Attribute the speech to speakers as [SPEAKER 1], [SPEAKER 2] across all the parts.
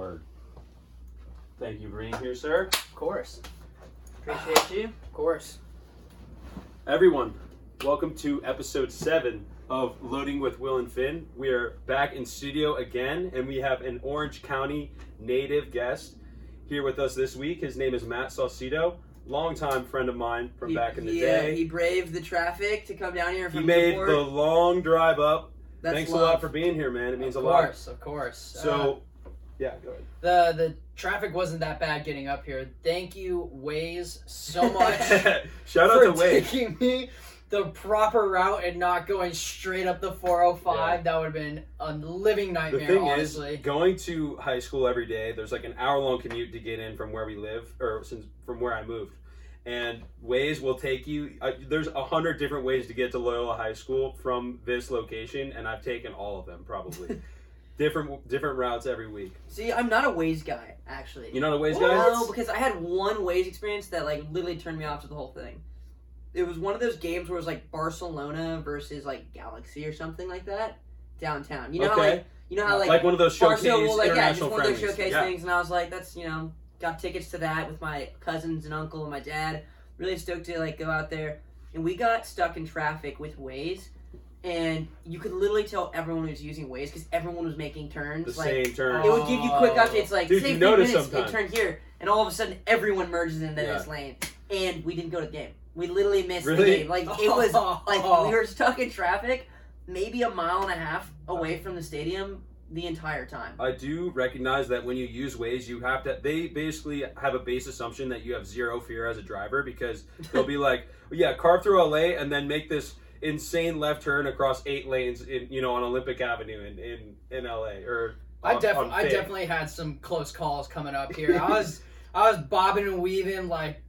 [SPEAKER 1] Word. Thank you for being here, sir.
[SPEAKER 2] Of course. Appreciate you. Of course.
[SPEAKER 1] Everyone, welcome to episode seven of Loading with Will and Finn. We are back in studio again, and we have an Orange County native guest here with us this week. His name is Matt Saucedo, longtime friend of mine from
[SPEAKER 2] He-
[SPEAKER 1] back in the
[SPEAKER 2] he, uh,
[SPEAKER 1] day.
[SPEAKER 2] he braved the traffic to come down here
[SPEAKER 1] He
[SPEAKER 2] from
[SPEAKER 1] made
[SPEAKER 2] Newport.
[SPEAKER 1] the long drive up.
[SPEAKER 2] That's
[SPEAKER 1] Thanks
[SPEAKER 2] love.
[SPEAKER 1] a lot for being here, man. It means a lot.
[SPEAKER 3] Of course, of course. Uh,
[SPEAKER 1] So, yeah, go ahead.
[SPEAKER 3] the the traffic wasn't that bad getting up here. Thank you, Waze, so much
[SPEAKER 1] Shout out to Wade.
[SPEAKER 3] taking me the proper route and not going straight up the 405.
[SPEAKER 1] Yeah.
[SPEAKER 3] That would have been a living nightmare.
[SPEAKER 1] The thing
[SPEAKER 3] honestly,
[SPEAKER 1] is, going to high school every day, there's like an hour long commute to get in from where we live, or since from where I moved. And Waze will take you. Uh, there's a hundred different ways to get to Loyola High School from this location, and I've taken all of them probably. different different routes every week.
[SPEAKER 2] See, I'm not a Waze guy, actually.
[SPEAKER 1] You know the Waze guys?
[SPEAKER 2] No, because I had one Waze experience that like literally turned me off to the whole thing. It was one of those games where it was like Barcelona versus like Galaxy or something like that downtown. You know how like you know how like,
[SPEAKER 1] Like, one of those showcase
[SPEAKER 2] Barcelona, well, like yeah, just one of those showcase
[SPEAKER 1] yeah.
[SPEAKER 2] things, and I was like, that's you know, got tickets to that with my cousins and uncle and my dad. Really stoked to like go out there, and we got stuck in traffic with Waze, and you could literally tell everyone was using Waze because everyone was making turns.
[SPEAKER 1] The
[SPEAKER 2] like
[SPEAKER 1] same turn.
[SPEAKER 2] it would give you quick updates like
[SPEAKER 1] Dude,
[SPEAKER 2] say
[SPEAKER 1] you
[SPEAKER 2] 15
[SPEAKER 1] notice
[SPEAKER 2] minutes
[SPEAKER 1] sometimes.
[SPEAKER 2] and turn here, and all of a sudden everyone merges into
[SPEAKER 1] Yeah.
[SPEAKER 2] this lane, and we didn't go to the game. We literally missed
[SPEAKER 1] Really?
[SPEAKER 2] the game. Like it was like we were stuck in traffic, maybe a mile and a half away from the stadium the entire time.
[SPEAKER 1] I do recognize that when you use Waze, you have to. They basically have a base assumption that you have zero fear as a driver because they'll be like, "Yeah, carve through LA and then make this insane left turn across eight lanes in you know on Olympic Avenue in in, in LA or."
[SPEAKER 3] I,
[SPEAKER 1] on-
[SPEAKER 3] def-
[SPEAKER 1] on
[SPEAKER 3] I definitely had some close calls coming up here. I was I was bobbing and weaving like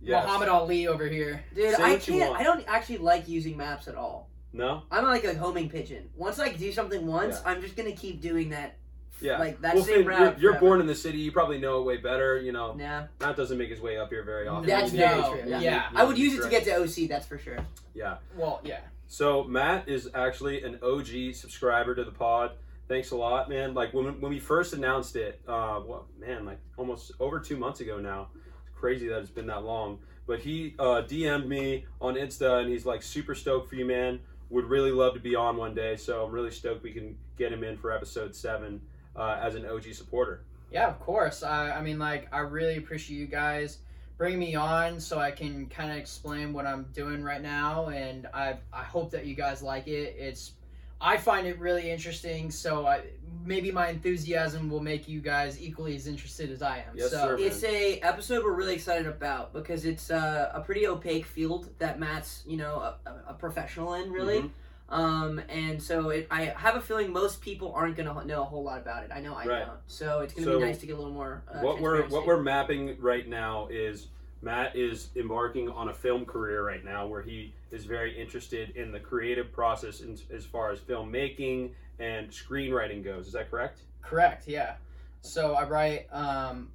[SPEAKER 1] Yes.
[SPEAKER 3] Muhammad Ali over here.
[SPEAKER 2] Dude,
[SPEAKER 1] Say
[SPEAKER 2] I
[SPEAKER 1] what
[SPEAKER 2] can't.
[SPEAKER 1] want.
[SPEAKER 2] I don't actually like using maps at all.
[SPEAKER 1] No.
[SPEAKER 2] I'm like a homing pigeon. Once I do something once,
[SPEAKER 1] Yeah.
[SPEAKER 2] I'm just gonna keep doing that.
[SPEAKER 1] Yeah.
[SPEAKER 2] Like that
[SPEAKER 1] well,
[SPEAKER 2] same
[SPEAKER 1] Finn,
[SPEAKER 2] route.
[SPEAKER 1] you're, you're
[SPEAKER 2] forever.
[SPEAKER 1] born in the city. You probably know it way better. You know,
[SPEAKER 2] Nah,
[SPEAKER 1] Matt doesn't make his way up here very often.
[SPEAKER 2] that's
[SPEAKER 1] You
[SPEAKER 2] very
[SPEAKER 3] No,
[SPEAKER 2] true.
[SPEAKER 1] you
[SPEAKER 3] yeah.
[SPEAKER 1] need-
[SPEAKER 2] I would use it to get to OC. That's for sure.
[SPEAKER 1] Yeah.
[SPEAKER 3] Well, yeah.
[SPEAKER 1] So Matt is actually an OG subscriber to the pod. Thanks a lot, man. Like when when we first announced it, uh, what man, like almost over two months ago now. It's crazy that it's been that long. But he uh, DM'd me on Insta, and he's like super stoked for you, man. Would really love to be on one day. So I'm really stoked we can get him in for episode seven uh, as an OG supporter.
[SPEAKER 3] Yeah, of course. I, I mean, like, I really appreciate you guys bringing me on so I can kind of explain what I'm doing right now, and I I hope that you guys like it. It's I find it really interesting, so I maybe my enthusiasm will make you guys equally as interested as I am.
[SPEAKER 1] Yes,
[SPEAKER 3] so
[SPEAKER 1] sir.
[SPEAKER 2] It's a episode we're really excited about because it's uh, a pretty opaque field that Matt's you know a, a- a professional in really.
[SPEAKER 1] Mhm.
[SPEAKER 2] Um, and so it, I have a feeling most people aren't gonna know a whole lot about it. I know I
[SPEAKER 1] Right.
[SPEAKER 2] don't. So it's gonna
[SPEAKER 1] So
[SPEAKER 2] be nice to get a little more. Uh,
[SPEAKER 1] what we're what we're mapping right now is Matt is embarking on a film career right now where he is very interested in the creative process in, as far as filmmaking and screenwriting goes. Is that correct?
[SPEAKER 3] Correct, yeah. So I write um,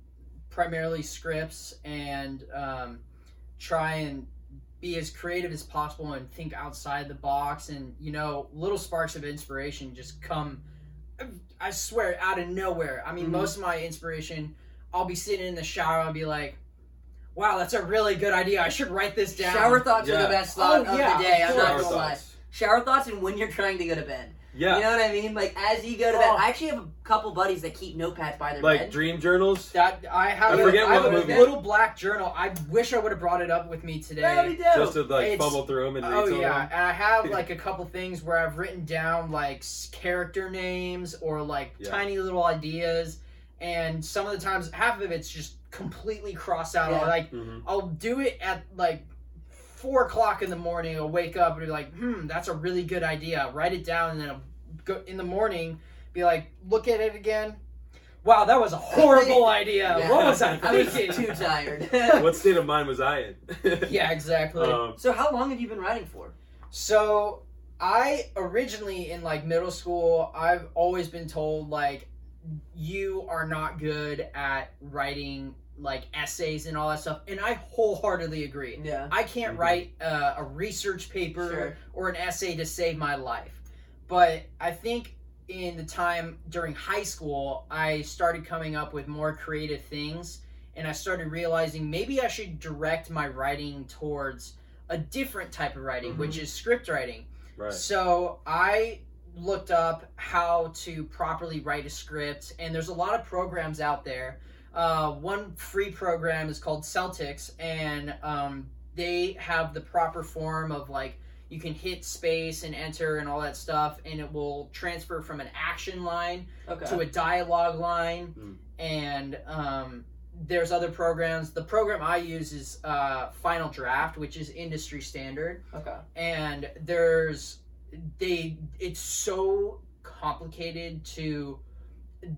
[SPEAKER 3] primarily scripts and um, try and be as creative as possible and think outside the box. And, you know, little sparks of inspiration just come, I swear, out of nowhere. I mean,
[SPEAKER 2] Mhm.
[SPEAKER 3] most of my inspiration, I'll be sitting in the shower, I'll be like, wow, that's a really good idea. I should write this down.
[SPEAKER 2] Shower thoughts are the best thought
[SPEAKER 3] Oh,
[SPEAKER 2] of
[SPEAKER 3] yeah,
[SPEAKER 2] the day. I'm not gonna lie. Shower thoughts and when you're trying to go to bed.
[SPEAKER 1] Yeah,
[SPEAKER 2] You know what I mean? Like as you go to bed.
[SPEAKER 3] Oh.
[SPEAKER 2] I actually have a couple buddies that keep notepads by their
[SPEAKER 1] like
[SPEAKER 2] bed.
[SPEAKER 1] dream journals.
[SPEAKER 3] That I have,
[SPEAKER 1] I
[SPEAKER 3] a-
[SPEAKER 1] forget
[SPEAKER 3] I have
[SPEAKER 1] what
[SPEAKER 3] a little black journal. I wish I would have brought it up with me today.
[SPEAKER 2] That'd be dope.
[SPEAKER 1] Just to like
[SPEAKER 3] It's-
[SPEAKER 1] fumble through them and read
[SPEAKER 3] Oh
[SPEAKER 1] some
[SPEAKER 3] yeah,
[SPEAKER 1] of
[SPEAKER 3] and I have like a couple things where I've written down like s- character names or like
[SPEAKER 1] Yeah.
[SPEAKER 3] tiny little ideas, and some of the times half of it's just completely crossed out.
[SPEAKER 2] Yeah.
[SPEAKER 3] Or, like
[SPEAKER 1] them.
[SPEAKER 3] I'll do it at like four o'clock in the morning. I'll wake up and be like, hmm, that's a really good idea. Write it down, and then I'll go in the morning, be like, look at it again. Wow, that was a horrible idea.
[SPEAKER 2] Yeah.
[SPEAKER 3] What was I
[SPEAKER 2] I was
[SPEAKER 3] thinking?
[SPEAKER 2] too tired.
[SPEAKER 1] What state of mind was I in?
[SPEAKER 3] yeah, exactly.
[SPEAKER 1] Um,
[SPEAKER 2] so how long have you been writing for?
[SPEAKER 3] So I originally in like middle school, I've always been told like you are not good at writing like essays and all that stuff, and I wholeheartedly agree.
[SPEAKER 2] Yeah.
[SPEAKER 3] I can't
[SPEAKER 1] Mhm.
[SPEAKER 3] write uh, a research paper
[SPEAKER 2] Sure.
[SPEAKER 3] or an essay to save my life, but I think in the time during high school, I started coming up with more creative things, and I started realizing maybe I should direct my writing towards a different type of writing, which is script writing.
[SPEAKER 1] Right.
[SPEAKER 3] So I looked up how to properly write a script, and there's a lot of programs out there. Uh, one free program is called Celtx, and um, they have the proper form of like you can hit space and enter and all that stuff, and it will transfer from an action line
[SPEAKER 2] Okay.
[SPEAKER 3] to a dialogue line,
[SPEAKER 1] Mm.
[SPEAKER 3] and um, there's other programs. The program I use is uh, Final Draft, which is industry standard
[SPEAKER 2] okay.
[SPEAKER 3] and there's they it's so complicated to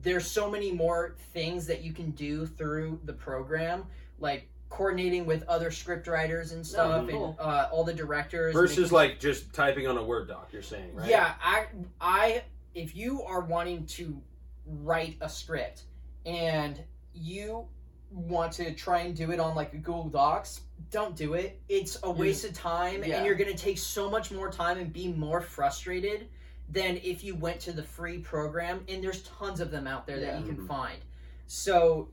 [SPEAKER 3] there's so many more things that you can do through the program like coordinating with other script writers and stuff
[SPEAKER 2] cool.
[SPEAKER 3] and uh, all the directors
[SPEAKER 1] Versus
[SPEAKER 3] making-
[SPEAKER 1] like just typing on a Word doc, you're saying, right?
[SPEAKER 3] yeah i i if you are wanting to write a script and you want to try and do it on like a google docs don't do it it's a waste of time
[SPEAKER 2] Yeah.
[SPEAKER 3] and you're going to take so much more time and be more frustrated than if you went to the free program and there's tons of them out there that you can
[SPEAKER 1] Mhm.
[SPEAKER 3] find so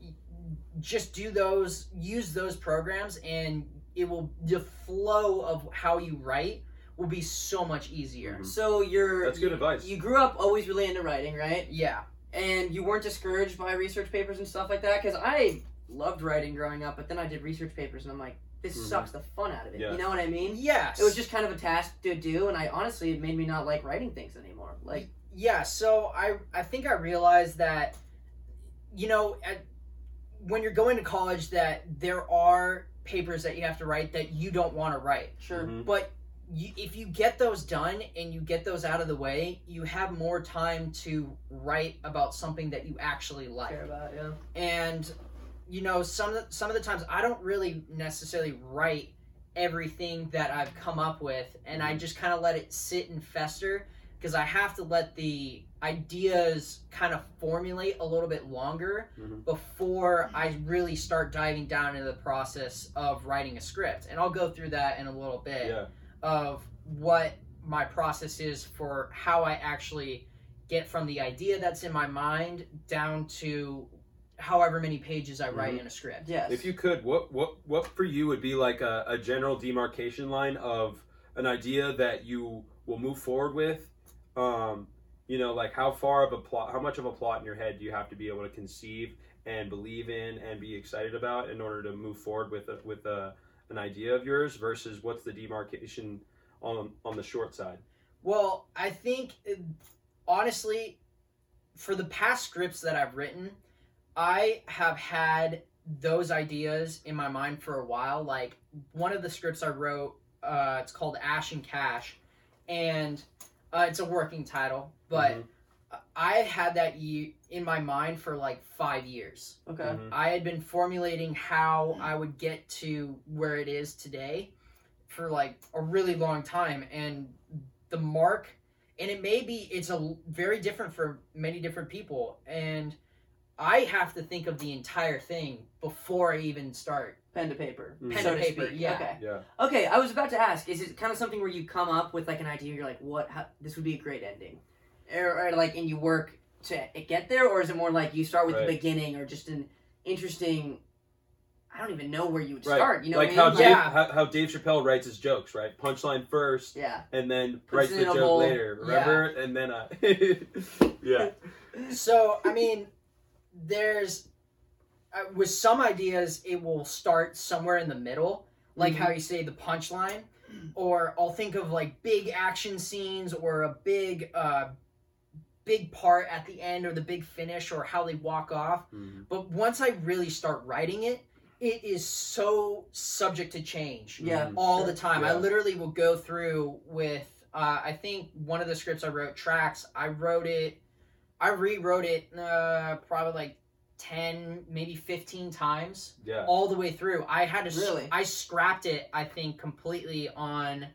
[SPEAKER 3] just do those use those programs and it will the flow of how you write will be so much easier
[SPEAKER 1] Mhm.
[SPEAKER 2] So you're
[SPEAKER 1] That's good
[SPEAKER 2] you,
[SPEAKER 1] advice.
[SPEAKER 2] You grew up always really into writing, right?
[SPEAKER 3] yeah
[SPEAKER 2] And you weren't discouraged by research papers and stuff like that? Because I loved writing growing up, but then I did research papers and I'm like, this
[SPEAKER 1] Mhm.
[SPEAKER 2] sucks the fun out of it.
[SPEAKER 1] Yeah.
[SPEAKER 2] You know what I mean?
[SPEAKER 3] Yes.
[SPEAKER 2] It was just kind of a task to do, and I honestly, it made me not like writing things anymore. Like,
[SPEAKER 3] yeah. So I I think I realized that, you know, at, when you're going to college, that there are papers that you have to write that you don't want to write,
[SPEAKER 2] sure.
[SPEAKER 1] Mhm.
[SPEAKER 3] but you, if you get those done and you get those out of the way, you have more time to write about something that you actually like.
[SPEAKER 2] Care about, yeah.
[SPEAKER 3] and you know some some of the times I don't really necessarily write everything that I've come up with and I just kind of let it sit and fester because I have to let the ideas kind of formulate a little bit longer
[SPEAKER 1] Mhm.
[SPEAKER 3] before I really start diving down into the process of writing a script and I'll go through that in a little bit
[SPEAKER 1] Yeah.
[SPEAKER 3] of what my process is for how I actually get from the idea that's in my mind down to however many pages I write
[SPEAKER 1] Mhm.
[SPEAKER 3] in a script.
[SPEAKER 2] Yes.
[SPEAKER 1] If you could, what what what for you would be like a, a general demarcation line of an idea that you will move forward with? Um, you know, like how far of a plot, how much of a plot in your head do you have to be able to conceive and believe in and be excited about in order to move forward with a, with a, an idea of yours versus what's the demarcation on on the short side?
[SPEAKER 3] Well, I think uh, honestly, for the past scripts that I've written, I have had those ideas in my mind for a while. Like one of the scripts I wrote, uh, it's called Ash and Cash, and uh, it's a working title, but
[SPEAKER 1] Mhm.
[SPEAKER 3] I had that ye- in my mind for like five years.
[SPEAKER 2] okay.
[SPEAKER 1] Mhm.
[SPEAKER 3] I had been formulating how I would get to where it is today for like a really long time, and the mark, and it may be it's a very different for many different people, and I have to think of the entire thing before I even start.
[SPEAKER 2] Pen to paper.
[SPEAKER 1] Pen
[SPEAKER 2] so
[SPEAKER 3] to
[SPEAKER 2] to
[SPEAKER 3] paper,
[SPEAKER 2] speak.
[SPEAKER 3] yeah.
[SPEAKER 2] Okay.
[SPEAKER 1] Yeah.
[SPEAKER 2] Okay, I was about to ask, is it kind of something where you come up with like an idea, you're like, what, how, this would be a great ending? Or, or like, and you work to get there, or is it more like you start with
[SPEAKER 1] Right.
[SPEAKER 2] the beginning or just an interesting, I don't even know where you would
[SPEAKER 1] Right.
[SPEAKER 2] start, you know
[SPEAKER 1] like
[SPEAKER 2] what
[SPEAKER 1] how
[SPEAKER 2] I mean?
[SPEAKER 1] Dave,
[SPEAKER 3] Yeah.
[SPEAKER 1] how, how Dave Chappelle writes his jokes, right? Punchline first,
[SPEAKER 2] yeah.
[SPEAKER 1] and then
[SPEAKER 2] Puts
[SPEAKER 1] writes the joke
[SPEAKER 2] bowl.
[SPEAKER 1] later. Remember? And then uh, yeah.
[SPEAKER 3] So I mean, there's uh, with some ideas it will start somewhere in the middle, like how you say the punchline, or I'll think of like big action scenes or a big uh big part at the end or the big finish or how they walk off.
[SPEAKER 1] Mhm.
[SPEAKER 3] But once I really start writing it, it is so subject to change
[SPEAKER 2] Yeah.
[SPEAKER 1] Mhm.
[SPEAKER 3] all
[SPEAKER 2] sure.
[SPEAKER 3] the time. I literally will go through with uh, I think one of the scripts I wrote, tracks. I wrote it, I rewrote it uh, probably like ten, maybe fifteen times,
[SPEAKER 1] Yeah.
[SPEAKER 3] all the way through. I had to, s-
[SPEAKER 2] Really?
[SPEAKER 3] I scrapped it. I think completely on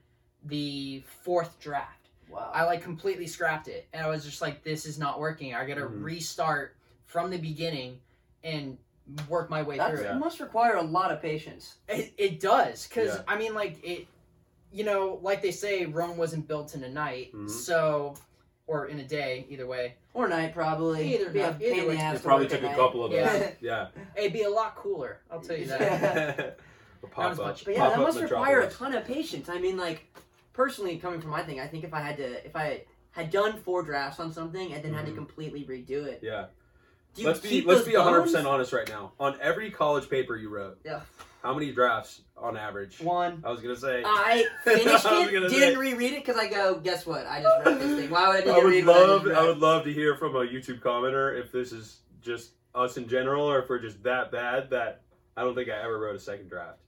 [SPEAKER 3] the fourth draft.
[SPEAKER 2] Wow.
[SPEAKER 3] I like completely scrapped it, and I was just like, "This is not working. I got to
[SPEAKER 1] Mhm.
[SPEAKER 3] restart from the beginning and work my way
[SPEAKER 2] That
[SPEAKER 3] through it."
[SPEAKER 1] Yeah.
[SPEAKER 2] must require a lot of patience.
[SPEAKER 3] It, it does, because
[SPEAKER 1] Yeah.
[SPEAKER 3] I mean, like it, you know, like they say, Rome wasn't built in a night.
[SPEAKER 1] Mhm.
[SPEAKER 3] So, or in a day, either way.
[SPEAKER 2] Or night, probably.
[SPEAKER 3] Either
[SPEAKER 2] Be a
[SPEAKER 3] night,
[SPEAKER 2] pain
[SPEAKER 3] either
[SPEAKER 2] in the
[SPEAKER 3] way.
[SPEAKER 2] ass
[SPEAKER 1] It probably took a
[SPEAKER 2] night.
[SPEAKER 1] couple of those.
[SPEAKER 3] Yeah.
[SPEAKER 1] Yeah.
[SPEAKER 3] It'd be a lot cooler. I'll tell you that.
[SPEAKER 2] Yeah.
[SPEAKER 1] We'll
[SPEAKER 3] Not
[SPEAKER 1] pop
[SPEAKER 3] as
[SPEAKER 1] up.
[SPEAKER 3] much.
[SPEAKER 2] But yeah,
[SPEAKER 1] pop
[SPEAKER 2] that
[SPEAKER 1] up
[SPEAKER 2] must
[SPEAKER 1] Metropolis.
[SPEAKER 2] require a ton of patience. I mean, like, personally, coming from my thing, I think if I had to, if I had done four drafts on something and then had to
[SPEAKER 1] Mhm.
[SPEAKER 2] completely redo it,
[SPEAKER 1] Yeah. let's be let's be 100 percent honest right now. On every college paper you wrote,
[SPEAKER 2] Yeah.
[SPEAKER 1] how many drafts on average?
[SPEAKER 2] One.
[SPEAKER 1] I was gonna say.
[SPEAKER 2] I finished
[SPEAKER 1] I
[SPEAKER 2] it, didn't
[SPEAKER 1] say-
[SPEAKER 2] reread it because I go, guess what? I just read this thing. Why would I need
[SPEAKER 1] I
[SPEAKER 2] to
[SPEAKER 1] would
[SPEAKER 2] read what I
[SPEAKER 1] love I would love to hear from a YouTube commenter if this is just us in general or if we're just that bad that I don't think I ever wrote a second draft.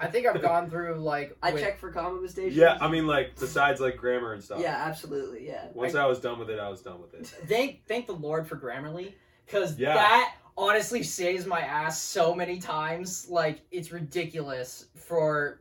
[SPEAKER 3] I think I've gone through like.
[SPEAKER 2] I
[SPEAKER 3] with-
[SPEAKER 2] checked for comma mistakes.
[SPEAKER 1] Yeah, I mean like besides like grammar and stuff.
[SPEAKER 2] Yeah, absolutely. Yeah.
[SPEAKER 1] Once I, was done with it, I was done with it.
[SPEAKER 3] Thank thank the Lord for Grammarly, because
[SPEAKER 1] Yeah.
[SPEAKER 3] that honestly saves my ass so many times. Like it's ridiculous for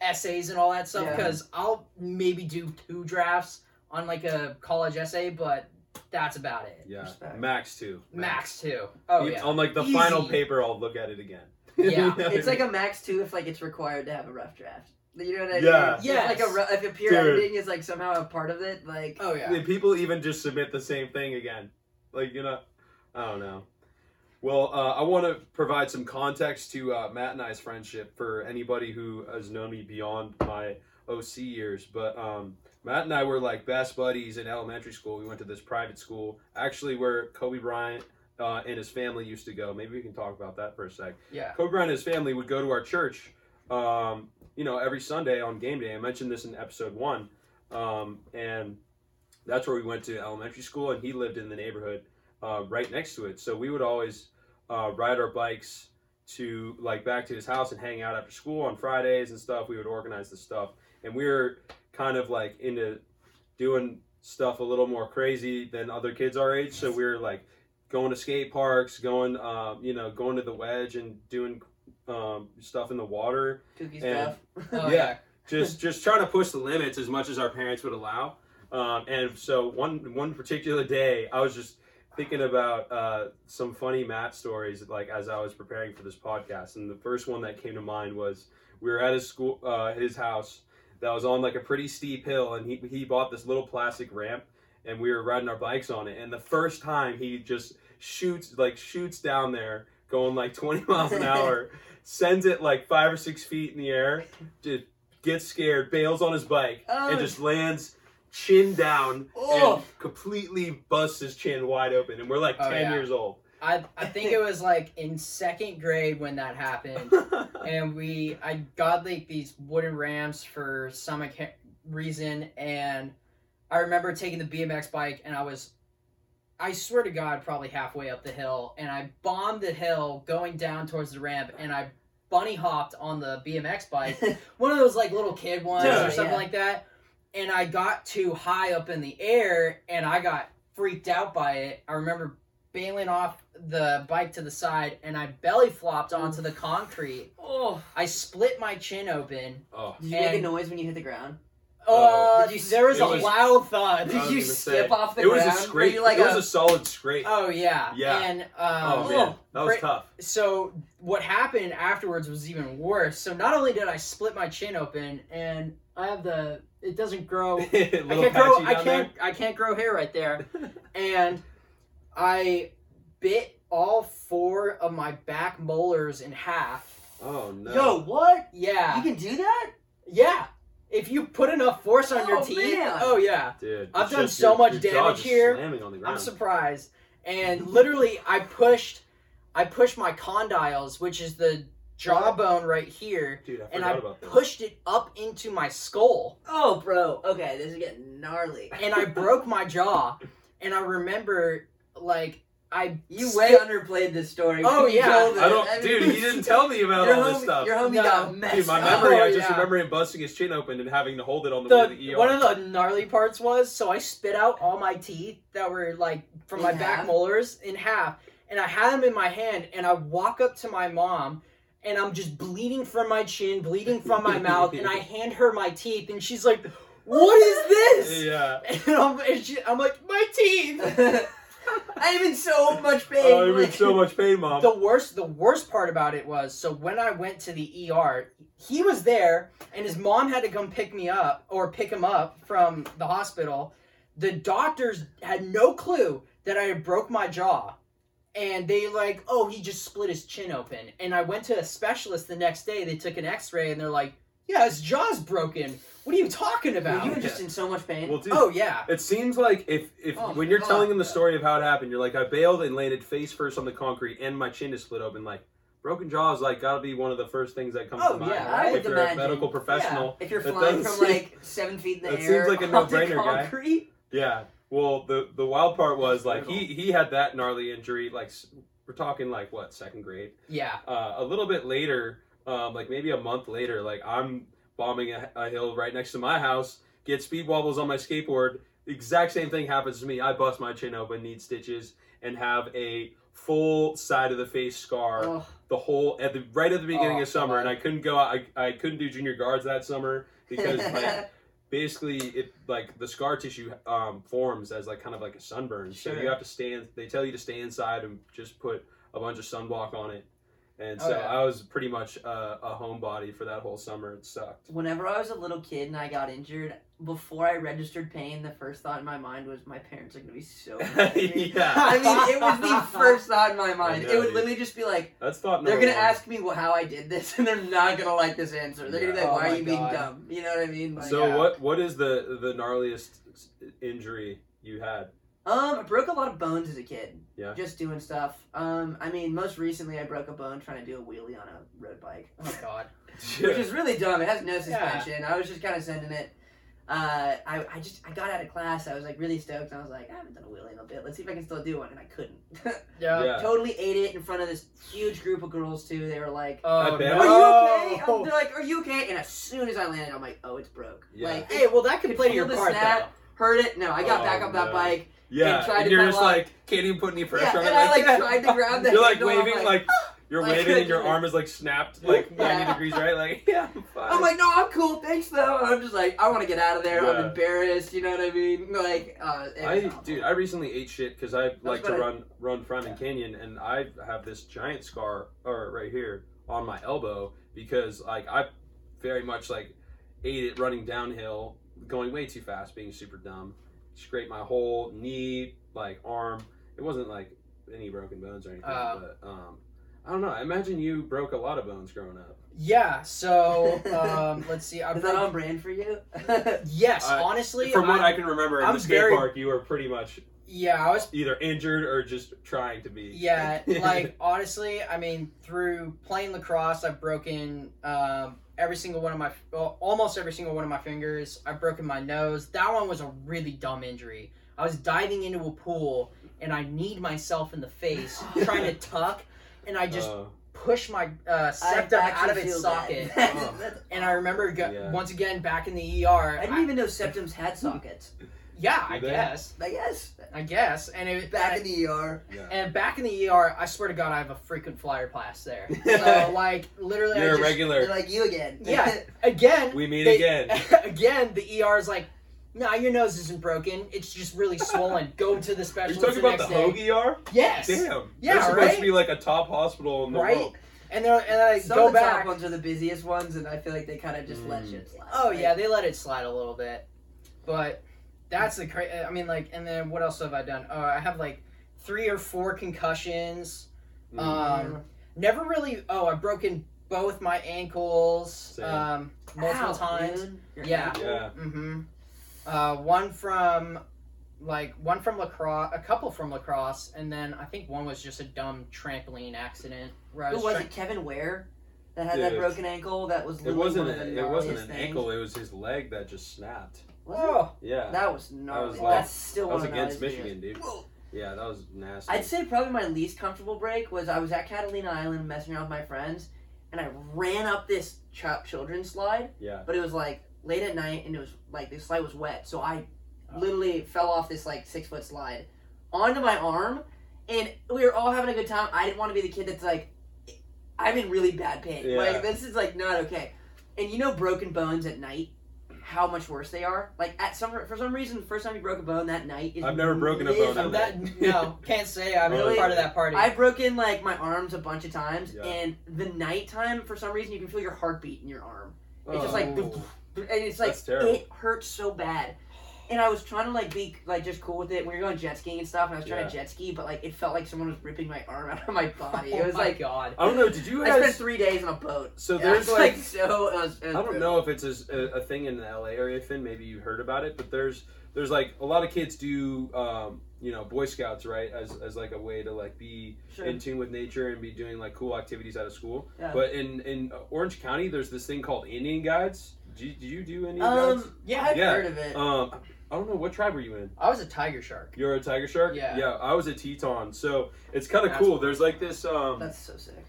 [SPEAKER 3] essays and all that stuff.
[SPEAKER 2] Yeah.
[SPEAKER 3] Because I'll maybe do two drafts on like a college essay, but that's about it.
[SPEAKER 1] Yeah,
[SPEAKER 2] Respect.
[SPEAKER 1] max two.
[SPEAKER 3] Max two. Oh
[SPEAKER 1] Even
[SPEAKER 3] yeah.
[SPEAKER 1] On like the
[SPEAKER 3] Easy.
[SPEAKER 1] final paper, I'll look at it again.
[SPEAKER 3] Yeah.
[SPEAKER 2] It's like a max two if like it's required to have a rough draft. You know what I
[SPEAKER 1] Yeah.
[SPEAKER 2] mean?
[SPEAKER 3] Yes.
[SPEAKER 2] If, like a ru- if a peer
[SPEAKER 1] Dude.
[SPEAKER 2] editing is like somehow a part of it, like
[SPEAKER 3] Oh yeah.
[SPEAKER 1] Yeah, people even just submit the same thing again. Like, you know, I don't know. Well, uh, I want to provide some context to uh, Matt and I's friendship for anybody who has known me beyond my OC years. But um, Matt and I were like best buddies in elementary school. We went to this private school, actually, where Kobe Bryant uh, and his family used to go. Maybe we can talk about that for a sec.
[SPEAKER 3] Yeah.
[SPEAKER 1] Kobe Bryant and his family would go to our church, um, you know, every Sunday on game day. I mentioned this in episode one, um, and that's where we went to elementary school, and he lived in the neighborhood uh, right next to it. So we would always uh, ride our bikes to like back to his house and hang out after school on Fridays and stuff. We would organize the stuff, and we were kind of like into doing stuff a little more crazy than other kids our age. So we were like going to skate parks, going, um, you know, going to the wedge and doing um, stuff in the water.
[SPEAKER 2] kooky
[SPEAKER 1] And-
[SPEAKER 2] stuff.
[SPEAKER 3] Oh
[SPEAKER 1] Yeah.
[SPEAKER 3] yeah.
[SPEAKER 1] Just just trying to push the limits as much as our parents would allow. Um, and so one one particular day, I was just thinking about uh, some funny Matt stories, like as I was preparing for this podcast. And the first one that came to mind was we were at his school, uh, his house, that was on like a pretty steep hill, and he he bought this little plastic ramp, and we were riding our bikes on it. And the first time he just shoots like shoots down there, going like 20 miles an hour, sends it like five or six feet in the air, just gets scared, bails on his bike,
[SPEAKER 2] Oh.
[SPEAKER 1] and just lands chin down
[SPEAKER 2] Oh.
[SPEAKER 1] and completely busts his chin wide open. And we're like
[SPEAKER 3] Oh,
[SPEAKER 1] 10
[SPEAKER 3] yeah.
[SPEAKER 1] years old.
[SPEAKER 3] I I think it was like in second grade when that happened. and we I got like these wooden ramps for some acca- reason and I remember taking the BMX bike and I was I swear to god probably halfway up the hill and I bombed the hill going down towards the ramp and I bunny hopped on the BMX bike one of those like little kid ones
[SPEAKER 2] Yeah,
[SPEAKER 3] or something
[SPEAKER 2] yeah.
[SPEAKER 3] like that and I got too high up in the air and I got freaked out by it I remember bailing off the bike to the side and I belly flopped onto the concrete
[SPEAKER 2] oh,
[SPEAKER 3] I split my chin open.
[SPEAKER 1] oh.
[SPEAKER 2] did you make a
[SPEAKER 3] And-
[SPEAKER 2] noise when you hit the ground?
[SPEAKER 1] Oh.
[SPEAKER 3] Uh,
[SPEAKER 2] you-
[SPEAKER 3] there was
[SPEAKER 1] it
[SPEAKER 3] a
[SPEAKER 1] was-
[SPEAKER 3] loud thud.
[SPEAKER 2] Did you skip
[SPEAKER 1] say,
[SPEAKER 2] off the
[SPEAKER 1] It was a
[SPEAKER 2] ground?
[SPEAKER 1] Scrape.
[SPEAKER 2] like
[SPEAKER 1] it was
[SPEAKER 2] a-
[SPEAKER 1] a solid scrape.
[SPEAKER 3] Oh yeah,
[SPEAKER 1] Yeah.
[SPEAKER 3] And
[SPEAKER 1] Oh,
[SPEAKER 3] um,
[SPEAKER 1] man, that was tough.
[SPEAKER 3] so what happened afterwards was even worse. So not only did I split my chin open, and I have the it doesn't grow. I can't grow. I can't. I can't grow hair right there.
[SPEAKER 1] there.
[SPEAKER 3] and I bit all four of my back molars in half.
[SPEAKER 1] oh no.
[SPEAKER 2] Yo, what?
[SPEAKER 3] Yeah,
[SPEAKER 2] You can do that?
[SPEAKER 3] yeah. If you put enough force on your
[SPEAKER 2] Oh,
[SPEAKER 3] teeth,
[SPEAKER 2] man.
[SPEAKER 3] oh yeah.
[SPEAKER 1] dude,
[SPEAKER 3] I've done
[SPEAKER 1] just
[SPEAKER 3] so
[SPEAKER 1] your-
[SPEAKER 3] much
[SPEAKER 1] your
[SPEAKER 3] damage here.
[SPEAKER 1] Slamming on the
[SPEAKER 3] I'm surprised. And literally, I pushed, I pushed my condyles, which is the jawbone right here,
[SPEAKER 1] Dude, I
[SPEAKER 3] and I
[SPEAKER 1] about
[SPEAKER 3] pushed it up into my skull,
[SPEAKER 2] Oh, bro. Okay, this is getting gnarly.
[SPEAKER 3] and I broke my jaw. And I remember, like, I
[SPEAKER 2] You
[SPEAKER 3] sti-
[SPEAKER 2] way underplayed this story.
[SPEAKER 3] Oh,
[SPEAKER 2] Can you
[SPEAKER 3] yeah.
[SPEAKER 2] tell
[SPEAKER 1] I don't,
[SPEAKER 2] mean,
[SPEAKER 1] dude. He didn't tell me about all
[SPEAKER 2] homie,
[SPEAKER 1] this stuff.
[SPEAKER 2] Your homie
[SPEAKER 3] No.
[SPEAKER 2] got messed
[SPEAKER 1] Dude, my memory,
[SPEAKER 3] Oh,
[SPEAKER 1] I just
[SPEAKER 3] yeah.
[SPEAKER 1] remember him busting his chin open and having to hold it on the, way to
[SPEAKER 3] the
[SPEAKER 1] the ER.
[SPEAKER 3] one of the gnarly parts was so I spit out all my teeth that were like from
[SPEAKER 2] In
[SPEAKER 3] my
[SPEAKER 2] half?
[SPEAKER 3] back molars in half, and I had them in my hand, and I walk up to my mom. And I'm just bleeding from my chin, bleeding from my mouth, and I hand her my teeth, and she's like, "What is this?"
[SPEAKER 1] yeah.
[SPEAKER 3] And I'm, and she, I'm like, "My teeth."
[SPEAKER 2] I'm in so much pain.
[SPEAKER 1] Oh, I'm in so much pain, mom.
[SPEAKER 3] the worst the worst part about it was so when I went to the ER, he was there and his mom had to come pick me up or pick him up from the hospital. the doctors had no clue that I had broke my jaw. And they like, oh, he just split his chin open. And I went to a specialist the next day. They took an X-ray, and they're like, "Yeah, his jaw's broken. What are you talking
[SPEAKER 2] Were
[SPEAKER 3] about?"
[SPEAKER 2] you were just in so much pain.
[SPEAKER 1] Well, dude,
[SPEAKER 3] oh yeah,
[SPEAKER 1] It seems like if if
[SPEAKER 2] Oh,
[SPEAKER 1] when you're
[SPEAKER 2] God.
[SPEAKER 1] telling them the story of how it happened, you're like, I bailed and landed face first on the concrete, and my chin is split open. Like broken jaw is like gotta be one of the first things that comes
[SPEAKER 3] Oh,
[SPEAKER 1] to mind.
[SPEAKER 3] yeah,
[SPEAKER 2] I
[SPEAKER 1] if you're
[SPEAKER 2] imagine.
[SPEAKER 1] a medical professional.
[SPEAKER 2] if you're flying from
[SPEAKER 1] seem-
[SPEAKER 2] like seven feet in the
[SPEAKER 1] that
[SPEAKER 2] air,
[SPEAKER 1] seems like a no-brainer, guy. Yeah. Well, the the wild part was like he he had that gnarly injury. Like we're talking like what second grade.
[SPEAKER 3] yeah.
[SPEAKER 1] Uh, a little bit later, um, like maybe a month later, like I'm bombing a, a hill right next to my house, get speed wobbles on my skateboard. The exact same thing happens to me. I bust my chin open, need stitches, and have a full side of the face scar.
[SPEAKER 2] Oh,
[SPEAKER 1] The whole at the right at the beginning
[SPEAKER 3] Oh,
[SPEAKER 1] of summer, and I couldn't go. out. I I couldn't do junior guards that summer because like basically it like the scar tissue um, forms as like kind of like a sunburn so you have to stand they tell you to stay inside and just put a bunch of sunblock on it and so
[SPEAKER 3] Oh, yeah.
[SPEAKER 1] i was pretty much a, a homebody for that whole summer it sucked
[SPEAKER 2] Whenever I was a little kid and I got injured, before I registered pain, the first thought in my mind was my parents are gonna be so mad at me.
[SPEAKER 1] yeah
[SPEAKER 2] I mean, it was the first thought in my mind.
[SPEAKER 1] know,
[SPEAKER 2] it would
[SPEAKER 1] dude.
[SPEAKER 2] literally just be like,
[SPEAKER 1] that's thought
[SPEAKER 2] they're gonna
[SPEAKER 1] one.
[SPEAKER 2] ask me how I did this, and they're not gonna like this answer. They're gonna be like,
[SPEAKER 3] Oh
[SPEAKER 2] "Why are
[SPEAKER 3] my
[SPEAKER 2] you being dumb?" You know what I mean? Like,
[SPEAKER 1] so
[SPEAKER 3] Yeah.
[SPEAKER 1] what what is the the gnarliest injury you had
[SPEAKER 2] Um, I broke a lot of bones as a kid.
[SPEAKER 1] Yeah.
[SPEAKER 2] Just doing stuff. Um, I mean, most recently I broke a bone trying to do a wheelie on a road bike,
[SPEAKER 3] Oh god.
[SPEAKER 2] which is really dumb. It has no suspension. I was just kind of sending it. Uh, I, I just I got out of class. I was like really stoked. I was like, I haven't done a wheelie in a bit. Let's see if I can still do one, and I couldn't.
[SPEAKER 3] Yeah.
[SPEAKER 1] Yeah.
[SPEAKER 2] totally ate it in front of this huge group of girls too. They were like,
[SPEAKER 3] Oh
[SPEAKER 1] I bet.
[SPEAKER 3] no.
[SPEAKER 2] "Are you okay?" They're like, "Are you okay?" And as soon as I landed, I'm like, "Oh, it's broke."
[SPEAKER 1] Yeah.
[SPEAKER 2] Like,
[SPEAKER 3] Hey, well that could
[SPEAKER 2] Could
[SPEAKER 3] play to your
[SPEAKER 2] the
[SPEAKER 3] part
[SPEAKER 2] snap.
[SPEAKER 3] though.
[SPEAKER 2] heard it. No, I got
[SPEAKER 1] Oh,
[SPEAKER 2] back up that bike.
[SPEAKER 1] Yeah
[SPEAKER 2] and to
[SPEAKER 1] you're just like can't even put any pressure
[SPEAKER 2] Yeah,
[SPEAKER 1] on
[SPEAKER 2] and
[SPEAKER 1] it
[SPEAKER 2] I
[SPEAKER 1] like,
[SPEAKER 2] like tried to grab the
[SPEAKER 1] you're like waving like you're
[SPEAKER 2] like,
[SPEAKER 1] waving and your arm is like snapped like 90
[SPEAKER 2] Yeah.
[SPEAKER 1] degrees right like yeah I'm fine
[SPEAKER 2] I'm like, no, I'm cool, thanks though. And I'm just like, I want to get out of there. I'm embarrassed. You know what I mean? Like, uh,
[SPEAKER 1] I
[SPEAKER 2] awful.
[SPEAKER 1] dude, I recently ate shit because I like to
[SPEAKER 2] I-
[SPEAKER 1] run run front and canyon, and I have this giant scar or right here on my elbow because like I very much like ate it running downhill, going way too fast, being super dumb. Scraped my whole knee, like arm. It wasn't like any broken bones or anything,
[SPEAKER 3] Uh.
[SPEAKER 1] but um, I don't know. I imagine you broke a lot of bones growing up.
[SPEAKER 3] Yeah, so um, let's see. I
[SPEAKER 2] Is that on brand for you?
[SPEAKER 3] yes,
[SPEAKER 1] I-
[SPEAKER 3] honestly,
[SPEAKER 1] From what
[SPEAKER 3] I,
[SPEAKER 1] I can remember in
[SPEAKER 3] I'm
[SPEAKER 1] the skate
[SPEAKER 3] very-
[SPEAKER 1] park, you were pretty much
[SPEAKER 3] yeah, I was
[SPEAKER 1] either injured or just trying to be.
[SPEAKER 3] Yeah, like honestly, I mean, through playing lacrosse, I've broken um, every single one of my, well, almost every single one of my fingers. I've broken my nose. That one was a really dumb injury. I was diving into a pool and I kneed myself in the face, trying to tuck, and I just
[SPEAKER 1] Uh,
[SPEAKER 3] pushed my uh, septum out of its socket.
[SPEAKER 2] bad.
[SPEAKER 3] And I remember go-
[SPEAKER 1] Yeah.
[SPEAKER 3] once again back in the ER.
[SPEAKER 2] I didn't even know septums had sockets.
[SPEAKER 3] yeah, I
[SPEAKER 1] they?
[SPEAKER 3] guess,
[SPEAKER 2] I guess.
[SPEAKER 3] I guess, and it
[SPEAKER 2] Back in the ER.
[SPEAKER 1] yeah.
[SPEAKER 3] And back in the ER, I swear to God, I have a frequent flyer pass there. So like, literally, I
[SPEAKER 1] You're a
[SPEAKER 3] just,
[SPEAKER 1] regular.
[SPEAKER 2] They're like you again.
[SPEAKER 3] Yeah. again,
[SPEAKER 1] We meet
[SPEAKER 3] they-
[SPEAKER 1] again.
[SPEAKER 3] again, the ER is like, nah, your nose isn't broken. It's just really swollen. Go to the
[SPEAKER 1] Are you
[SPEAKER 3] specialist
[SPEAKER 1] talking
[SPEAKER 3] the
[SPEAKER 1] about
[SPEAKER 3] next
[SPEAKER 1] the
[SPEAKER 3] day.
[SPEAKER 1] Hoagie ER?
[SPEAKER 3] Yes.
[SPEAKER 1] Damn.
[SPEAKER 3] Yeah,
[SPEAKER 1] They're supposed
[SPEAKER 3] right?
[SPEAKER 1] to be like a top hospital in the
[SPEAKER 3] Right?
[SPEAKER 1] world.
[SPEAKER 3] And they're and I
[SPEAKER 2] Some
[SPEAKER 3] go
[SPEAKER 2] of the
[SPEAKER 3] back.
[SPEAKER 2] top ones are the busiest ones, and I feel like they kind of just let
[SPEAKER 1] Mm.
[SPEAKER 2] shit slide.
[SPEAKER 3] Oh
[SPEAKER 2] Like,
[SPEAKER 3] yeah, they let it slide a little bit, but that's the cra- I mean, like, and then what else have I done? Uh, I have like three or four concussions.
[SPEAKER 1] Mm.
[SPEAKER 3] Um, never really. Oh, I've broken both my ankles um, multiple
[SPEAKER 2] Ow,
[SPEAKER 3] times.
[SPEAKER 2] dude.
[SPEAKER 3] Yeah.
[SPEAKER 2] ankle?
[SPEAKER 1] yeah.
[SPEAKER 3] Mm-hmm. Uh, one from like one from lacrosse, a couple from lacrosse, and then I think one was just a dumb trampoline accident. Where
[SPEAKER 2] Who
[SPEAKER 3] was,
[SPEAKER 2] was
[SPEAKER 3] try-
[SPEAKER 2] it? Kevin Ware that had that broken ankle. That was.
[SPEAKER 1] It wasn't.
[SPEAKER 2] one
[SPEAKER 1] A, it wasn't an
[SPEAKER 2] things.
[SPEAKER 1] ankle. It was his leg that just snapped.
[SPEAKER 2] Was it?
[SPEAKER 3] Oh,
[SPEAKER 1] Yeah.
[SPEAKER 2] That was gnarly.
[SPEAKER 1] was like-
[SPEAKER 2] That's still
[SPEAKER 1] that was
[SPEAKER 2] one of the
[SPEAKER 1] against
[SPEAKER 2] gnarliest
[SPEAKER 1] Michigan, dude.
[SPEAKER 2] videos.
[SPEAKER 1] Yeah, that was nasty.
[SPEAKER 2] I'd say probably my least comfortable break was I was at Catalina Island messing around with my friends, and I ran up this ch- children's slide,
[SPEAKER 1] Yeah.
[SPEAKER 2] but it was like late at night, and it was like the slide was wet, so I
[SPEAKER 3] Oh.
[SPEAKER 2] literally fell off this like six foot slide onto my arm, and we were all having a good time. I didn't want to be the kid that's like, I'm in really bad pain.
[SPEAKER 1] Yeah.
[SPEAKER 2] Like this is like not okay. And you know, broken bones at night. How much worse they are! Like at some for some reason, the first time you broke a bone that night is
[SPEAKER 1] I've never broken a bone
[SPEAKER 2] miserable.
[SPEAKER 3] that no, can't say I'm
[SPEAKER 2] Really?
[SPEAKER 3] part of that party.
[SPEAKER 2] I've broken like my arms a bunch of times,
[SPEAKER 1] Yeah.
[SPEAKER 2] and the nighttime for some reason you can feel your heartbeat in your arm. It's just
[SPEAKER 1] Oh.
[SPEAKER 2] like, and it's like it hurts so bad. And I was trying to like be like just cool with it. We were going jet skiing and stuff, and I was trying
[SPEAKER 1] Yeah.
[SPEAKER 2] to jet ski, but like it felt like someone was ripping my arm out of my body.
[SPEAKER 3] oh
[SPEAKER 2] It was
[SPEAKER 3] my
[SPEAKER 2] like
[SPEAKER 3] god.
[SPEAKER 1] I don't know. Did you
[SPEAKER 2] I spent
[SPEAKER 1] guys?
[SPEAKER 2] three days on a boat.
[SPEAKER 1] So there's
[SPEAKER 2] it's
[SPEAKER 1] like
[SPEAKER 2] so. It was, it was
[SPEAKER 1] I don't
[SPEAKER 2] brutal.
[SPEAKER 1] know if it's a, a thing in the LA area, Finn. Maybe you heard about it, but there's there's like a lot of kids do um, you know Boy Scouts right as as like a way to like be
[SPEAKER 2] Sure.
[SPEAKER 1] in tune with nature and be doing like cool activities out of school.
[SPEAKER 2] Yeah.
[SPEAKER 1] But in in Orange County, there's this thing called Indian Guides. Did you, did you do Indian Guides?
[SPEAKER 2] Um,
[SPEAKER 3] Yeah,
[SPEAKER 2] I've
[SPEAKER 1] yeah.
[SPEAKER 2] heard of it.
[SPEAKER 1] Um, I don't know what tribe were you in.
[SPEAKER 3] I was a tiger shark.
[SPEAKER 1] You're a tiger shark.
[SPEAKER 3] Yeah.
[SPEAKER 1] Yeah, I was a Teton. So it's kind of cool. There's like this. Um,
[SPEAKER 2] That's so sick.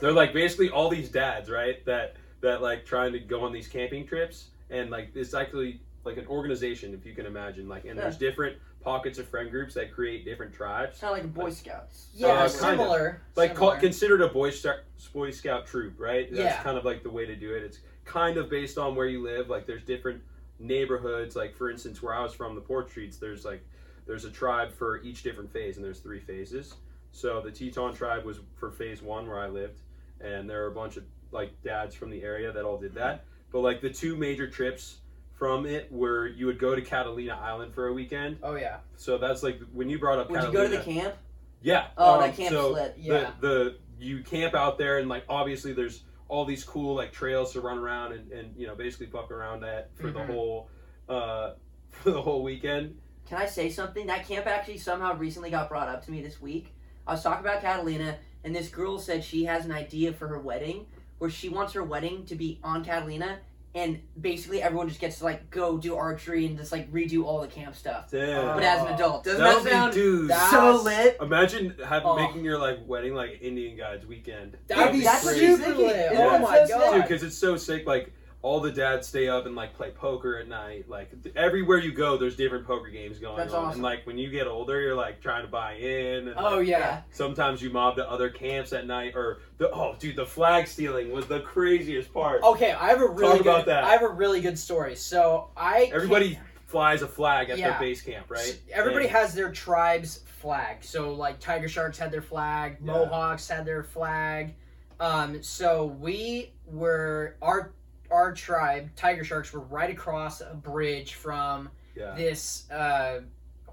[SPEAKER 1] they're like basically all these dads, right? That that like trying to go on these camping trips, and like it's actually like an organization, if you can imagine. Like, and there's different pockets of friend groups that create different tribes.
[SPEAKER 2] Kind of like Boy Scouts.
[SPEAKER 3] Yeah,
[SPEAKER 1] Uh,
[SPEAKER 3] similar.
[SPEAKER 1] Like call,
[SPEAKER 3] similar.
[SPEAKER 1] considered a boy scout boy scout troop, right? That's
[SPEAKER 3] Yeah.
[SPEAKER 1] kind of like the way to do it. It's kind of based on where you live. Like there's different neighborhoods. Like for instance, where I was from, the Port Streets. There's like there's a tribe for each different phase, and there's three phases. So the Teton tribe was for phase one where I lived, and there are a bunch of like dads from the area that all did that. But like the two major trips from it were you would go to Catalina Island for a weekend.
[SPEAKER 3] Oh yeah.
[SPEAKER 1] So that's like when you brought up
[SPEAKER 2] Would you go to the camp?
[SPEAKER 1] Yeah.
[SPEAKER 2] Oh,
[SPEAKER 1] um,
[SPEAKER 2] that camp's
[SPEAKER 1] so
[SPEAKER 2] lit.
[SPEAKER 3] Yeah.
[SPEAKER 1] The, the you camp out there and like obviously there's all these cool like trails to run around and, and you know basically fuck around at for the
[SPEAKER 3] Mhm.
[SPEAKER 1] whole uh for the whole weekend.
[SPEAKER 2] Can I say something? That camp actually somehow recently got brought up to me this week. I was talking about Catalina, and this girl said she has an idea for her wedding where she wants her wedding to be on Catalina, and basically everyone just gets to like go do archery and just like redo all the camp stuff.
[SPEAKER 1] Damn.
[SPEAKER 2] But as an adult, doesn't
[SPEAKER 1] that
[SPEAKER 2] that, sound
[SPEAKER 1] dude.
[SPEAKER 2] so lit?
[SPEAKER 1] Imagine have,
[SPEAKER 3] Oh.
[SPEAKER 1] making your like wedding like Indian guides weekend.
[SPEAKER 3] That'd be oh
[SPEAKER 2] That's what she's
[SPEAKER 3] super lit. Oh
[SPEAKER 1] that
[SPEAKER 3] my
[SPEAKER 2] so
[SPEAKER 3] god.
[SPEAKER 1] Dude, because it's so sick. Like all the dads stay up and like play poker at night. Like th- everywhere you go, there's different poker games going
[SPEAKER 2] That's
[SPEAKER 1] on.
[SPEAKER 2] awesome.
[SPEAKER 1] And like when you get older, you're like trying to buy in. And,
[SPEAKER 3] Oh
[SPEAKER 1] like,
[SPEAKER 3] yeah.
[SPEAKER 1] Sometimes you mob to other camps at night, or the oh, dude, the flag stealing was the craziest part.
[SPEAKER 3] Okay, I have a really
[SPEAKER 1] Talk about
[SPEAKER 3] good.
[SPEAKER 1] that.
[SPEAKER 3] I have a really good story. So I
[SPEAKER 1] Everybody flies a flag at
[SPEAKER 3] Yeah.
[SPEAKER 1] their base camp, right?
[SPEAKER 3] Everybody
[SPEAKER 1] And-
[SPEAKER 3] has their tribe's flag. So like Tiger Sharks had their flag,
[SPEAKER 1] Yeah.
[SPEAKER 3] Mohawks had their flag. Um, so we were our our tribe, Tiger Sharks, were right across a bridge from
[SPEAKER 1] yeah.
[SPEAKER 3] this uh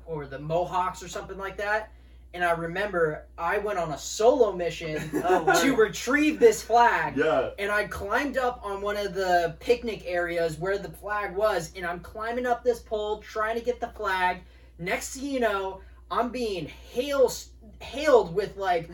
[SPEAKER 3] were the Mohawks or something like that. And I remember I went on a solo mission to retrieve this flag.
[SPEAKER 1] Yeah.
[SPEAKER 3] and I climbed up on one of the picnic areas where the flag was, and I'm climbing up this pole trying to get the flag. Next thing you know, I'm being hail hailed with like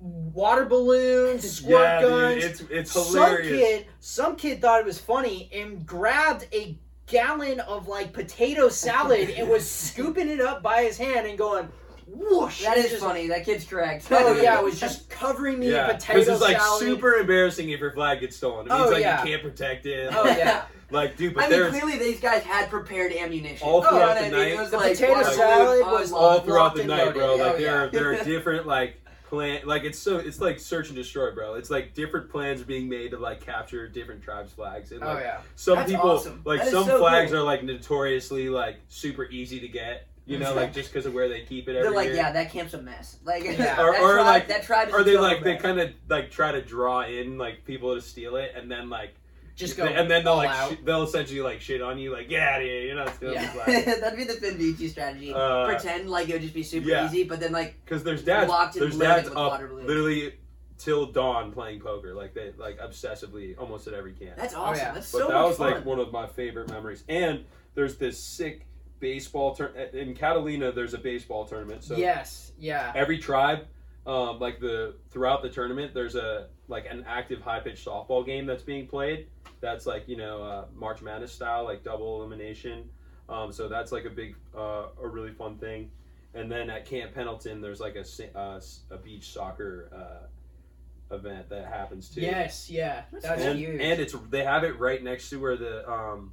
[SPEAKER 3] water balloons, squirt
[SPEAKER 1] Yeah,
[SPEAKER 3] guns.
[SPEAKER 1] dude, it's it's
[SPEAKER 3] some kid, some kid thought it was funny and grabbed a gallon of like potato salad and was scooping it up by his hand and going whoosh.
[SPEAKER 2] that is
[SPEAKER 3] just-
[SPEAKER 2] funny. That kid's correct.
[SPEAKER 3] Oh yeah, it was just covering me
[SPEAKER 1] yeah,
[SPEAKER 3] in potato salad.
[SPEAKER 1] Because it's like
[SPEAKER 3] salad.
[SPEAKER 1] super embarrassing if your flag gets stolen. It oh, means
[SPEAKER 3] Oh,
[SPEAKER 1] like
[SPEAKER 3] yeah.
[SPEAKER 1] you can't protect it.
[SPEAKER 3] Oh yeah.
[SPEAKER 1] Like, dude, but
[SPEAKER 2] I mean, clearly these guys had prepared ammunition.
[SPEAKER 1] All throughout
[SPEAKER 2] what
[SPEAKER 1] the
[SPEAKER 2] I mean?
[SPEAKER 1] night,
[SPEAKER 2] It was
[SPEAKER 3] the
[SPEAKER 2] like
[SPEAKER 3] potato salad
[SPEAKER 2] balloon
[SPEAKER 3] was
[SPEAKER 1] all throughout the night,
[SPEAKER 3] loaded.
[SPEAKER 1] bro. Like
[SPEAKER 3] Oh,
[SPEAKER 1] there, are,
[SPEAKER 3] yeah.
[SPEAKER 1] there are different like plan. Like it's so it's like search and destroy, bro. It's like different plans are being made to like capture different tribes' flags, and
[SPEAKER 3] Oh
[SPEAKER 1] like
[SPEAKER 3] yeah.
[SPEAKER 1] some
[SPEAKER 2] That's
[SPEAKER 1] people
[SPEAKER 2] awesome.
[SPEAKER 1] like
[SPEAKER 2] That is
[SPEAKER 1] some
[SPEAKER 2] so
[SPEAKER 1] flags
[SPEAKER 2] cool.
[SPEAKER 1] are like notoriously like super easy to get. You know, like just because of where they keep it every
[SPEAKER 2] They're like,
[SPEAKER 1] year.
[SPEAKER 2] yeah, that camp's a mess. Like,
[SPEAKER 3] Yeah.
[SPEAKER 1] Or- or
[SPEAKER 2] tribe,
[SPEAKER 1] like-
[SPEAKER 2] that tribe is
[SPEAKER 1] Or they
[SPEAKER 2] total
[SPEAKER 1] like they kind of like try to draw in like people to steal it, and then like
[SPEAKER 3] Just go
[SPEAKER 1] and then they'll
[SPEAKER 3] all
[SPEAKER 1] like
[SPEAKER 3] out.
[SPEAKER 1] sh- they'll essentially like shit on you, like get out of here, you're not stealing
[SPEAKER 3] Yeah.
[SPEAKER 1] the.
[SPEAKER 2] That'd be the Finn Vici strategy.
[SPEAKER 1] Uh,
[SPEAKER 2] Pretend like it would just be super
[SPEAKER 1] yeah.
[SPEAKER 2] easy, but then like
[SPEAKER 1] Because there's dads,
[SPEAKER 2] Locked and
[SPEAKER 1] there's dads
[SPEAKER 2] with
[SPEAKER 1] up literally till dawn playing poker, like they like obsessively almost at every camp.
[SPEAKER 2] that's awesome.
[SPEAKER 3] yeah.
[SPEAKER 2] That's
[SPEAKER 1] But
[SPEAKER 2] so
[SPEAKER 1] that
[SPEAKER 2] much
[SPEAKER 1] was
[SPEAKER 2] fun.
[SPEAKER 1] like one of my favorite memories. And there's this sick baseball turn in Catalina. There's a baseball tournament, so
[SPEAKER 3] yes. Yeah.
[SPEAKER 1] every tribe, um, like the throughout the tournament, there's a like an active high pitched softball game that's being played. That's like you know uh, March Madness style, like double elimination. Um, so that's like a big, uh, a really fun thing. And then at Camp Pendleton, there's like a sa- uh, s- a beach soccer uh, event that happens too.
[SPEAKER 3] Yes. Yeah.
[SPEAKER 2] That's
[SPEAKER 3] That's
[SPEAKER 1] and,
[SPEAKER 3] huge.
[SPEAKER 1] and it's they have it right next to where the um,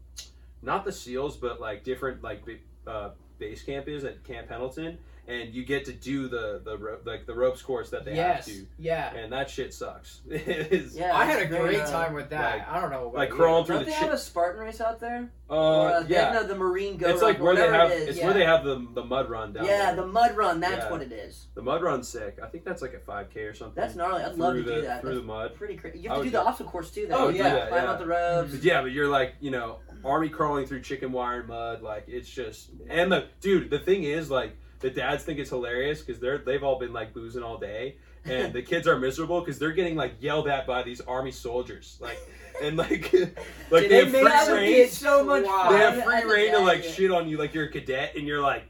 [SPEAKER 1] not the seals, but like different like uh, base camp is at Camp Pendleton, and you get to do the the ro- like the ropes course that they
[SPEAKER 3] yes.
[SPEAKER 1] have to,
[SPEAKER 3] Yeah.
[SPEAKER 1] and that shit sucks. It's
[SPEAKER 2] Yeah,
[SPEAKER 3] I had a
[SPEAKER 2] it's
[SPEAKER 3] great
[SPEAKER 2] uh,
[SPEAKER 3] time with that.
[SPEAKER 1] like-
[SPEAKER 3] I don't know. About
[SPEAKER 1] like crawling through
[SPEAKER 2] Don't
[SPEAKER 1] the
[SPEAKER 2] they
[SPEAKER 1] shit.
[SPEAKER 2] have a Spartan race out there? or,
[SPEAKER 1] Uh,
[SPEAKER 2] uh, they
[SPEAKER 1] yeah,
[SPEAKER 2] no, the Marine Go
[SPEAKER 1] it's like where they have
[SPEAKER 2] it is.
[SPEAKER 1] it's
[SPEAKER 3] yeah.
[SPEAKER 1] where they have the the mud run down
[SPEAKER 2] yeah,
[SPEAKER 1] there.
[SPEAKER 2] the mud run. That's
[SPEAKER 1] Yeah.
[SPEAKER 2] what it is.
[SPEAKER 1] The mud run's sick. I think that's like a 5K or something.
[SPEAKER 2] That's gnarly. I'd love to
[SPEAKER 1] through
[SPEAKER 2] do
[SPEAKER 1] the,
[SPEAKER 2] that.
[SPEAKER 1] Through
[SPEAKER 2] That's
[SPEAKER 1] the mud.
[SPEAKER 2] pretty crazy. You
[SPEAKER 1] I
[SPEAKER 2] have to do the
[SPEAKER 1] do-
[SPEAKER 2] obstacle course too. Though.
[SPEAKER 3] Oh, yeah,
[SPEAKER 2] gotta climb
[SPEAKER 3] yeah.
[SPEAKER 2] out the ropes.
[SPEAKER 1] Yeah, but you're like, you know, army crawling through chicken wire and mud. Like it's just, and the dude. The thing is, like, the dads think it's hilarious because they're they've all been like boozing all day, and the kids are miserable because they're getting like yelled at by these army soldiers, like, and like, like
[SPEAKER 3] Did
[SPEAKER 1] they
[SPEAKER 3] they
[SPEAKER 1] have free reign.
[SPEAKER 2] so much
[SPEAKER 3] Wow.
[SPEAKER 1] They have free reign to like shit on you like you're a cadet and you're like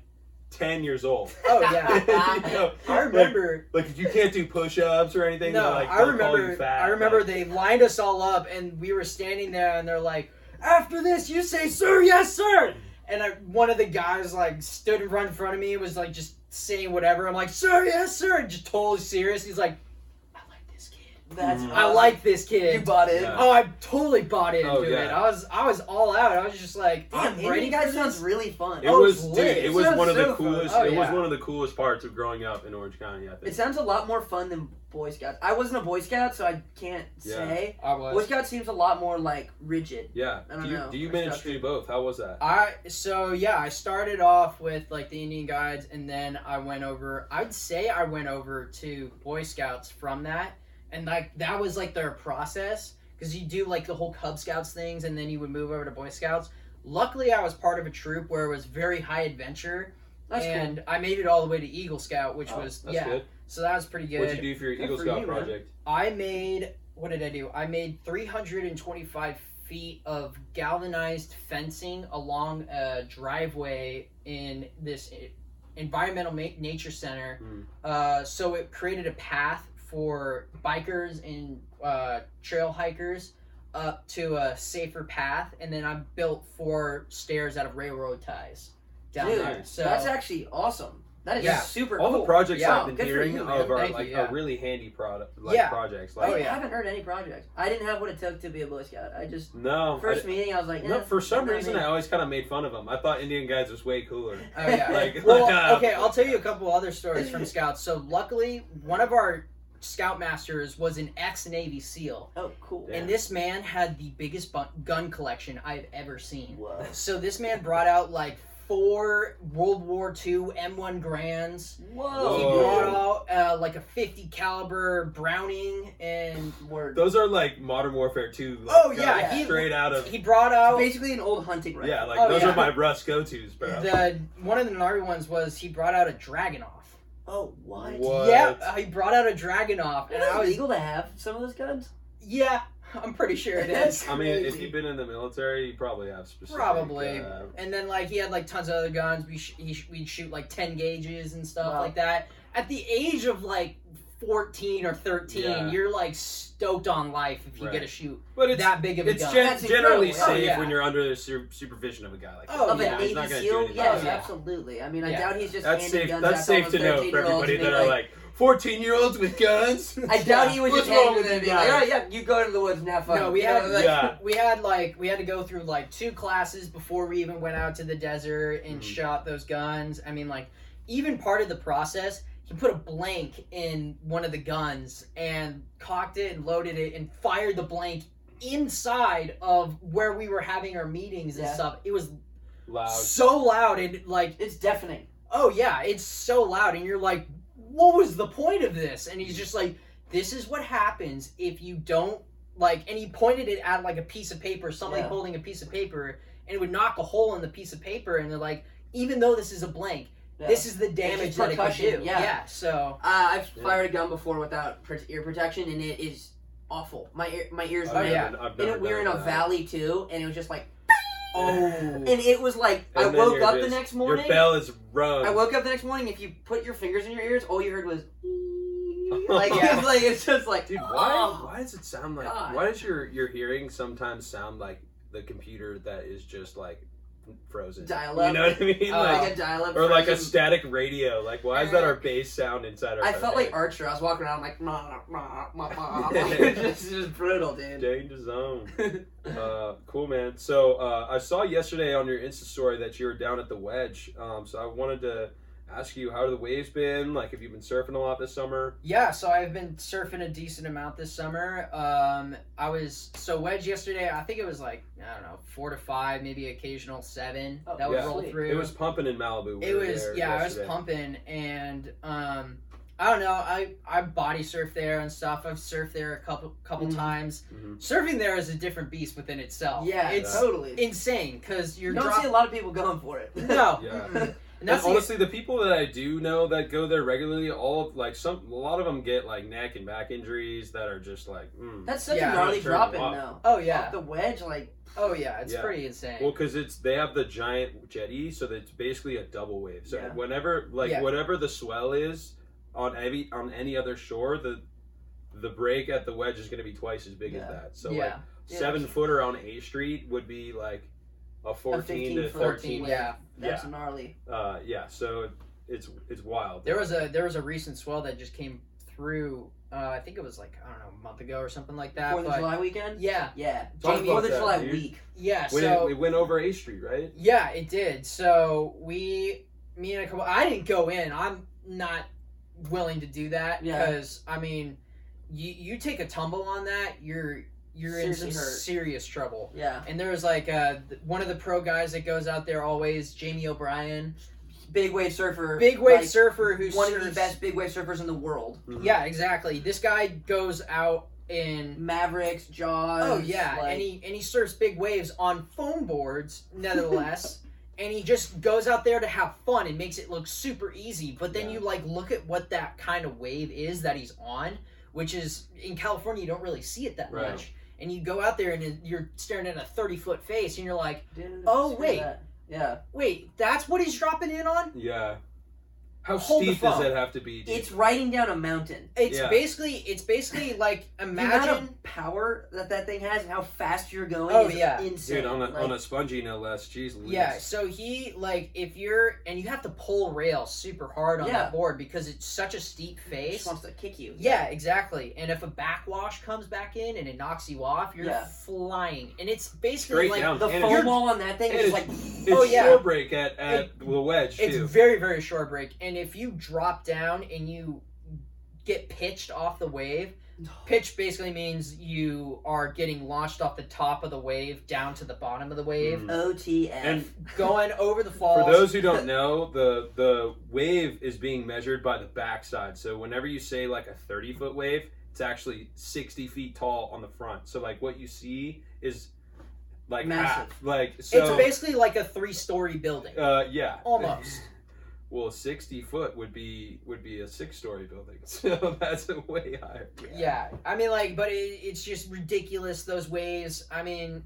[SPEAKER 1] ten years old.
[SPEAKER 3] Oh yeah.
[SPEAKER 1] You know,
[SPEAKER 3] I remember.
[SPEAKER 1] like you can't do push-ups or anything.
[SPEAKER 3] No,
[SPEAKER 1] like,
[SPEAKER 3] I
[SPEAKER 1] they'll call you
[SPEAKER 3] remember.
[SPEAKER 1] fat,
[SPEAKER 3] I remember
[SPEAKER 1] like-
[SPEAKER 3] they lined us all up, and we were standing there, and they're like, "After this, you say, sir, yes, sir." And I, one of the guys like stood in front in front of me, and was like just saying whatever. I'm like, "Sir, yes, sir," and just totally serious. He's like, "I like this kid.
[SPEAKER 2] That's
[SPEAKER 1] Mhm.
[SPEAKER 3] I like this kid.
[SPEAKER 2] You bought in.
[SPEAKER 1] Yeah.
[SPEAKER 3] Oh, I totally bought into
[SPEAKER 1] Oh,
[SPEAKER 3] it.
[SPEAKER 1] yeah.
[SPEAKER 3] I was, I was all out. I was just like,
[SPEAKER 2] Damn,
[SPEAKER 3] "I'm ready
[SPEAKER 2] Indian guy sounds really fun.
[SPEAKER 1] It
[SPEAKER 3] Oh,
[SPEAKER 1] was,
[SPEAKER 3] it's
[SPEAKER 1] dude. It
[SPEAKER 3] It
[SPEAKER 1] was one of the
[SPEAKER 3] so fun.
[SPEAKER 1] coolest.
[SPEAKER 3] Oh,
[SPEAKER 1] It was one of the coolest parts of growing up in Orange County. I think.
[SPEAKER 2] It sounds a lot more fun than Boy Scouts. I wasn't a Boy Scout, so I can't
[SPEAKER 1] Yeah.
[SPEAKER 2] say.
[SPEAKER 3] I
[SPEAKER 2] Boy. Scout seems a lot more like rigid.
[SPEAKER 1] yeah.
[SPEAKER 2] I don't
[SPEAKER 1] do you,
[SPEAKER 2] know.
[SPEAKER 1] do you manage to do both? How was that?
[SPEAKER 3] I so yeah, I started off with like the Indian Guides, and then I went over. I'd say I went over to Boy Scouts from that, and like that was like their process because you do like the whole Cub Scouts things, and then you would move over to Boy Scouts. Luckily, I was part of a troop where it was very high adventure,
[SPEAKER 2] That's
[SPEAKER 3] and I made it all the way to Eagle Scout, which
[SPEAKER 1] Oh,
[SPEAKER 3] was
[SPEAKER 1] that's
[SPEAKER 3] yeah.
[SPEAKER 1] good.
[SPEAKER 3] So that was pretty good.
[SPEAKER 1] What'd you do for your
[SPEAKER 2] Good
[SPEAKER 1] Eagle Scout
[SPEAKER 2] you, man.
[SPEAKER 1] project?
[SPEAKER 3] I made what did I do? I made 325 feet of galvanized fencing along a driveway in this environmental ma- nature center.
[SPEAKER 1] Hmm.
[SPEAKER 3] Uh, so it created a path for bikers and uh, trail hikers up to a safer path, and then I built four stairs out of railroad ties down
[SPEAKER 2] Dude,
[SPEAKER 3] there. So
[SPEAKER 2] That's actually awesome. That is
[SPEAKER 3] Yeah.
[SPEAKER 2] super
[SPEAKER 1] All
[SPEAKER 2] cool.
[SPEAKER 1] the projects
[SPEAKER 3] Yeah.
[SPEAKER 1] I've been
[SPEAKER 2] Good
[SPEAKER 1] hearing
[SPEAKER 2] you,
[SPEAKER 1] of are
[SPEAKER 3] Thank
[SPEAKER 1] like
[SPEAKER 3] you, yeah.
[SPEAKER 1] are really handy product like
[SPEAKER 3] Yeah.
[SPEAKER 1] projects.
[SPEAKER 2] I
[SPEAKER 1] Like
[SPEAKER 3] Oh, yeah.
[SPEAKER 2] haven't heard any projects. I didn't have what it took to be a Boy Scout. I just
[SPEAKER 1] no,
[SPEAKER 2] first
[SPEAKER 1] I,
[SPEAKER 2] meeting I was like,
[SPEAKER 1] no.
[SPEAKER 2] eh,
[SPEAKER 1] For some
[SPEAKER 2] not
[SPEAKER 1] reason,
[SPEAKER 2] me.
[SPEAKER 1] I always kind of made fun of them. I thought Indian guys was way cooler.
[SPEAKER 3] Oh yeah.
[SPEAKER 1] Like-
[SPEAKER 3] well,
[SPEAKER 1] like, uh,
[SPEAKER 3] okay, I'll tell you a couple other stories from scouts. So luckily, one of our scoutmasters was an ex-Navy SEAL,
[SPEAKER 2] Oh, cool.
[SPEAKER 1] Yeah.
[SPEAKER 3] and this man had the biggest bu- gun collection I've ever seen.
[SPEAKER 2] Whoa.
[SPEAKER 3] So this man brought out like four World War II M1 Garands.
[SPEAKER 2] Whoa.
[SPEAKER 3] He brought out uh, like a 50 caliber Browning, and
[SPEAKER 2] Word.
[SPEAKER 1] Those are like Modern Warfare 2. Like,
[SPEAKER 3] Oh, yeah,
[SPEAKER 2] he-
[SPEAKER 1] straight out of
[SPEAKER 3] he brought
[SPEAKER 2] It's
[SPEAKER 3] out
[SPEAKER 2] basically an old hunting rifle.
[SPEAKER 1] yeah. Like
[SPEAKER 3] Oh,
[SPEAKER 1] those
[SPEAKER 3] yeah.
[SPEAKER 1] are my Russ go tos, bro.
[SPEAKER 3] the one of the gnarly ones was he brought out a Dragunov.
[SPEAKER 2] Oh, what?
[SPEAKER 1] What?
[SPEAKER 3] Yeah, he brought out a Dragunov,
[SPEAKER 2] Is
[SPEAKER 3] and I
[SPEAKER 2] it
[SPEAKER 3] was
[SPEAKER 2] legal to have some of those guns?
[SPEAKER 3] yeah, I'm pretty sure it is.
[SPEAKER 1] I mean, if
[SPEAKER 2] Crazy.
[SPEAKER 1] you've been in the military, you probably have specific.
[SPEAKER 3] Probably.
[SPEAKER 1] uh,
[SPEAKER 3] And then like he had like tons of other guns. We sh- he sh- we'd shoot like ten gauges and stuff
[SPEAKER 2] Wow.
[SPEAKER 3] like that. At the age of like fourteen or thirteen,
[SPEAKER 1] Yeah.
[SPEAKER 3] you're like stoked on life if you
[SPEAKER 1] Right.
[SPEAKER 3] get to shoot
[SPEAKER 1] but it's
[SPEAKER 3] that big of a
[SPEAKER 1] it's
[SPEAKER 3] gun.
[SPEAKER 1] gen-
[SPEAKER 2] That's
[SPEAKER 1] generally safe
[SPEAKER 3] Oh, yeah.
[SPEAKER 1] when you're under the su- supervision of a guy like that.
[SPEAKER 3] Oh,
[SPEAKER 2] of
[SPEAKER 3] yeah.
[SPEAKER 2] a Navy
[SPEAKER 1] not gonna do
[SPEAKER 2] SEAL? Yes,
[SPEAKER 3] Oh, yeah.
[SPEAKER 2] absolutely. I mean, I
[SPEAKER 3] Yeah.
[SPEAKER 2] doubt he's just
[SPEAKER 1] That's
[SPEAKER 2] handing
[SPEAKER 1] safe.
[SPEAKER 2] guns
[SPEAKER 1] That's safe
[SPEAKER 2] to
[SPEAKER 1] to know for everybody
[SPEAKER 2] being
[SPEAKER 1] that are like 14 year olds with guns.
[SPEAKER 2] I doubt he was
[SPEAKER 1] What's
[SPEAKER 2] just
[SPEAKER 1] wrong with
[SPEAKER 2] them and
[SPEAKER 1] you
[SPEAKER 2] like,
[SPEAKER 1] guys?
[SPEAKER 2] all right, yeah, you go to the woods and have fun.
[SPEAKER 3] No, we had
[SPEAKER 2] like-
[SPEAKER 1] Yeah.
[SPEAKER 3] we had like we had to go through like two classes before we even went out to the desert and
[SPEAKER 1] Mhm.
[SPEAKER 3] shot those guns. I mean, like even part of the process, he put a blank in one of the guns and cocked it and loaded it and fired the blank inside of where we were having our meetings and
[SPEAKER 2] Yeah.
[SPEAKER 3] stuff. It was
[SPEAKER 1] Loud.
[SPEAKER 3] so loud and like
[SPEAKER 2] It's deafening.
[SPEAKER 3] oh yeah, it's so loud, and you're like, what was the point of this? And he's just like, this is what happens if you don't like. And he pointed it at like a piece of paper, somebody
[SPEAKER 2] Yeah.
[SPEAKER 3] holding a piece of paper, and it would knock a hole in the piece of paper. And they're like, even though this is a blank,
[SPEAKER 2] Yeah.
[SPEAKER 3] this is the damage that it could do.
[SPEAKER 2] yeah.
[SPEAKER 3] so
[SPEAKER 2] Uh, I've
[SPEAKER 1] Yeah.
[SPEAKER 2] fired a gun before without ear protection, and it is awful. My ear, my ears
[SPEAKER 3] Oh,
[SPEAKER 2] ring.
[SPEAKER 3] yeah.
[SPEAKER 1] I've
[SPEAKER 2] And
[SPEAKER 1] never
[SPEAKER 2] it, we were in a
[SPEAKER 1] that.
[SPEAKER 2] valley too, and it was just like,
[SPEAKER 3] oh
[SPEAKER 2] and it was like, I
[SPEAKER 1] And then
[SPEAKER 2] woke
[SPEAKER 1] you're
[SPEAKER 2] up the next morning.
[SPEAKER 1] Your bell is rung.
[SPEAKER 2] I woke up the next morning. If you put your fingers in your ears, all you heard was like,
[SPEAKER 3] Yeah.
[SPEAKER 2] it's like it's just like,
[SPEAKER 1] Dude, why?
[SPEAKER 2] oh.
[SPEAKER 1] Why does it sound like?
[SPEAKER 2] God.
[SPEAKER 1] Why does your your hearing sometimes sound like the computer that is just like frozen?
[SPEAKER 2] Dial up.
[SPEAKER 1] You know what I mean?
[SPEAKER 3] Oh.
[SPEAKER 1] like,
[SPEAKER 2] like a dial-up
[SPEAKER 1] or like a static radio. Like, why is that our bass sound inside our?
[SPEAKER 2] I felt like? Archer. I was walking around like, "Mah, mah, mah, mah." It's just, just brutal, dude.
[SPEAKER 1] Danger zone. Uh, cool, man. So uh, I saw yesterday on your Insta story that you were down at the Wedge. Um, so I wanted to ask you how the waves been. Like, have you been surfing a lot this summer?
[SPEAKER 3] Yeah, so I've been surfing a decent amount this summer. Um, I was so wedge yesterday. I think it was like I don't know, four to five, maybe occasional seven.
[SPEAKER 2] Oh,
[SPEAKER 3] that would
[SPEAKER 1] yeah.
[SPEAKER 3] roll
[SPEAKER 2] Sweet.
[SPEAKER 3] through.
[SPEAKER 1] It was pumping in Malibu. We
[SPEAKER 3] It was yeah,
[SPEAKER 1] yesterday.
[SPEAKER 3] I was pumping and um I don't know, I I body surf there and stuff. I've surfed there a couple couple
[SPEAKER 2] Mhm.
[SPEAKER 3] times.
[SPEAKER 1] Mhm.
[SPEAKER 3] Surfing there is a different beast within itself.
[SPEAKER 2] Yeah,
[SPEAKER 3] it's
[SPEAKER 2] totally.
[SPEAKER 3] insane because you're
[SPEAKER 2] you don't
[SPEAKER 3] drop-
[SPEAKER 2] see a lot of people going for it.
[SPEAKER 3] no,
[SPEAKER 1] Yeah.
[SPEAKER 3] And
[SPEAKER 1] And
[SPEAKER 3] that's the-
[SPEAKER 1] honestly, the people that I do know that go there regularly, all of, like some, a lot of them get like neck and back injuries that are just like, mm.
[SPEAKER 2] That's such
[SPEAKER 3] Yeah.
[SPEAKER 2] a gnarly
[SPEAKER 1] Turn
[SPEAKER 2] drop in
[SPEAKER 1] them
[SPEAKER 2] though.
[SPEAKER 3] oh yeah,
[SPEAKER 2] Off the wedge, like
[SPEAKER 3] oh yeah, it's
[SPEAKER 1] Yeah.
[SPEAKER 3] pretty insane.
[SPEAKER 1] Well, because it's they have the giant jetty, so that it's basically a double wave. So
[SPEAKER 2] Yeah.
[SPEAKER 1] whenever, like,
[SPEAKER 3] Yeah.
[SPEAKER 1] whatever the swell is on any on any other shore, the the break at the wedge is going to be twice as big as that. So
[SPEAKER 3] yeah,
[SPEAKER 1] like
[SPEAKER 2] Yeah.
[SPEAKER 1] seven footer on A Street would be like a fourteen to
[SPEAKER 2] 15 foot.
[SPEAKER 1] thirteen.
[SPEAKER 2] wave.
[SPEAKER 3] yeah.
[SPEAKER 2] that's
[SPEAKER 1] Yeah.
[SPEAKER 2] gnarly.
[SPEAKER 1] Uh, yeah. So it's it's wild.
[SPEAKER 3] There was a there was a recent swell that just came through. Uh, I think it was like I don't know a month ago or something like that.
[SPEAKER 2] Fourth of July weekend.
[SPEAKER 3] yeah,
[SPEAKER 2] Yeah,
[SPEAKER 1] Talk
[SPEAKER 2] Jamie, Fourth of
[SPEAKER 1] that,
[SPEAKER 2] July
[SPEAKER 1] dude.
[SPEAKER 2] week.
[SPEAKER 3] yeah.
[SPEAKER 1] when
[SPEAKER 3] so
[SPEAKER 1] it, it went over A Street, right?
[SPEAKER 3] Yeah, it did. So we, me and a couple. I didn't go in. I'm not willing to do that
[SPEAKER 2] Yeah.
[SPEAKER 3] because I mean, you you take a tumble on that, you're you're in some
[SPEAKER 2] hurt.
[SPEAKER 3] serious trouble.
[SPEAKER 2] Yeah,
[SPEAKER 3] And there was like uh, one of the pro guys that goes out there always, Jamie O'Brien,
[SPEAKER 2] big wave surfer.
[SPEAKER 3] big wave
[SPEAKER 2] like,
[SPEAKER 3] surfer who's
[SPEAKER 2] one of the best big wave surfers in the world.
[SPEAKER 1] Mhm.
[SPEAKER 3] Yeah, exactly. This guy goes out in
[SPEAKER 2] Mavericks, Jaws.
[SPEAKER 3] Oh yeah,
[SPEAKER 2] like,
[SPEAKER 3] and he and he surfs big waves on foam boards, nevertheless. and he just goes out there to have fun and makes it look super easy. But then
[SPEAKER 1] Yeah.
[SPEAKER 3] you like look at what that kind of wave is that he's on, which is in California you don't really see it that
[SPEAKER 1] Right.
[SPEAKER 3] much. And you go out there and you're staring at a thirty foot face, and you're like,
[SPEAKER 2] Dude,
[SPEAKER 3] Oh, wait.
[SPEAKER 2] that. Yeah,
[SPEAKER 3] "Wait, that's what he's dropping in on."
[SPEAKER 1] Yeah. How
[SPEAKER 3] Hold the
[SPEAKER 1] steep does
[SPEAKER 3] phone.
[SPEAKER 1] that have to be? dude?
[SPEAKER 2] it's riding down a mountain.
[SPEAKER 3] It's
[SPEAKER 1] Yeah.
[SPEAKER 3] basically it's basically like
[SPEAKER 2] The
[SPEAKER 3] imagine
[SPEAKER 2] of power that that thing has and how fast you're going
[SPEAKER 3] Oh,
[SPEAKER 2] is
[SPEAKER 3] yeah.
[SPEAKER 2] insane.
[SPEAKER 1] Dude, on a,
[SPEAKER 2] Like,
[SPEAKER 1] on a spongy no less. Jeez Louise.
[SPEAKER 3] Yeah, so he like if you're and you have to pull rail super hard on
[SPEAKER 2] Yeah.
[SPEAKER 3] that board because it's such a steep
[SPEAKER 2] he
[SPEAKER 3] face.
[SPEAKER 2] just wants to kick you.
[SPEAKER 3] Yeah, exactly. And if a backwash comes back in and it knocks you off, you're
[SPEAKER 2] Yeah.
[SPEAKER 3] flying. And it's basically
[SPEAKER 1] Straight
[SPEAKER 3] like
[SPEAKER 1] down.
[SPEAKER 2] The
[SPEAKER 1] And
[SPEAKER 2] foam wall on that thing is
[SPEAKER 1] it's-
[SPEAKER 2] like
[SPEAKER 1] It's
[SPEAKER 3] Oh, yeah.
[SPEAKER 1] shore break at, at the wedge,
[SPEAKER 3] it's
[SPEAKER 1] too.
[SPEAKER 3] very very short break. And if you drop down and you get pitched off the wave, pitch basically means you are getting launched off the top of the wave down to the bottom of the wave,
[SPEAKER 1] Mm.
[SPEAKER 2] OTF.
[SPEAKER 1] And
[SPEAKER 3] going over the falls.
[SPEAKER 1] For those who don't know, the the wave is being measured by the backside. So whenever you say like a 30 foot wave, it's actually 60 feet tall on the front. So like what you see is like
[SPEAKER 2] Massive.
[SPEAKER 1] half. Like so.
[SPEAKER 3] it's basically like a three story building.
[SPEAKER 1] uh, yeah.
[SPEAKER 3] Almost.
[SPEAKER 1] Well, 60 foot would be would be a six story building. So that's a way higher.
[SPEAKER 3] Yeah, I mean, like, but it, it's just ridiculous those waves. I mean,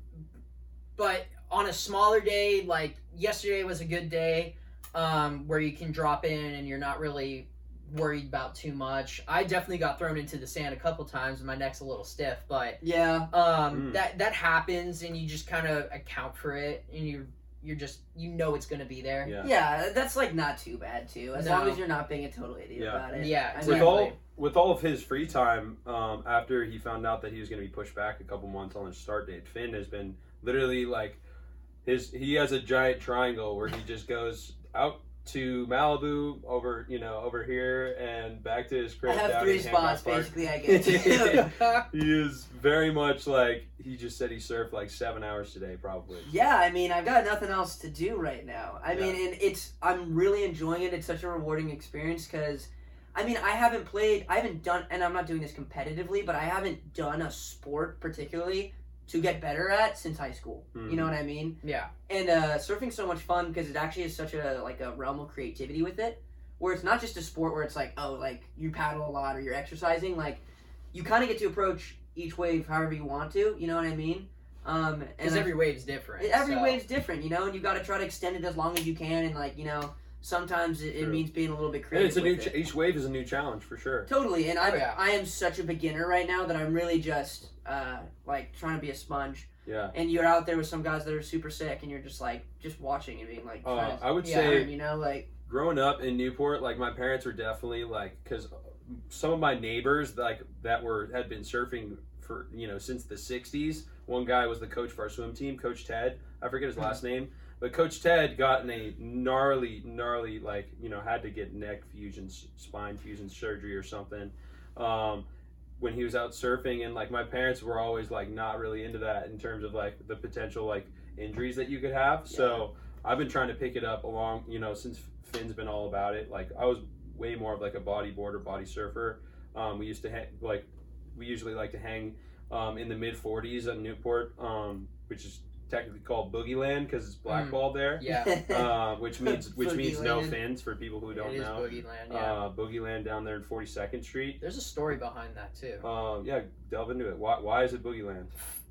[SPEAKER 3] but on a smaller day, like yesterday was a good day, um, where you can drop in and you're not really worried about too much. I definitely got thrown into the sand a couple times and my neck's a little stiff, but
[SPEAKER 2] yeah.
[SPEAKER 3] um,
[SPEAKER 1] Mm.
[SPEAKER 3] that that happens and you just kind of account for it and you you're just you know it's gonna be there.
[SPEAKER 1] Yeah.
[SPEAKER 2] Yeah, that's like not too bad too, as
[SPEAKER 3] No.
[SPEAKER 2] long as you're not being a total idiot
[SPEAKER 1] Yeah.
[SPEAKER 2] about it.
[SPEAKER 3] Yeah,
[SPEAKER 2] I
[SPEAKER 1] With
[SPEAKER 2] mean,
[SPEAKER 1] all with all of his free time, um, after he found out that he was going to be pushed back a couple months on his start date, Finn has been literally like his. He has a giant triangle where he just goes out to Malibu over you know over here and back to his
[SPEAKER 2] I
[SPEAKER 1] crib.
[SPEAKER 2] have three spots basically. I get.
[SPEAKER 1] He is very much like he just said he surfed like seven hours today probably.
[SPEAKER 2] yeah, I mean, I've got nothing else to do right now. I
[SPEAKER 1] Yeah.
[SPEAKER 2] mean, and it's I'm really enjoying it. It's such a rewarding experience because. I mean, I haven't played, I haven't done, and I'm not doing this competitively, but I haven't done a sport particularly to get better at since high school. You know what I mean?
[SPEAKER 3] yeah,
[SPEAKER 2] and uh, surfing's so much fun because it actually is such a like a realm of creativity with it where it's not just a sport where it's like oh like you paddle a lot or you're exercising like you kind of get to approach each wave however you want to you know what i mean um and
[SPEAKER 3] because
[SPEAKER 2] I-
[SPEAKER 3] every wave's different.
[SPEAKER 2] every
[SPEAKER 3] so.
[SPEAKER 2] wave's different you know and you got to try to extend it as long as you can and like you know sometimes it, it means being a little bit
[SPEAKER 1] And it's a new ch- each wave is a new challenge for sure.
[SPEAKER 2] Totally, and I
[SPEAKER 3] Oh, yeah.
[SPEAKER 2] I am such a beginner right now that I'm really just uh, like trying to be a sponge.
[SPEAKER 1] Yeah.
[SPEAKER 2] And you're out there with some guys that are super sick, and you're just like just watching and being like,
[SPEAKER 1] Uh,
[SPEAKER 2] to
[SPEAKER 1] I would
[SPEAKER 3] Yeah.
[SPEAKER 1] say
[SPEAKER 2] you know, like
[SPEAKER 1] growing up in Newport, like my parents were definitely like because some of my neighbors like that were had been surfing for you know since the '60s. One guy was the coach for our swim team, Coach Ted. I forget his last name, but Coach Ted got in a gnarly, gnarly like you know had to get neck fusions, spine fusion surgery or something. Um, when he was out surfing. And like my parents were always like not really into that in terms of like the potential like injuries that you could have. So i've been trying to pick it up along you know since finn's been all about it. Like i was way more of like a bodyboarder body surfer. Um, we used to hang like we usually like to hang um, in the mid 40s at newport um, which is technically called boogie land because it's blackballed there
[SPEAKER 3] Yeah,
[SPEAKER 1] uh, which means which means no fins for people who don't
[SPEAKER 3] it is
[SPEAKER 1] know
[SPEAKER 3] Boogie Land. Yeah,
[SPEAKER 1] uh, boogie land down there in 42nd street
[SPEAKER 3] there's a story behind that too.
[SPEAKER 1] um, yeah, delve into it. Why, why is it Boogie Land?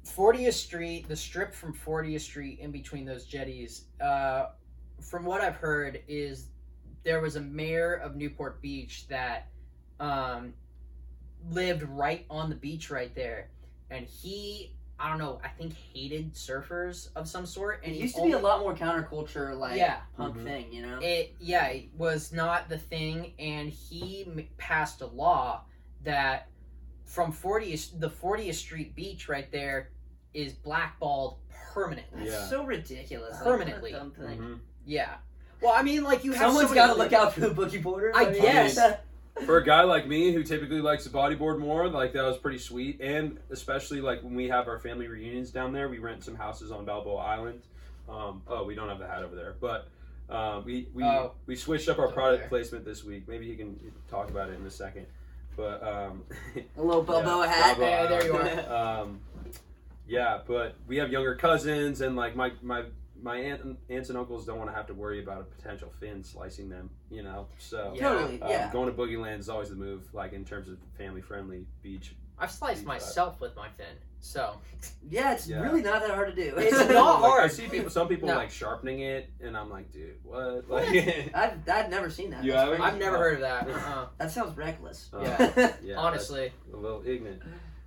[SPEAKER 3] 40th Street, the strip from 40th Street in between those jetties, uh, from what I've heard, is there was a mayor of Newport Beach that um, lived right on the beach right there. And he, I don't know, I think hated surfers of some sort. And
[SPEAKER 2] it
[SPEAKER 3] he
[SPEAKER 2] used to
[SPEAKER 3] only,
[SPEAKER 2] be a lot more counterculture, like
[SPEAKER 3] Yeah.
[SPEAKER 2] punk
[SPEAKER 1] Mhm.
[SPEAKER 2] thing, you know.
[SPEAKER 3] It, yeah, it was not the thing. And he m- passed a law that from 40th, the 40th Street beach right there is blackballed permanently.
[SPEAKER 2] That's
[SPEAKER 1] Yeah.
[SPEAKER 2] so ridiculous.
[SPEAKER 3] Permanently.
[SPEAKER 2] what a dumb thing.
[SPEAKER 1] Mhm.
[SPEAKER 3] Yeah. Well, I mean, like you have
[SPEAKER 2] Someone's
[SPEAKER 3] so
[SPEAKER 2] got to look out for the boogie boarders.
[SPEAKER 3] I
[SPEAKER 2] mean,
[SPEAKER 3] guess.
[SPEAKER 1] For a guy like me who typically likes to bodyboard more, like that was pretty sweet. And especially like when we have our family reunions down there, we rent some houses on Balboa Island. Um, oh, we don't have the hat over there, but uh, we we
[SPEAKER 3] Oh.
[SPEAKER 1] we switched up our product
[SPEAKER 3] there.
[SPEAKER 1] placement this week. Maybe he can talk about it in a second. But um,
[SPEAKER 2] a little Balboa
[SPEAKER 1] Yeah,
[SPEAKER 2] hat.
[SPEAKER 1] Balboa
[SPEAKER 3] Yeah, there you are.
[SPEAKER 1] um, yeah, but we have younger cousins, and like my my my aunt aunts and uncles don't want to have to worry about a potential fin slicing them, you know. So
[SPEAKER 3] Yeah.
[SPEAKER 2] Totally,
[SPEAKER 1] um,
[SPEAKER 2] yeah.
[SPEAKER 1] going to Boogie Land is always the move, like in terms of family friendly beach.
[SPEAKER 3] I've sliced
[SPEAKER 1] Beach
[SPEAKER 3] myself with my fin, so
[SPEAKER 2] Yeah, it's
[SPEAKER 1] Yeah.
[SPEAKER 2] really not that hard to do.
[SPEAKER 3] It's
[SPEAKER 1] Like,
[SPEAKER 3] not
[SPEAKER 1] I see people, some people
[SPEAKER 3] No.
[SPEAKER 1] like sharpening it, and I'm like, dude, what? Like,
[SPEAKER 2] I've, I've never seen that.
[SPEAKER 1] You haven't?
[SPEAKER 3] I've never heard of that. Uh-uh.
[SPEAKER 2] That sounds reckless.
[SPEAKER 1] uh,
[SPEAKER 3] Yeah.
[SPEAKER 1] yeah,
[SPEAKER 3] Honestly,
[SPEAKER 1] a little ignorant.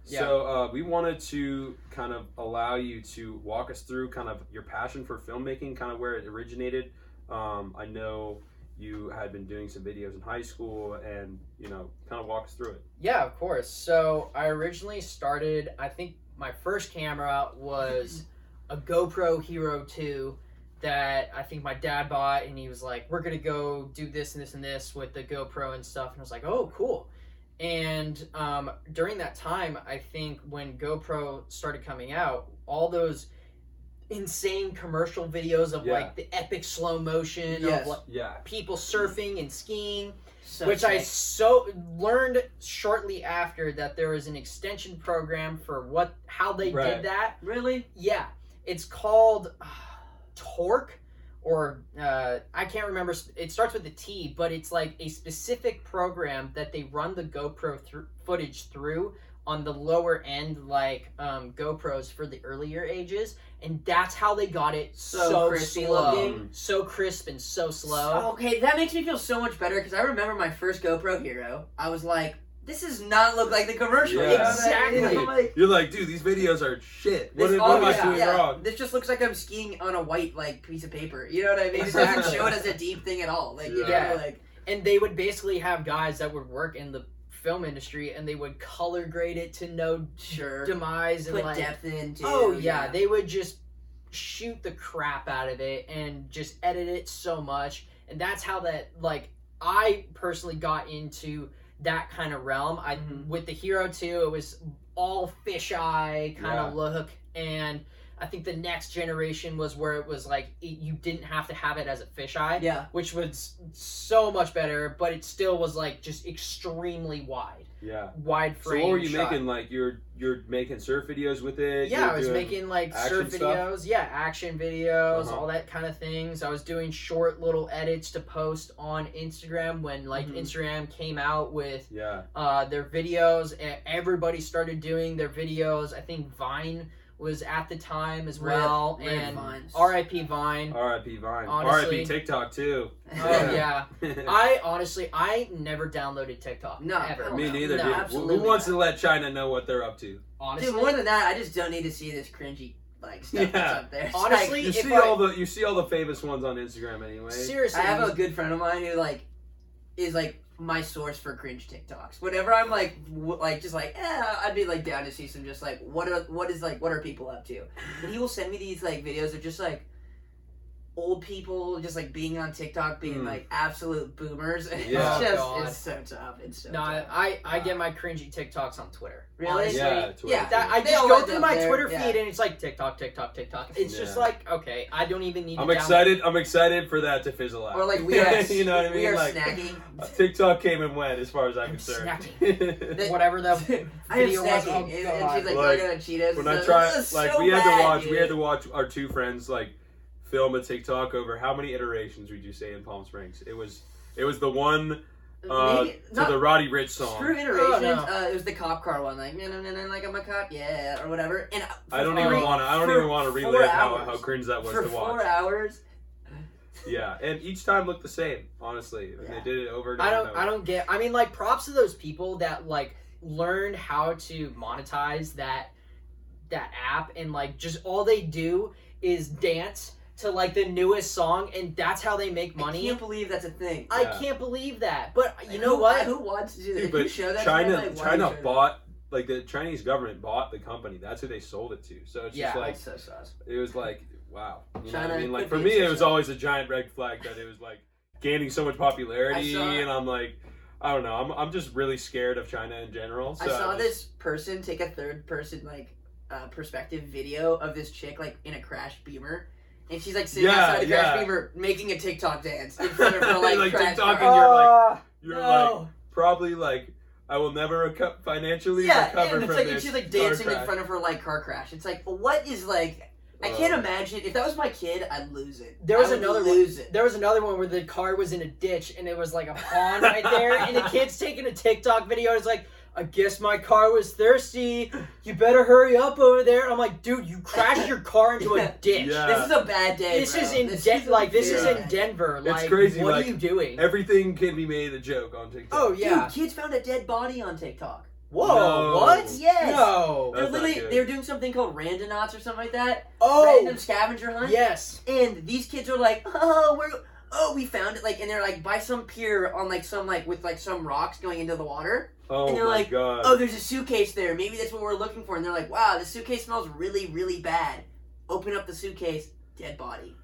[SPEAKER 3] Yeah.
[SPEAKER 1] So uh, we wanted to kind of allow you to walk us through kind of your passion for filmmaking, kind of where it originated. Um, I know you had been doing some videos in high school, and you know, kind of walk us through it.
[SPEAKER 3] yeah, of course. So I originally started. I think my first camera was a GoPro Hero Two that I think my dad bought, and he was like, "We're gonna go do this and this and this with the GoPro and stuff." And I was like, "Oh, cool." And um, during that time, I think when GoPro started coming out, all those insane commercial videos of
[SPEAKER 1] Yeah.
[SPEAKER 3] like the epic slow motion
[SPEAKER 2] Yes.
[SPEAKER 3] of like
[SPEAKER 1] Yeah,
[SPEAKER 3] people surfing and skiing,
[SPEAKER 2] So
[SPEAKER 3] which I so learned shortly after that there was an extension program for what how they
[SPEAKER 1] Right.
[SPEAKER 3] did that.
[SPEAKER 2] really.
[SPEAKER 3] Yeah, it's called uh, Torque, or uh, I can't remember. It starts with a T, but it's like a specific program that they run the GoPro thr footage through on the lower end, like um, GoPros for the earlier ages, and that's how they got it
[SPEAKER 2] So
[SPEAKER 3] so,
[SPEAKER 2] crispy
[SPEAKER 3] slow,
[SPEAKER 2] looking.
[SPEAKER 3] so crisp and so slow.
[SPEAKER 2] Okay, that makes me feel so much better because I remember my first GoPro Hero. I was like, this does not look like the commercial.
[SPEAKER 1] Yeah.
[SPEAKER 2] You know what I mean?
[SPEAKER 3] Exactly.
[SPEAKER 2] I'm like,
[SPEAKER 1] you're like, dude, these videos are shit. What,
[SPEAKER 2] this-
[SPEAKER 1] what am
[SPEAKER 2] oh,
[SPEAKER 1] I doing
[SPEAKER 2] yeah.
[SPEAKER 1] wrong?
[SPEAKER 2] This just looks like I'm skiing on a white like piece of paper. You know what I mean? It doesn't show it as a deep thing at all. Like you
[SPEAKER 3] Yeah.
[SPEAKER 2] know, like
[SPEAKER 3] and they would basically have guys that would work in the film industry and they would color grade it to no
[SPEAKER 2] sure,
[SPEAKER 3] demise and
[SPEAKER 2] put
[SPEAKER 3] like
[SPEAKER 2] depth into.
[SPEAKER 3] oh yeah, they would just shoot the crap out of it and just edit it so much and that's how that like i personally got into that kind of realm i
[SPEAKER 2] Mhm.
[SPEAKER 3] with the hero 2 it was all fisheye kind
[SPEAKER 1] Yeah.
[SPEAKER 3] of look and i think the next generation was where it was like it, you didn't have to have it as a fisheye
[SPEAKER 2] yeah.
[SPEAKER 3] which was so much better, but it still was like just extremely wide,
[SPEAKER 1] Yeah.
[SPEAKER 3] wide frame.
[SPEAKER 1] So what were you
[SPEAKER 3] shot.
[SPEAKER 1] making? Like you're you're making surf videos with it?
[SPEAKER 3] Yeah, I was making like surf
[SPEAKER 1] stuff?
[SPEAKER 3] videos, yeah, action videos,
[SPEAKER 1] Uh-huh.
[SPEAKER 3] all that kind of things. I was doing short little edits to post on Instagram when like
[SPEAKER 2] Mhm.
[SPEAKER 3] Instagram came out with
[SPEAKER 1] Yeah.
[SPEAKER 3] uh, their videos. Everybody started doing their videos. I think Vine was at the time as
[SPEAKER 2] Red-
[SPEAKER 3] well,
[SPEAKER 2] red
[SPEAKER 3] and. R.I.P. Vine.
[SPEAKER 1] R.I.P. Vine.
[SPEAKER 3] Honestly-
[SPEAKER 1] R.I.P. TikTok too.
[SPEAKER 3] Oh yeah, I honestly I never downloaded TikTok.
[SPEAKER 2] No,
[SPEAKER 3] ever.
[SPEAKER 1] Me
[SPEAKER 2] no.
[SPEAKER 1] neither,
[SPEAKER 3] No,
[SPEAKER 1] dude. Who-
[SPEAKER 2] absolutely
[SPEAKER 1] Who wants
[SPEAKER 2] not.
[SPEAKER 1] to let China know what they're up to?
[SPEAKER 3] Honestly,
[SPEAKER 2] Dude, more than that, I just don't need to see this cringy like stuff that's up there. It's
[SPEAKER 3] Honestly,
[SPEAKER 1] You see
[SPEAKER 3] I-
[SPEAKER 1] all the you see all the famous ones on Instagram anyway.
[SPEAKER 3] seriously,
[SPEAKER 2] I have a good friend of mine who like is like my source for cringe TikToks. Whenever I'm like w- like just like eh, I'd be like down to see some just like what are what is like what are people up to? And he will send me these like videos of just like old people just like being on TikTok being
[SPEAKER 1] Mm.
[SPEAKER 2] like absolute boomers. It's
[SPEAKER 1] Yeah.
[SPEAKER 3] Oh,
[SPEAKER 2] just
[SPEAKER 3] God.
[SPEAKER 2] it's so tough. It's so
[SPEAKER 3] No, I,
[SPEAKER 2] tough.
[SPEAKER 3] I, I get my cringy TikToks on Twitter.
[SPEAKER 2] Really?
[SPEAKER 3] Honestly,
[SPEAKER 1] Yeah, Twitter.
[SPEAKER 2] Yeah.
[SPEAKER 3] That, I
[SPEAKER 2] They
[SPEAKER 3] just go through
[SPEAKER 2] up
[SPEAKER 3] my
[SPEAKER 2] there,
[SPEAKER 3] Twitter
[SPEAKER 2] yeah.
[SPEAKER 3] feed and it's like TikTok, TikTok, TikTok. It's just like okay, I don't even need. to
[SPEAKER 1] I'm
[SPEAKER 3] download-
[SPEAKER 1] excited. I'm excited for that to fizzle out.
[SPEAKER 2] or like we are
[SPEAKER 1] you know what I mean?
[SPEAKER 2] we are
[SPEAKER 1] like
[SPEAKER 2] snacking.
[SPEAKER 1] TikTok came and went as far as I'm,
[SPEAKER 3] I'm
[SPEAKER 1] concerned.
[SPEAKER 3] Whatever the
[SPEAKER 2] I am
[SPEAKER 3] video was.
[SPEAKER 2] snacking,
[SPEAKER 3] Oh,
[SPEAKER 2] and, and
[SPEAKER 3] God.
[SPEAKER 2] she's like,
[SPEAKER 1] Like,
[SPEAKER 2] looking at Cheetos.
[SPEAKER 1] when
[SPEAKER 2] and
[SPEAKER 1] I
[SPEAKER 2] stuff.
[SPEAKER 1] try,
[SPEAKER 2] This
[SPEAKER 1] like
[SPEAKER 2] so
[SPEAKER 1] we had to watch, we had to watch our two friends like film a TikTok over how many iterations would you say in Palm Springs? It was, it was the one uh,
[SPEAKER 2] Maybe-
[SPEAKER 1] to
[SPEAKER 2] not-
[SPEAKER 1] the Roddy Ricch song.
[SPEAKER 2] Screw iterations.
[SPEAKER 3] Oh, no.
[SPEAKER 2] uh, it was the cop car one, like no, no, no, no, like I'm a cop, yeah, or whatever. And uh,
[SPEAKER 1] I don't even want to. I don't
[SPEAKER 2] for
[SPEAKER 1] even want to
[SPEAKER 2] four
[SPEAKER 1] relive how,
[SPEAKER 2] hours.
[SPEAKER 1] how cringe that was
[SPEAKER 2] for
[SPEAKER 1] to
[SPEAKER 2] four
[SPEAKER 1] watch.
[SPEAKER 2] hours.
[SPEAKER 1] Yeah, and each time looked the same. Honestly,
[SPEAKER 2] Yeah.
[SPEAKER 1] they did it over and
[SPEAKER 3] I
[SPEAKER 1] over.
[SPEAKER 3] don't
[SPEAKER 1] and
[SPEAKER 3] I
[SPEAKER 1] over.
[SPEAKER 3] don't get I mean like props to those people that like learned how to monetize that that app and like just all they do is dance to like the newest song and that's how they make money.
[SPEAKER 2] I can't believe that's a thing.
[SPEAKER 3] I
[SPEAKER 1] Yeah.
[SPEAKER 3] can't believe that. But you know
[SPEAKER 2] Who-
[SPEAKER 3] what?
[SPEAKER 2] Who wants to do that?
[SPEAKER 1] Dude, but
[SPEAKER 2] you show that
[SPEAKER 1] China,
[SPEAKER 2] to me, like, why
[SPEAKER 1] China
[SPEAKER 2] you show
[SPEAKER 1] bought like the Chinese government bought the company. That's who they sold it to. So it's
[SPEAKER 3] Yeah.
[SPEAKER 1] just
[SPEAKER 2] that?
[SPEAKER 1] like
[SPEAKER 2] That's so sus.
[SPEAKER 1] it was like wow. You know what
[SPEAKER 2] China
[SPEAKER 1] I mean, like
[SPEAKER 2] could
[SPEAKER 1] for
[SPEAKER 2] be
[SPEAKER 1] me,
[SPEAKER 2] a
[SPEAKER 1] it was
[SPEAKER 2] system.
[SPEAKER 1] always a giant red flag that it was like gaining so much popularity,
[SPEAKER 2] I saw-
[SPEAKER 1] and I'm like, I don't know. I'm I'm just really scared of China in general. So
[SPEAKER 2] I saw
[SPEAKER 1] just-
[SPEAKER 2] this person take a third person like uh, perspective video of this chick like in a crash beamer. And she's like sitting
[SPEAKER 1] Yeah,
[SPEAKER 2] outside the crash
[SPEAKER 1] yeah.
[SPEAKER 2] beamer making a TikTok dance in front of her like,
[SPEAKER 1] Like
[SPEAKER 2] crash
[SPEAKER 1] TikTok
[SPEAKER 2] car.
[SPEAKER 1] and you're like-
[SPEAKER 3] Ah,
[SPEAKER 1] You're
[SPEAKER 3] no.
[SPEAKER 1] like probably like I will never reco- financially
[SPEAKER 2] yeah,
[SPEAKER 1] recover
[SPEAKER 2] and it's
[SPEAKER 1] from
[SPEAKER 2] like
[SPEAKER 1] this.
[SPEAKER 2] she's like dancing in front of her like car crash. It's like what is like I can't
[SPEAKER 1] Uh,
[SPEAKER 2] imagine if that was my kid, I'd lose it.
[SPEAKER 3] There was
[SPEAKER 2] I would
[SPEAKER 3] another
[SPEAKER 2] lose it.
[SPEAKER 3] There was another one where the car was in a ditch and it was like a pond right there, and the kid's taking a TikTok video. It's like, I guess my car was thirsty. You better hurry up over there. I'm like, dude, you crashed your car into a ditch.
[SPEAKER 1] Yeah.
[SPEAKER 2] This is a bad day.
[SPEAKER 3] This
[SPEAKER 2] bro.
[SPEAKER 3] is in
[SPEAKER 2] This
[SPEAKER 3] Den-
[SPEAKER 2] is
[SPEAKER 3] like this is in
[SPEAKER 2] bad-
[SPEAKER 3] Denver.
[SPEAKER 1] It's
[SPEAKER 3] Like,
[SPEAKER 1] crazy,
[SPEAKER 3] What
[SPEAKER 1] like,
[SPEAKER 3] are you doing?
[SPEAKER 1] Everything can be made a joke on TikTok.
[SPEAKER 3] oh yeah.
[SPEAKER 2] Dude, kids found a dead body on TikTok.
[SPEAKER 3] Whoa.
[SPEAKER 1] No.
[SPEAKER 3] What?
[SPEAKER 2] Yes.
[SPEAKER 3] No.
[SPEAKER 2] They're
[SPEAKER 1] That's
[SPEAKER 2] literally they're doing something called randonauts or something like that.
[SPEAKER 3] Oh.
[SPEAKER 2] Random scavenger hunt.
[SPEAKER 3] Yes.
[SPEAKER 2] And these kids are like, oh, we're oh, we found it. Like, and they're like by some pier on like some like with like some rocks going into the water.
[SPEAKER 1] Oh
[SPEAKER 2] and they're
[SPEAKER 1] my
[SPEAKER 2] like,
[SPEAKER 1] god.
[SPEAKER 2] Oh, there's a suitcase there. Maybe that's what we're looking for. And they're like, wow, the suitcase smells really, really bad. Open up the suitcase, dead body.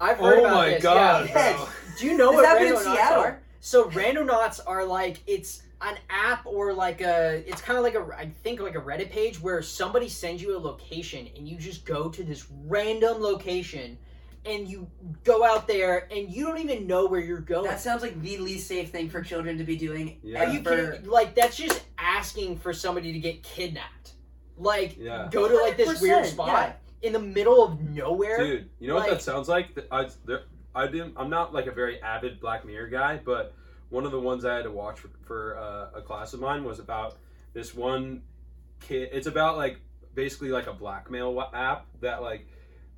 [SPEAKER 3] I've heard
[SPEAKER 1] Oh
[SPEAKER 3] about
[SPEAKER 1] my
[SPEAKER 3] this.
[SPEAKER 1] god,
[SPEAKER 3] Yeah.
[SPEAKER 1] bro.
[SPEAKER 3] Do you know
[SPEAKER 2] This
[SPEAKER 3] what
[SPEAKER 2] happened in
[SPEAKER 3] randonauts
[SPEAKER 2] Seattle.
[SPEAKER 3] are? So randonauts are like it's an app or like a it's kind of like a I think like a Reddit page where somebody sends you a location and you just go to this random location and you go out there and you don't even know where you're going.
[SPEAKER 2] That sounds like the least safe thing for children to be doing.
[SPEAKER 1] Yeah.
[SPEAKER 3] Are you kidding? Like that's just asking for somebody to get kidnapped. Like
[SPEAKER 1] Yeah.
[SPEAKER 3] go to like this weird
[SPEAKER 2] 100%,
[SPEAKER 3] spot
[SPEAKER 2] yeah.
[SPEAKER 3] in the middle of nowhere.
[SPEAKER 1] Dude, you know what that sounds like? I, there, I didn't. I'm not like a very avid Black Mirror guy, but one of the ones I had to watch for, for uh, a class of mine was about this one kid. It's about like basically like a blackmail app that like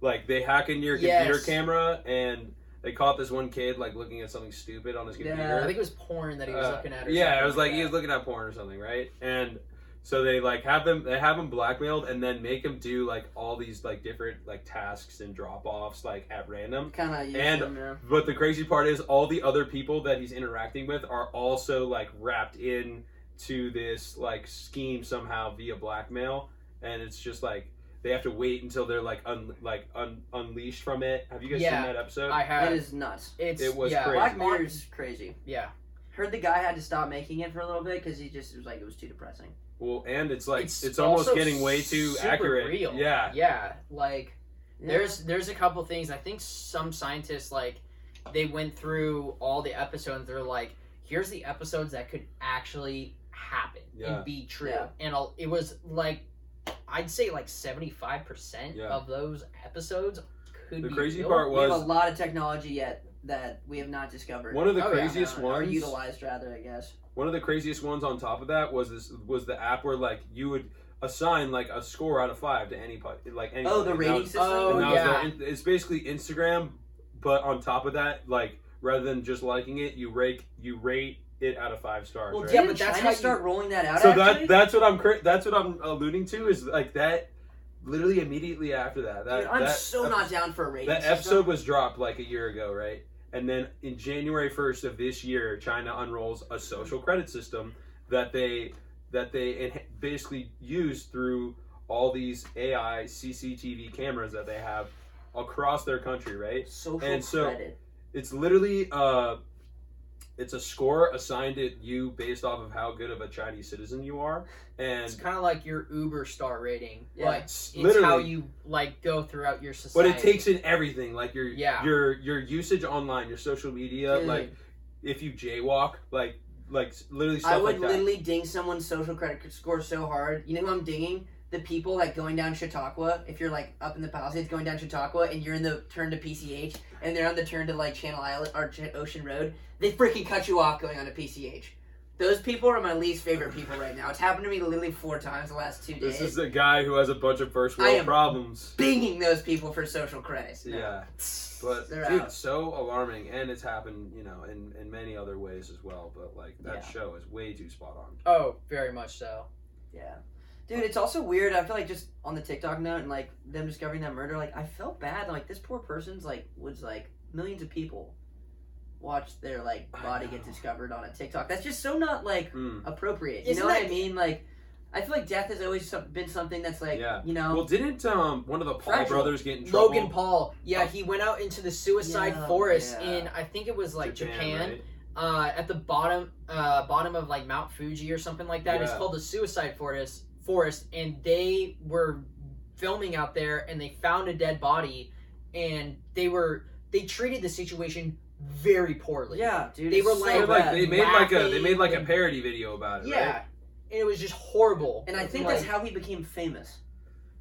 [SPEAKER 1] like they hack into your computer
[SPEAKER 3] Yes.
[SPEAKER 1] camera and they caught this one kid like looking at something stupid on his computer.
[SPEAKER 2] Yeah.
[SPEAKER 1] computer.
[SPEAKER 3] I think it was porn that he was
[SPEAKER 1] Uh,
[SPEAKER 3] looking at. Or
[SPEAKER 1] yeah, it was like he was looking at porn or something, right? And so they like have them they have him blackmailed and then make him do like all these like different like tasks and drop offs like at random.
[SPEAKER 2] Kind of
[SPEAKER 1] And-. But the crazy part is all the other people that he's interacting with are also like wrapped in to this like scheme somehow via blackmail and it's just like they have to wait until they're like un- like un- unleashed from it. Have you guys
[SPEAKER 3] Yeah,
[SPEAKER 1] seen that episode?
[SPEAKER 3] I have.
[SPEAKER 2] It is nuts.
[SPEAKER 3] It's
[SPEAKER 1] It was
[SPEAKER 3] yeah.
[SPEAKER 1] crazy.
[SPEAKER 2] Black Mirror's crazy.
[SPEAKER 3] Yeah.
[SPEAKER 2] Heard the guy had to stop making it for a little bit because he just it was like it was too depressing.
[SPEAKER 1] well, and it's like
[SPEAKER 3] It's
[SPEAKER 1] it's, almost
[SPEAKER 3] also
[SPEAKER 1] getting way too
[SPEAKER 3] super
[SPEAKER 1] accurate.
[SPEAKER 3] real.
[SPEAKER 1] Yeah.
[SPEAKER 3] Yeah. Like there's there's a couple things. I think some scientists like they went through all the episodes. They're like, here's the episodes that could actually happen
[SPEAKER 1] Yeah.
[SPEAKER 3] and be true.
[SPEAKER 2] Yeah.
[SPEAKER 3] And I'll, it was like I'd say like seventy five percent
[SPEAKER 1] Yeah.
[SPEAKER 3] of those episodes could
[SPEAKER 1] The
[SPEAKER 3] be
[SPEAKER 1] crazy
[SPEAKER 3] real.
[SPEAKER 1] part
[SPEAKER 2] we have a
[SPEAKER 1] was
[SPEAKER 2] lot of technology yet that we have not discovered.
[SPEAKER 1] one of the
[SPEAKER 3] Oh, yeah.
[SPEAKER 1] craziest
[SPEAKER 2] or
[SPEAKER 1] ones.
[SPEAKER 2] utilized rather, I guess.
[SPEAKER 1] One of the craziest ones on top of that was this was the app where like you would assign like a score out of five to anybody like any.
[SPEAKER 2] Oh, the
[SPEAKER 1] And that
[SPEAKER 2] rating
[SPEAKER 1] was-
[SPEAKER 2] system.
[SPEAKER 3] Oh,
[SPEAKER 1] and that was
[SPEAKER 3] yeah.
[SPEAKER 1] their- it's basically Instagram, but on top of that, like rather than just liking it, you rate you rate it out of five stars.
[SPEAKER 2] Well,
[SPEAKER 1] right?
[SPEAKER 3] yeah, but that's
[SPEAKER 2] China
[SPEAKER 3] how you-
[SPEAKER 2] start rolling that out.
[SPEAKER 1] so
[SPEAKER 2] actually?
[SPEAKER 1] that that's what I'm cra- that's what I'm alluding to is like that. Literally immediately after that, that
[SPEAKER 2] Dude, I'm
[SPEAKER 1] that
[SPEAKER 2] so
[SPEAKER 1] epi-
[SPEAKER 2] not down for a rating.
[SPEAKER 1] That
[SPEAKER 2] system.
[SPEAKER 1] episode was dropped like a year ago, right? And then in January first of this year, China unrolls a social credit system that they that they basically use through all these AI CCTV cameras that they have across their country, right?
[SPEAKER 2] Social
[SPEAKER 1] And so-
[SPEAKER 2] credit.
[SPEAKER 1] It's literally uh, it's a score assigned to you based off of how good of a Chinese citizen you are, and
[SPEAKER 3] It's kind of like your Uber star rating.
[SPEAKER 2] Yeah.
[SPEAKER 3] Like
[SPEAKER 1] it's
[SPEAKER 3] it's how you like go throughout your society.
[SPEAKER 1] but it takes in everything, like your
[SPEAKER 3] Yeah.
[SPEAKER 1] your your usage online, your social media,
[SPEAKER 2] Dude.
[SPEAKER 1] like if you jaywalk, like like literally stuff
[SPEAKER 2] I would
[SPEAKER 1] like that.
[SPEAKER 2] literally ding someone's social credit score so hard. You know who I'm dinging? The people like going down Chautauqua. If you're like up in the Palisades going down Chautauqua and you're in the turn to PCH and they're on the turn to like Channel Island or Ocean Road, they freaking cut you off going on to PCH. Those people are my least favorite people right now. It's happened to me literally four times the last two days.
[SPEAKER 1] This is a guy who has a bunch of first
[SPEAKER 2] I
[SPEAKER 1] world
[SPEAKER 2] am-
[SPEAKER 1] problems.
[SPEAKER 2] binging those people for social credit. No.
[SPEAKER 1] Yeah, but
[SPEAKER 2] They're
[SPEAKER 1] dude,
[SPEAKER 2] out.
[SPEAKER 1] so alarming, and it's happened, you know, in in many other ways as well. But like that
[SPEAKER 2] Yeah.
[SPEAKER 1] show is way too spot on.
[SPEAKER 3] Oh, very much so.
[SPEAKER 2] Yeah. Dude, it's also weird. I feel like just on the TikTok note and like them discovering that murder, like I felt bad. Like this poor person's like was like millions of people watch their like body get discovered on a TikTok. That's just so not like
[SPEAKER 1] Mm.
[SPEAKER 2] appropriate. You
[SPEAKER 3] Isn't
[SPEAKER 2] know what I mean? Like I feel like death has always some- been something that's like
[SPEAKER 1] Yeah.
[SPEAKER 2] you know
[SPEAKER 1] Well, didn't um one of the Paul
[SPEAKER 2] Fragile.
[SPEAKER 1] brothers get in trouble?
[SPEAKER 3] Logan Paul, yeah, he went out into the suicide
[SPEAKER 2] Yeah,
[SPEAKER 3] forest
[SPEAKER 2] yeah.
[SPEAKER 3] in I think it was like Japan,
[SPEAKER 1] right?
[SPEAKER 3] uh, at the bottom uh, bottom of like Mount Fuji or something like that. It's called the suicide forest forest, and they were filming out there, and they found a dead body, and they were they treated the situation very poorly.
[SPEAKER 2] yeah, dude.
[SPEAKER 3] They were
[SPEAKER 2] so
[SPEAKER 3] like-
[SPEAKER 1] like,
[SPEAKER 2] bad.
[SPEAKER 1] they made like a they made like a parody video about it.
[SPEAKER 3] yeah.
[SPEAKER 1] right?
[SPEAKER 3] And it was just horrible.
[SPEAKER 2] and I think
[SPEAKER 3] Like-
[SPEAKER 2] that's how he became famous.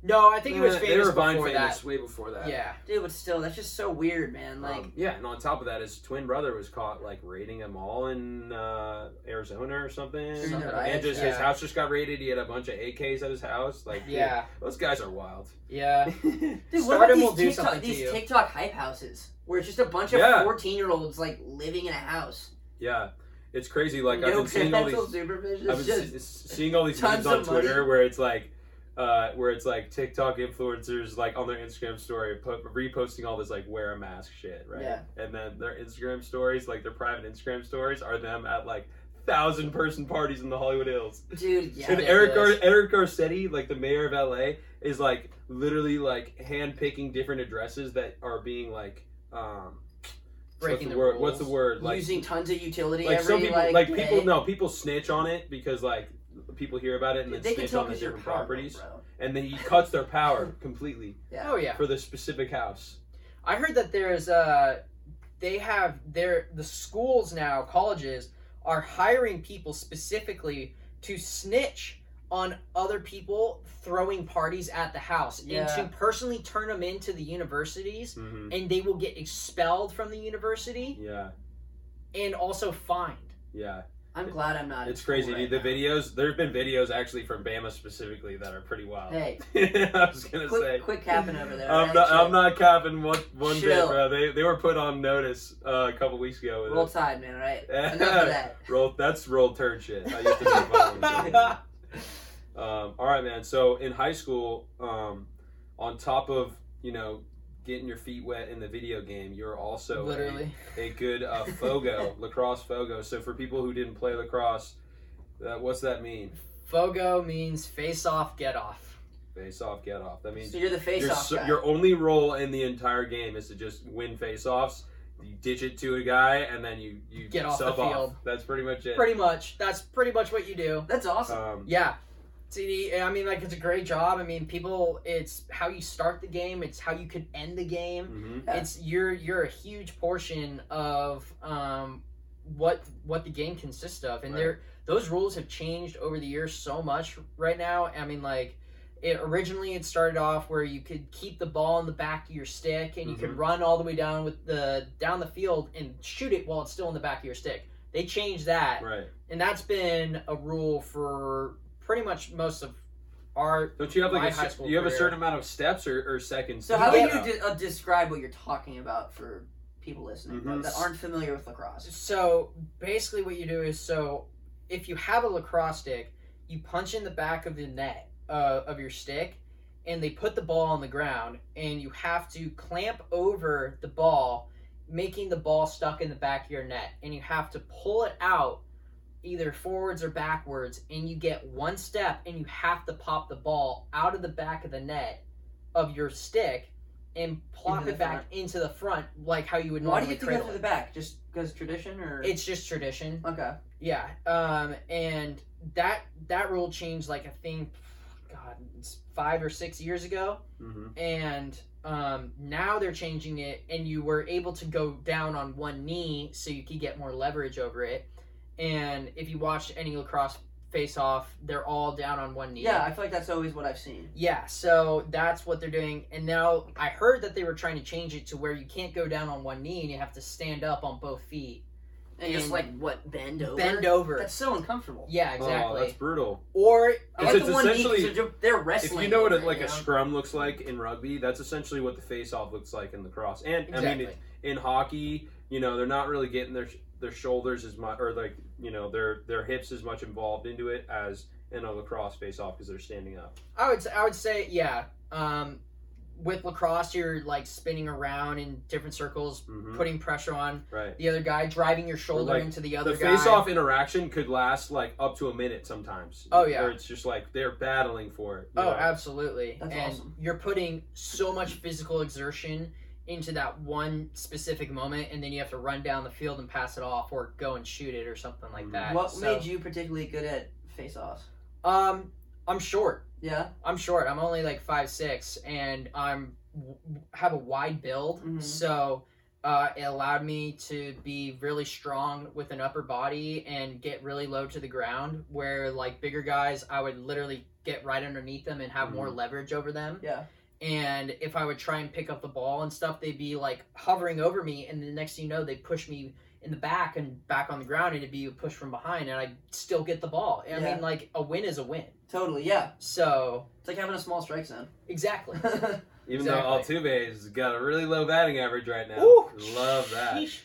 [SPEAKER 3] No, I think he was famous
[SPEAKER 1] they were Vine
[SPEAKER 3] before
[SPEAKER 1] famous
[SPEAKER 3] that.
[SPEAKER 1] way before that.
[SPEAKER 3] Yeah,
[SPEAKER 2] Dude, but still, that's just so weird, man. Like
[SPEAKER 1] Um, yeah, and on top of that, his twin brother was caught like raiding a mall in uh, Arizona or something.
[SPEAKER 3] Something.
[SPEAKER 2] riots,
[SPEAKER 1] and just
[SPEAKER 3] yeah.
[SPEAKER 1] his house just got raided. He had a bunch of AKs at his house. Like, dude,
[SPEAKER 3] yeah,
[SPEAKER 1] those guys are wild.
[SPEAKER 3] yeah.
[SPEAKER 2] Dude, what
[SPEAKER 3] Stardom
[SPEAKER 2] about
[SPEAKER 3] will
[SPEAKER 2] these
[SPEAKER 3] do
[SPEAKER 2] TikTok,
[SPEAKER 3] something to
[SPEAKER 2] these
[SPEAKER 3] you.
[SPEAKER 2] TikTok hype houses where it's just a bunch of fourteen-year-olds like living in a house?
[SPEAKER 1] yeah, it's crazy. Like I've
[SPEAKER 2] no
[SPEAKER 1] been seeing all
[SPEAKER 2] parental
[SPEAKER 1] these.
[SPEAKER 2] supervision.
[SPEAKER 1] I've
[SPEAKER 2] It's
[SPEAKER 1] been
[SPEAKER 2] just
[SPEAKER 1] se- seeing all these
[SPEAKER 2] tons
[SPEAKER 1] memes on
[SPEAKER 2] of money.
[SPEAKER 1] Twitter where it's like, uh, where it's like TikTok influencers like on their Instagram story put, reposting all this like wear a mask shit, right?
[SPEAKER 2] Yeah.
[SPEAKER 1] And then their Instagram stories, like their private Instagram stories, are them at like thousand person parties in the Hollywood Hills.
[SPEAKER 2] dude. Yeah,
[SPEAKER 1] and Eric Gar- Eric Garcetti, like the mayor of LA, is like literally like hand picking different addresses that are being like um
[SPEAKER 3] Breaking
[SPEAKER 1] what's the,
[SPEAKER 3] the
[SPEAKER 1] word? What's the word? Like
[SPEAKER 2] using tons of utility
[SPEAKER 1] like
[SPEAKER 2] every
[SPEAKER 1] some people
[SPEAKER 2] like,
[SPEAKER 1] like, people no people snitch on it because like people hear about it and then
[SPEAKER 2] They can
[SPEAKER 1] snitch
[SPEAKER 2] tell
[SPEAKER 1] on the
[SPEAKER 2] because you're
[SPEAKER 1] different
[SPEAKER 2] powerful,
[SPEAKER 1] properties
[SPEAKER 2] bro.
[SPEAKER 1] and then he cuts their power completely
[SPEAKER 2] Yeah.
[SPEAKER 3] Oh yeah.
[SPEAKER 1] for the specific house.
[SPEAKER 3] I heard that there's uh they have their the schools now, colleges are hiring people specifically to snitch on other people throwing parties at the house
[SPEAKER 2] Yeah.
[SPEAKER 3] and to personally turn them into the universities
[SPEAKER 1] hmm
[SPEAKER 3] and they will get expelled from the university
[SPEAKER 1] Yeah,
[SPEAKER 3] and also fined.
[SPEAKER 1] yeah,
[SPEAKER 2] I'm glad I'm not.
[SPEAKER 1] it's crazy,
[SPEAKER 2] school
[SPEAKER 1] dude.
[SPEAKER 2] right
[SPEAKER 1] The
[SPEAKER 2] now.
[SPEAKER 1] videos there have been videos actually from Bama specifically that are pretty wild.
[SPEAKER 2] Hey,
[SPEAKER 1] I was gonna
[SPEAKER 2] quick,
[SPEAKER 1] say.
[SPEAKER 2] quick capping over there.
[SPEAKER 1] I'm
[SPEAKER 2] right?
[SPEAKER 1] not. I'm not capping one one bit, bro. They they were put on notice uh, a couple weeks ago. With
[SPEAKER 2] Roll
[SPEAKER 1] it.
[SPEAKER 2] Tide, man. Right. Enough of that.
[SPEAKER 1] Roll. That's roll turd shit. I used to. Um, all right, man. So in high school, um, on top of you know getting your feet wet in the video game, you're also a-
[SPEAKER 3] Literally.
[SPEAKER 1] a, good uh, fogo lacrosse fogo. So for people who didn't play lacrosse, uh, what's that mean?
[SPEAKER 3] Fogo means face off, get off.
[SPEAKER 1] Face off, get off. That means
[SPEAKER 2] So you're the
[SPEAKER 1] your,
[SPEAKER 2] face-off
[SPEAKER 1] so-
[SPEAKER 2] guy.
[SPEAKER 1] your only role in the entire game is to just win face offs. You ditch it to a guy, and then you you
[SPEAKER 3] Get off the
[SPEAKER 1] sub
[SPEAKER 3] field.
[SPEAKER 1] That's pretty much it.
[SPEAKER 3] Pretty much. That's pretty much what you do.
[SPEAKER 2] That's awesome.
[SPEAKER 1] Um,
[SPEAKER 3] Yeah. See, I mean, like, it's a great job. I mean, people, it's how you start the game, it's how you could end the game.
[SPEAKER 1] mhm.
[SPEAKER 2] Yeah.
[SPEAKER 3] It's you're you're a huge portion of um what what the game consists of, and
[SPEAKER 1] Right.
[SPEAKER 3] there those rules have changed over the years so much right now. I mean, like. It, originally, it started off where you could keep the ball in the back of your stick, and you could
[SPEAKER 1] Mhm.
[SPEAKER 3] run all the way down with the down the field and shoot it while it's still in the back of your stick. They changed that,
[SPEAKER 1] Right.
[SPEAKER 3] and that's been a rule for pretty much most of our
[SPEAKER 1] Don't you have like
[SPEAKER 3] My
[SPEAKER 1] a,
[SPEAKER 3] high
[SPEAKER 1] cer-
[SPEAKER 3] school
[SPEAKER 1] you have a
[SPEAKER 3] career.
[SPEAKER 1] certain amount of steps or, or seconds?
[SPEAKER 2] So
[SPEAKER 1] to
[SPEAKER 2] how
[SPEAKER 1] get
[SPEAKER 2] about
[SPEAKER 1] out?
[SPEAKER 2] you de- uh, describe what you're talking about for people listening bro,
[SPEAKER 1] Mhm.
[SPEAKER 2] that aren't familiar with lacrosse?
[SPEAKER 3] so basically what you do is so if you have a lacrosse stick you punch in the back of the net uh, of your stick and they put the ball on the ground and you have to clamp over the ball making the ball stuck in the back of your net and you have to pull it out either forwards or backwards and you get one step and you have to pop the ball out of the back of the net of your stick and plop it back into the front like how you would normally.
[SPEAKER 2] Why do you have to go through the back? Just because tradition, or
[SPEAKER 3] It's just tradition.
[SPEAKER 2] okay?
[SPEAKER 3] Yeah. Um, and that that rule changed like I think, God, it's five or six years ago,
[SPEAKER 1] mm-hmm.
[SPEAKER 3] and um, now they're changing it, and you were able to go down on one knee so you could get more leverage over it. And if you watched any lacrosse face off, they're all down on one knee.
[SPEAKER 2] Yeah, I feel like that's always what I've seen.
[SPEAKER 3] Yeah, so that's what they're doing. And now I heard that they were trying to change it to where you can't go down on one knee and you have to stand up on both feet.
[SPEAKER 2] And just like what bend over?
[SPEAKER 3] Bend over.
[SPEAKER 2] That's so uncomfortable.
[SPEAKER 3] yeah,
[SPEAKER 1] Oh,
[SPEAKER 3] exactly.
[SPEAKER 1] that's brutal.
[SPEAKER 3] or
[SPEAKER 2] I like
[SPEAKER 1] It's-
[SPEAKER 2] the
[SPEAKER 1] it's
[SPEAKER 2] one knee 'cause
[SPEAKER 1] essentially-
[SPEAKER 2] they're, they're
[SPEAKER 1] If you know what a,
[SPEAKER 2] it,
[SPEAKER 1] like
[SPEAKER 2] you
[SPEAKER 1] a
[SPEAKER 2] know?
[SPEAKER 1] scrum looks like in rugby, that's essentially what the face-off looks like in lacrosse. And I
[SPEAKER 3] exactly.
[SPEAKER 1] mean, in hockey, you know, they're not really getting their their shoulders as much, or like you know, their their hips as much involved into it as in a lacrosse face-off because they're standing up.
[SPEAKER 3] I would I would say yeah. Um, with lacrosse, you're like spinning around in different circles,
[SPEAKER 1] hmm
[SPEAKER 3] putting pressure on
[SPEAKER 1] Right.
[SPEAKER 3] the other guy, driving your shoulder
[SPEAKER 1] like,
[SPEAKER 3] into the other
[SPEAKER 1] The
[SPEAKER 3] guy.
[SPEAKER 1] face-off interaction could last like up to a minute sometimes.
[SPEAKER 3] Oh, yeah.
[SPEAKER 1] Where it's just like they're battling for it.
[SPEAKER 3] Oh,
[SPEAKER 1] know?
[SPEAKER 3] absolutely.
[SPEAKER 2] That's
[SPEAKER 3] and
[SPEAKER 2] awesome.
[SPEAKER 3] you're putting so much physical exertion into that one specific moment, and then you have to run down the field and pass it off, or go and shoot it, or something like
[SPEAKER 1] Mhm.
[SPEAKER 3] that.
[SPEAKER 2] What
[SPEAKER 3] So,
[SPEAKER 2] made you particularly good at face-offs?
[SPEAKER 3] Um, I'm short.
[SPEAKER 2] Yeah.
[SPEAKER 3] I'm short. I'm only like five six, and I'm have a wide build,
[SPEAKER 2] Mhm.
[SPEAKER 3] so uh, it allowed me to be really strong with an upper body and get really low to the ground. Where like bigger guys, I would literally get right underneath them and have more
[SPEAKER 1] Mhm.
[SPEAKER 3] leverage over them.
[SPEAKER 2] Yeah.
[SPEAKER 3] And if I would try and pick up the ball and stuff, they'd be like hovering over me, and the next thing you know, they'd push me in the back and back on the ground, and it'd be a push from behind, and I'd still get the ball. I
[SPEAKER 2] Yeah.
[SPEAKER 3] mean, like a win is a win.
[SPEAKER 2] Totally. Yeah.
[SPEAKER 3] So
[SPEAKER 2] It's like having a small strike zone.
[SPEAKER 3] exactly.
[SPEAKER 1] Even
[SPEAKER 3] Exactly.
[SPEAKER 1] though Altuve's got a really low batting average right now.
[SPEAKER 3] Ooh,
[SPEAKER 1] Love that.
[SPEAKER 3] sheesh.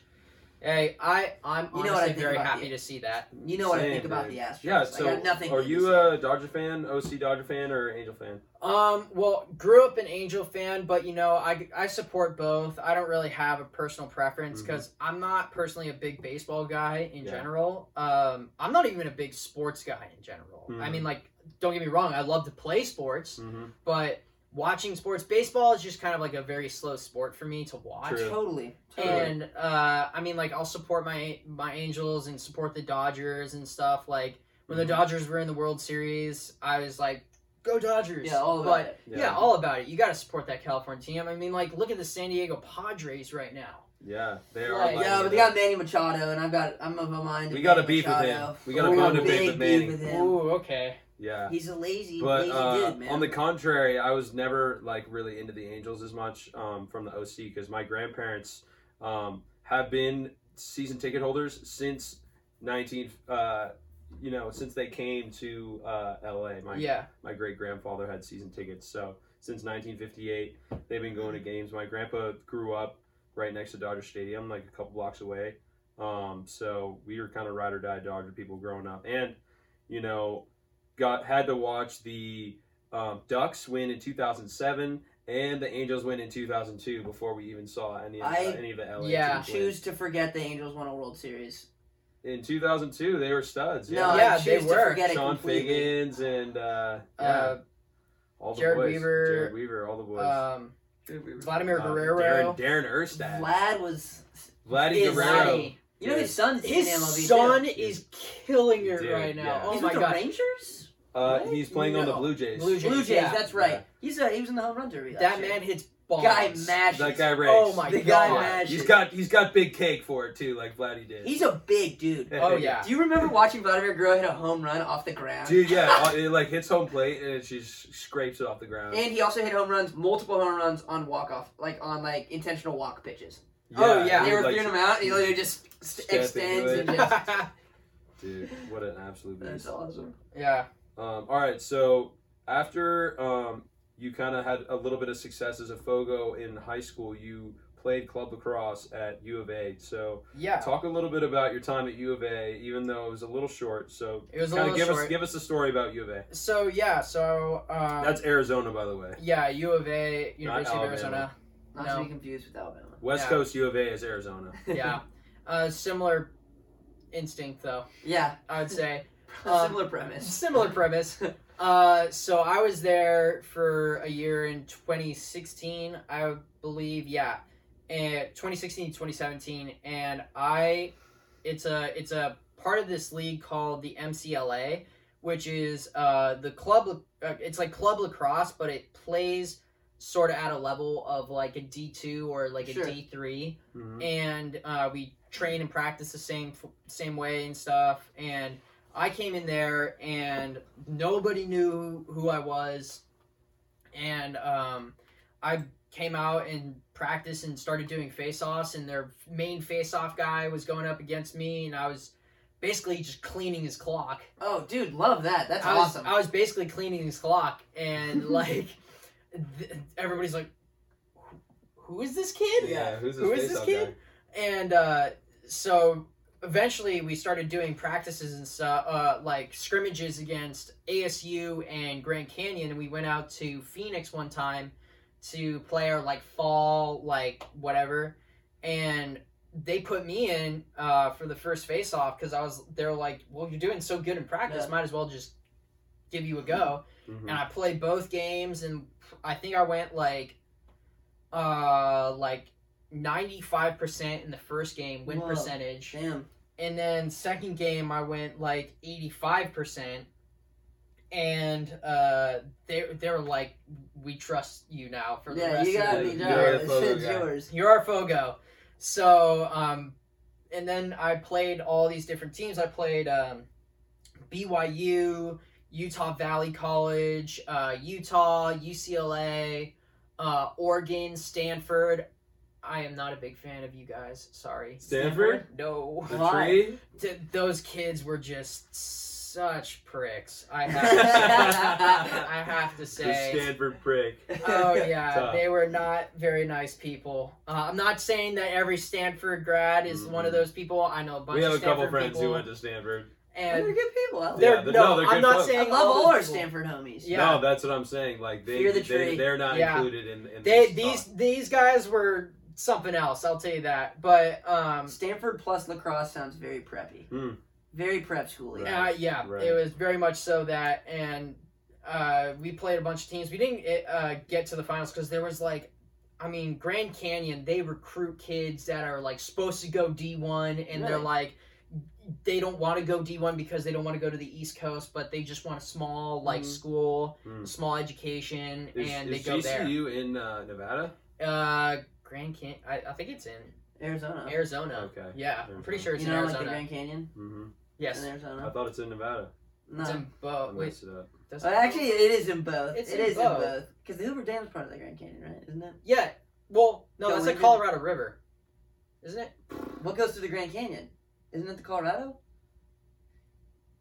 [SPEAKER 3] Hey, I I'm
[SPEAKER 2] You know what I think
[SPEAKER 3] very
[SPEAKER 2] about
[SPEAKER 3] happy
[SPEAKER 2] the-
[SPEAKER 3] to see that.
[SPEAKER 2] You know what I
[SPEAKER 1] Same,
[SPEAKER 2] think about
[SPEAKER 1] dude.
[SPEAKER 2] the Astros.
[SPEAKER 1] Yeah,
[SPEAKER 2] I
[SPEAKER 1] so
[SPEAKER 2] got nothing.
[SPEAKER 1] are
[SPEAKER 2] good to
[SPEAKER 1] you
[SPEAKER 2] say.
[SPEAKER 1] a Dodger fan, OC Dodger fan, or Angel fan?
[SPEAKER 3] Um, well, grew up an Angel fan, but you know, I, I support both. I don't really have a personal preference because I'm not personally a big baseball guy in
[SPEAKER 1] Yeah.
[SPEAKER 3] general. Um, I'm not even a big sports guy in general. I
[SPEAKER 1] Mhm.
[SPEAKER 3] mean, like, don't get me wrong, I love to play sports,
[SPEAKER 1] Mm-hmm.
[SPEAKER 3] but watching sports, baseball is just kind of like a very slow sport for me to watch.
[SPEAKER 1] True.
[SPEAKER 2] Totally. totally.
[SPEAKER 3] And uh, I mean, like, I'll support my my Angels and support the Dodgers and stuff. Like when
[SPEAKER 1] Mhm.
[SPEAKER 3] the Dodgers were in the World Series, I was like, "Go Dodgers!"
[SPEAKER 2] yeah, all about
[SPEAKER 3] but
[SPEAKER 2] it.
[SPEAKER 3] yeah. all about it. You got to support that California team. I mean, like, look at the San Diego Padres right now.
[SPEAKER 1] Yeah, they are.
[SPEAKER 3] Like-
[SPEAKER 2] Yeah, but they got Manny Machado, and I've got I'm of a mind.
[SPEAKER 1] We got a
[SPEAKER 2] Manny
[SPEAKER 1] beef with him. We got a bone to
[SPEAKER 2] big
[SPEAKER 1] pick with Manny.
[SPEAKER 2] with him.
[SPEAKER 3] Ooh, okay.
[SPEAKER 1] Yeah.
[SPEAKER 2] He's a lazy,
[SPEAKER 1] But
[SPEAKER 2] lazy
[SPEAKER 1] uh,
[SPEAKER 2] dude, man.
[SPEAKER 1] on the contrary, I was never like really into the Angels as much um, from the OC because my grandparents um, have been season ticket holders since nineteen, uh, you know, since they came to uh, LA. My
[SPEAKER 3] Yeah,
[SPEAKER 1] my great grandfather had season tickets, so since 1958, they've been going to games. My grandpa grew up right next to Dodger Stadium, like a couple blocks away. Um, so we were kind of ride or die Dodger people growing up, and you know, got had to watch the um, Ducks win in 2007 and the Angels win in 2002 before we even saw any of,
[SPEAKER 2] I-
[SPEAKER 1] uh, any of the LA
[SPEAKER 3] Yeah.
[SPEAKER 1] teams win.
[SPEAKER 2] choose to forget the Angels won a World Series.
[SPEAKER 1] In 2002, they were studs.
[SPEAKER 2] No,
[SPEAKER 1] Yeah,
[SPEAKER 3] Yeah,
[SPEAKER 2] I
[SPEAKER 3] they
[SPEAKER 2] choose
[SPEAKER 3] were.
[SPEAKER 2] to forget it
[SPEAKER 1] Chone
[SPEAKER 2] completely.
[SPEAKER 1] Figgins and uh, yeah,
[SPEAKER 3] uh,
[SPEAKER 1] all the
[SPEAKER 3] Jered
[SPEAKER 1] boys.
[SPEAKER 3] Weaver,
[SPEAKER 1] Jered Weaver, all the boys.
[SPEAKER 3] um, Vladimir
[SPEAKER 1] Uh,
[SPEAKER 3] Guerrero.
[SPEAKER 1] Darin, Darin Erstad,
[SPEAKER 2] Vlad was.
[SPEAKER 1] Vladdy Guerrero.
[SPEAKER 3] Vladdy.
[SPEAKER 2] You know his son's in
[SPEAKER 3] His son
[SPEAKER 2] too.
[SPEAKER 3] is killing it
[SPEAKER 1] Dude,
[SPEAKER 3] right now.
[SPEAKER 1] yeah.
[SPEAKER 3] Oh
[SPEAKER 2] He's
[SPEAKER 3] my
[SPEAKER 2] with the
[SPEAKER 3] god.
[SPEAKER 2] Rangers.
[SPEAKER 1] Uh, he's playing on the
[SPEAKER 3] No.
[SPEAKER 1] Blue Jays.
[SPEAKER 3] Blue Jays.
[SPEAKER 2] Blue Jays.
[SPEAKER 3] yeah.
[SPEAKER 2] That's right.
[SPEAKER 1] Yeah.
[SPEAKER 2] He's uh, he was in the home run derby. last
[SPEAKER 3] That
[SPEAKER 2] year.
[SPEAKER 3] man hits bombs.
[SPEAKER 2] guy mashes.
[SPEAKER 1] That guy rakes.
[SPEAKER 3] Oh my
[SPEAKER 2] The
[SPEAKER 3] god.
[SPEAKER 2] guy mashes.
[SPEAKER 1] He's got he's got big cake for it too, like Vladdy did.
[SPEAKER 2] He's a big dude.
[SPEAKER 3] Oh yeah.
[SPEAKER 2] Do you remember watching Vladimir Guerrero hit a home run off the ground?
[SPEAKER 1] Dude, yeah, it like hits home plate and it just scrapes it off the ground.
[SPEAKER 2] And he also hit home runs, multiple home runs on walk off, like on like intentional walk pitches.
[SPEAKER 3] Oh, yeah.
[SPEAKER 2] They were
[SPEAKER 1] like,
[SPEAKER 2] throwing him out, and he literally just st-
[SPEAKER 1] Step
[SPEAKER 2] extends and just.
[SPEAKER 1] Dude, what an absolute beast.
[SPEAKER 2] That's awesome.
[SPEAKER 3] yeah.
[SPEAKER 1] Um, all right, so after um, you kind of had a little bit of success as a Fogo in high school, you played club lacrosse at U of A. So
[SPEAKER 3] Yeah.
[SPEAKER 1] talk a little bit about your time at U of A, even though it was a little short. So
[SPEAKER 3] It was a
[SPEAKER 1] kind of
[SPEAKER 3] little
[SPEAKER 1] give us
[SPEAKER 3] short.
[SPEAKER 1] give us a story about U of A.
[SPEAKER 3] So yeah, so um,
[SPEAKER 1] That's Arizona, by the way.
[SPEAKER 3] yeah, U of A, University of Arizona.
[SPEAKER 2] Not
[SPEAKER 3] No.
[SPEAKER 2] to be confused with Alabama.
[SPEAKER 1] West
[SPEAKER 3] Yeah.
[SPEAKER 1] Coast U of A is Arizona.
[SPEAKER 3] Yeah. Uh, similar instinct though,
[SPEAKER 2] Yeah,
[SPEAKER 3] I would say. Um,
[SPEAKER 2] similar premise.
[SPEAKER 3] Similar premise. Uh, so I was there for a year in 2016. I believe. Yeah, and 2016 2017, and I, it's a it's a part of this league called the MCLA, which is uh the club. Uh, it's like club lacrosse, but it plays sort of at a level of like a D two or like
[SPEAKER 2] Sure.
[SPEAKER 3] a D three
[SPEAKER 1] Mhm.
[SPEAKER 3] and uh, we train and practice the same same way and stuff. And I came in there, and nobody knew who I was, and um, I came out and practiced and started doing face-offs, and their main face-off guy was going up against me, and I was basically just cleaning his clock.
[SPEAKER 2] Oh, dude, love that. That's
[SPEAKER 3] I was
[SPEAKER 2] awesome.
[SPEAKER 3] I was basically cleaning his clock, and like th- everybody's like, "Who- "Who is this kid?"
[SPEAKER 1] Yeah, who's this,
[SPEAKER 3] Who is this kid?
[SPEAKER 1] guy?
[SPEAKER 3] and uh, so eventually we started doing practices and stuff uh, like scrimmages against asu and grand canyon and we went out to phoenix one time to play our like fall like whatever and they put me in uh, for the first face off because i was they're like well you're doing so good in practice
[SPEAKER 2] Yeah.
[SPEAKER 3] might as well just give you a go
[SPEAKER 1] Mhm.
[SPEAKER 3] and I played both games, and I think I went like, uh, like ninety five percent in the first game win
[SPEAKER 2] Whoa.
[SPEAKER 3] percentage,
[SPEAKER 2] Damn.
[SPEAKER 3] And then second game I went like eighty five percent, and uh, they they were like, we trust you now for the
[SPEAKER 2] Yeah,
[SPEAKER 3] rest
[SPEAKER 2] you
[SPEAKER 3] of
[SPEAKER 2] got
[SPEAKER 3] the
[SPEAKER 2] me,
[SPEAKER 1] You're
[SPEAKER 2] Joe.
[SPEAKER 1] the
[SPEAKER 2] It's,
[SPEAKER 1] guy.
[SPEAKER 2] yours.
[SPEAKER 3] you're our Fogo. So, um, and then I played all these different teams. I played um, BYU, Utah Valley College, uh, Utah, UCLA, uh, Oregon, Stanford. I am not a big fan of you guys. Sorry.
[SPEAKER 1] Stanford?
[SPEAKER 3] No.
[SPEAKER 1] The
[SPEAKER 2] Why?
[SPEAKER 1] tree?
[SPEAKER 3] Th- those kids were just such pricks. I have to say. I have to
[SPEAKER 1] The. Stanford prick.
[SPEAKER 3] Oh yeah,
[SPEAKER 1] Tough.
[SPEAKER 3] they were not very nice people. Uh, I'm not saying that every Stanford grad is one of those people. I know a bunch
[SPEAKER 1] We have
[SPEAKER 3] of
[SPEAKER 1] a couple
[SPEAKER 3] Stanford
[SPEAKER 1] friends
[SPEAKER 3] people,
[SPEAKER 1] who went to Stanford.
[SPEAKER 3] And They're
[SPEAKER 2] good people. I love
[SPEAKER 3] they're,
[SPEAKER 1] Yeah, they're-
[SPEAKER 3] no,
[SPEAKER 1] no, they're
[SPEAKER 3] I'm not
[SPEAKER 1] folks.
[SPEAKER 2] I
[SPEAKER 3] saying
[SPEAKER 2] love all
[SPEAKER 3] those
[SPEAKER 2] our
[SPEAKER 3] people.
[SPEAKER 2] Stanford homies.
[SPEAKER 3] Yeah.
[SPEAKER 1] No, that's what I'm saying. Like they,
[SPEAKER 2] the
[SPEAKER 1] they they're not
[SPEAKER 3] Yeah.
[SPEAKER 1] included in, in
[SPEAKER 3] They
[SPEAKER 1] this
[SPEAKER 3] these
[SPEAKER 1] talk.
[SPEAKER 3] these guys were something else. I'll tell you that. But um,
[SPEAKER 2] Stanford plus lacrosse sounds very preppy.
[SPEAKER 1] Hmm.
[SPEAKER 2] Very prep school.
[SPEAKER 1] Right.
[SPEAKER 3] uh, yeah,
[SPEAKER 1] right.
[SPEAKER 3] it was very much so that, and uh, we played a bunch of teams. We didn't uh, get to the finals because there was like. I mean, Grand Canyon, they recruit kids that are like supposed to go D1 and they're like they don't want to go D1 because they don't want to go to the East Coast, but they just want a small like
[SPEAKER 2] Mhm.
[SPEAKER 3] school,
[SPEAKER 1] Mm.
[SPEAKER 3] small education
[SPEAKER 1] Is,
[SPEAKER 3] and
[SPEAKER 1] is
[SPEAKER 3] they go
[SPEAKER 1] GCU in uh, Nevada?
[SPEAKER 3] Uh Grand Canyon, I, I think it's in
[SPEAKER 2] Arizona.
[SPEAKER 3] Arizona.
[SPEAKER 1] Okay.
[SPEAKER 3] Yeah, I'm pretty sure it's
[SPEAKER 2] you
[SPEAKER 3] in
[SPEAKER 2] know, like the Grand Canyon
[SPEAKER 1] Mm-hmm.
[SPEAKER 3] yes.
[SPEAKER 2] in
[SPEAKER 1] I
[SPEAKER 2] Arizona.
[SPEAKER 1] thought it's in Nevada.
[SPEAKER 2] No.
[SPEAKER 3] It's in
[SPEAKER 1] I
[SPEAKER 3] both. Wait,
[SPEAKER 1] it up.
[SPEAKER 3] does
[SPEAKER 2] Well, actually, it is in both.
[SPEAKER 3] It's
[SPEAKER 2] It
[SPEAKER 3] in
[SPEAKER 2] is
[SPEAKER 3] both.
[SPEAKER 2] in both. Because the Hoover Dam is part of the Grand Canyon, right? Isn't it?
[SPEAKER 3] Yeah. Well, no,
[SPEAKER 2] Go
[SPEAKER 3] that's the
[SPEAKER 2] into-
[SPEAKER 3] Colorado River. Isn't it?
[SPEAKER 2] What goes through the Grand Canyon? Isn't it the Colorado?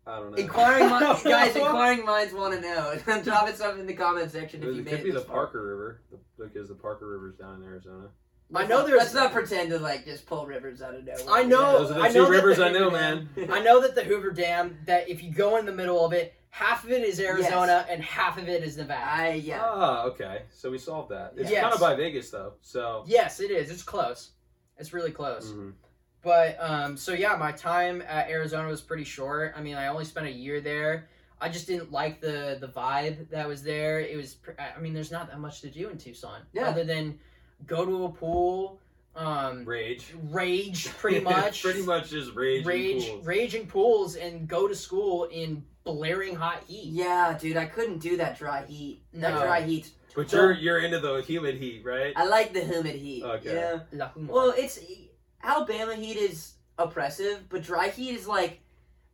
[SPEAKER 1] I don't know.
[SPEAKER 2] Inquiring minds,
[SPEAKER 3] No.
[SPEAKER 2] guys, inquiring minds want to know. Drop it something in the comment section
[SPEAKER 1] It,
[SPEAKER 2] if you
[SPEAKER 1] it
[SPEAKER 2] made
[SPEAKER 1] could
[SPEAKER 2] it
[SPEAKER 1] be the
[SPEAKER 2] this far.
[SPEAKER 1] Parker River the, because the Parker River's down in Arizona.
[SPEAKER 3] I know there's-
[SPEAKER 2] Let's not pretend to like just pull rivers out of nowhere.
[SPEAKER 3] I know-
[SPEAKER 1] Those are the
[SPEAKER 3] I
[SPEAKER 1] two
[SPEAKER 3] know
[SPEAKER 1] rivers
[SPEAKER 3] the
[SPEAKER 1] I know,
[SPEAKER 3] Hoover
[SPEAKER 1] man.
[SPEAKER 3] I know that the Hoover Dam, that if you go in the middle of it, half of it is Arizona and half of it is Nevada.
[SPEAKER 2] I yeah.
[SPEAKER 1] Ah, okay. So we solved that. It's
[SPEAKER 3] Yes.
[SPEAKER 1] kind of by Vegas though. So.
[SPEAKER 3] yes, it is. It's close. It's really close.
[SPEAKER 1] Mhm.
[SPEAKER 3] But um, so yeah, my time at Arizona was pretty short. I mean, I only spent a year there. I just didn't like the the vibe that was there. It was, pr- I mean, there's not that much to do in Tucson
[SPEAKER 2] Yeah.
[SPEAKER 3] other than go to a pool, um,
[SPEAKER 1] Rage.
[SPEAKER 3] rage pretty much,
[SPEAKER 1] Pretty much just rage.
[SPEAKER 3] rage,
[SPEAKER 1] pools.
[SPEAKER 3] raging pools, and go to school in blaring hot heat.
[SPEAKER 2] Yeah, dude, I couldn't do that dry heat. That
[SPEAKER 3] No.
[SPEAKER 2] dry heat.
[SPEAKER 1] But
[SPEAKER 3] So-
[SPEAKER 1] you're you're into the humid heat, right?
[SPEAKER 2] I like the humid heat.
[SPEAKER 1] Okay.
[SPEAKER 2] Yeah.
[SPEAKER 3] La Huma.
[SPEAKER 2] Well, it's Alabama heat is oppressive, but dry heat is like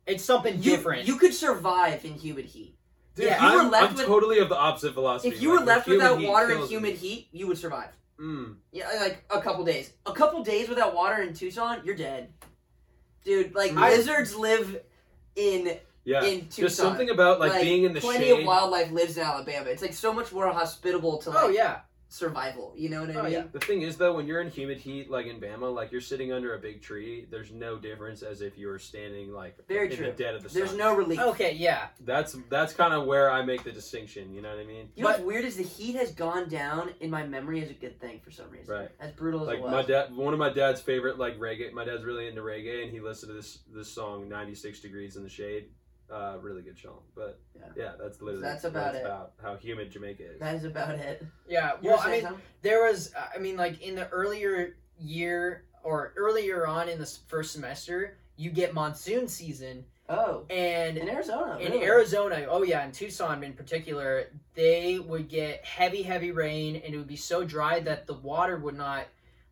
[SPEAKER 3] it's something
[SPEAKER 2] you,
[SPEAKER 3] different.
[SPEAKER 2] You could survive in humid heat.
[SPEAKER 1] Dude,
[SPEAKER 3] Yeah,
[SPEAKER 2] you were
[SPEAKER 1] I'm,
[SPEAKER 2] left
[SPEAKER 1] I'm
[SPEAKER 2] with-
[SPEAKER 1] totally of the opposite philosophy.
[SPEAKER 2] If you
[SPEAKER 1] Like,
[SPEAKER 2] were left without water and
[SPEAKER 1] kills me.
[SPEAKER 2] humid heat, you would survive.
[SPEAKER 1] Mm.
[SPEAKER 2] Yeah, like a couple days. A couple days without water in Tucson, you're dead. Dude, like
[SPEAKER 3] I-
[SPEAKER 2] lizards live in
[SPEAKER 1] Yeah.
[SPEAKER 2] in Tucson.
[SPEAKER 1] Just something about like, being in the
[SPEAKER 2] plenty
[SPEAKER 1] shade.
[SPEAKER 2] of wildlife lives in Alabama. It's like so much more hospitable to like
[SPEAKER 3] oh yeah,
[SPEAKER 2] survival. You know what I
[SPEAKER 3] Oh,
[SPEAKER 2] mean?
[SPEAKER 3] yeah.
[SPEAKER 1] The thing is, though, when you're in humid heat, like in Bama, like you're sitting under a big tree, there's no difference as if you were standing like
[SPEAKER 2] Very
[SPEAKER 1] in
[SPEAKER 2] true.
[SPEAKER 1] the dead of the
[SPEAKER 2] There's no relief.
[SPEAKER 3] okay, yeah.
[SPEAKER 1] That's that's kind of where I make the distinction. You know what I mean?
[SPEAKER 2] You know what's weird is the heat has gone down in my memory as a good thing for some reason.
[SPEAKER 1] Right.
[SPEAKER 2] As brutal as
[SPEAKER 1] Like
[SPEAKER 2] it was.
[SPEAKER 1] my dad, one of my dad's favorite like reggae. My dad's really into reggae, and he listened to this this song "96 Degrees in the Shade." Uh, really good chilling. But
[SPEAKER 2] Yeah.
[SPEAKER 1] yeah, that's literally
[SPEAKER 2] That's about it.
[SPEAKER 1] about how humid Jamaica is.
[SPEAKER 2] That is about it.
[SPEAKER 3] Yeah,
[SPEAKER 2] You
[SPEAKER 3] well,
[SPEAKER 2] were
[SPEAKER 3] I
[SPEAKER 2] saying
[SPEAKER 3] mean,
[SPEAKER 2] something?
[SPEAKER 3] there was, I mean, like in the earlier year or earlier on in the s- first semester, you get monsoon season,
[SPEAKER 2] oh,
[SPEAKER 3] and
[SPEAKER 2] in Arizona,
[SPEAKER 3] in
[SPEAKER 2] really?
[SPEAKER 3] Arizona, oh yeah, in Tucson in particular, they would get heavy, heavy rain, and it would be so dry that the water would not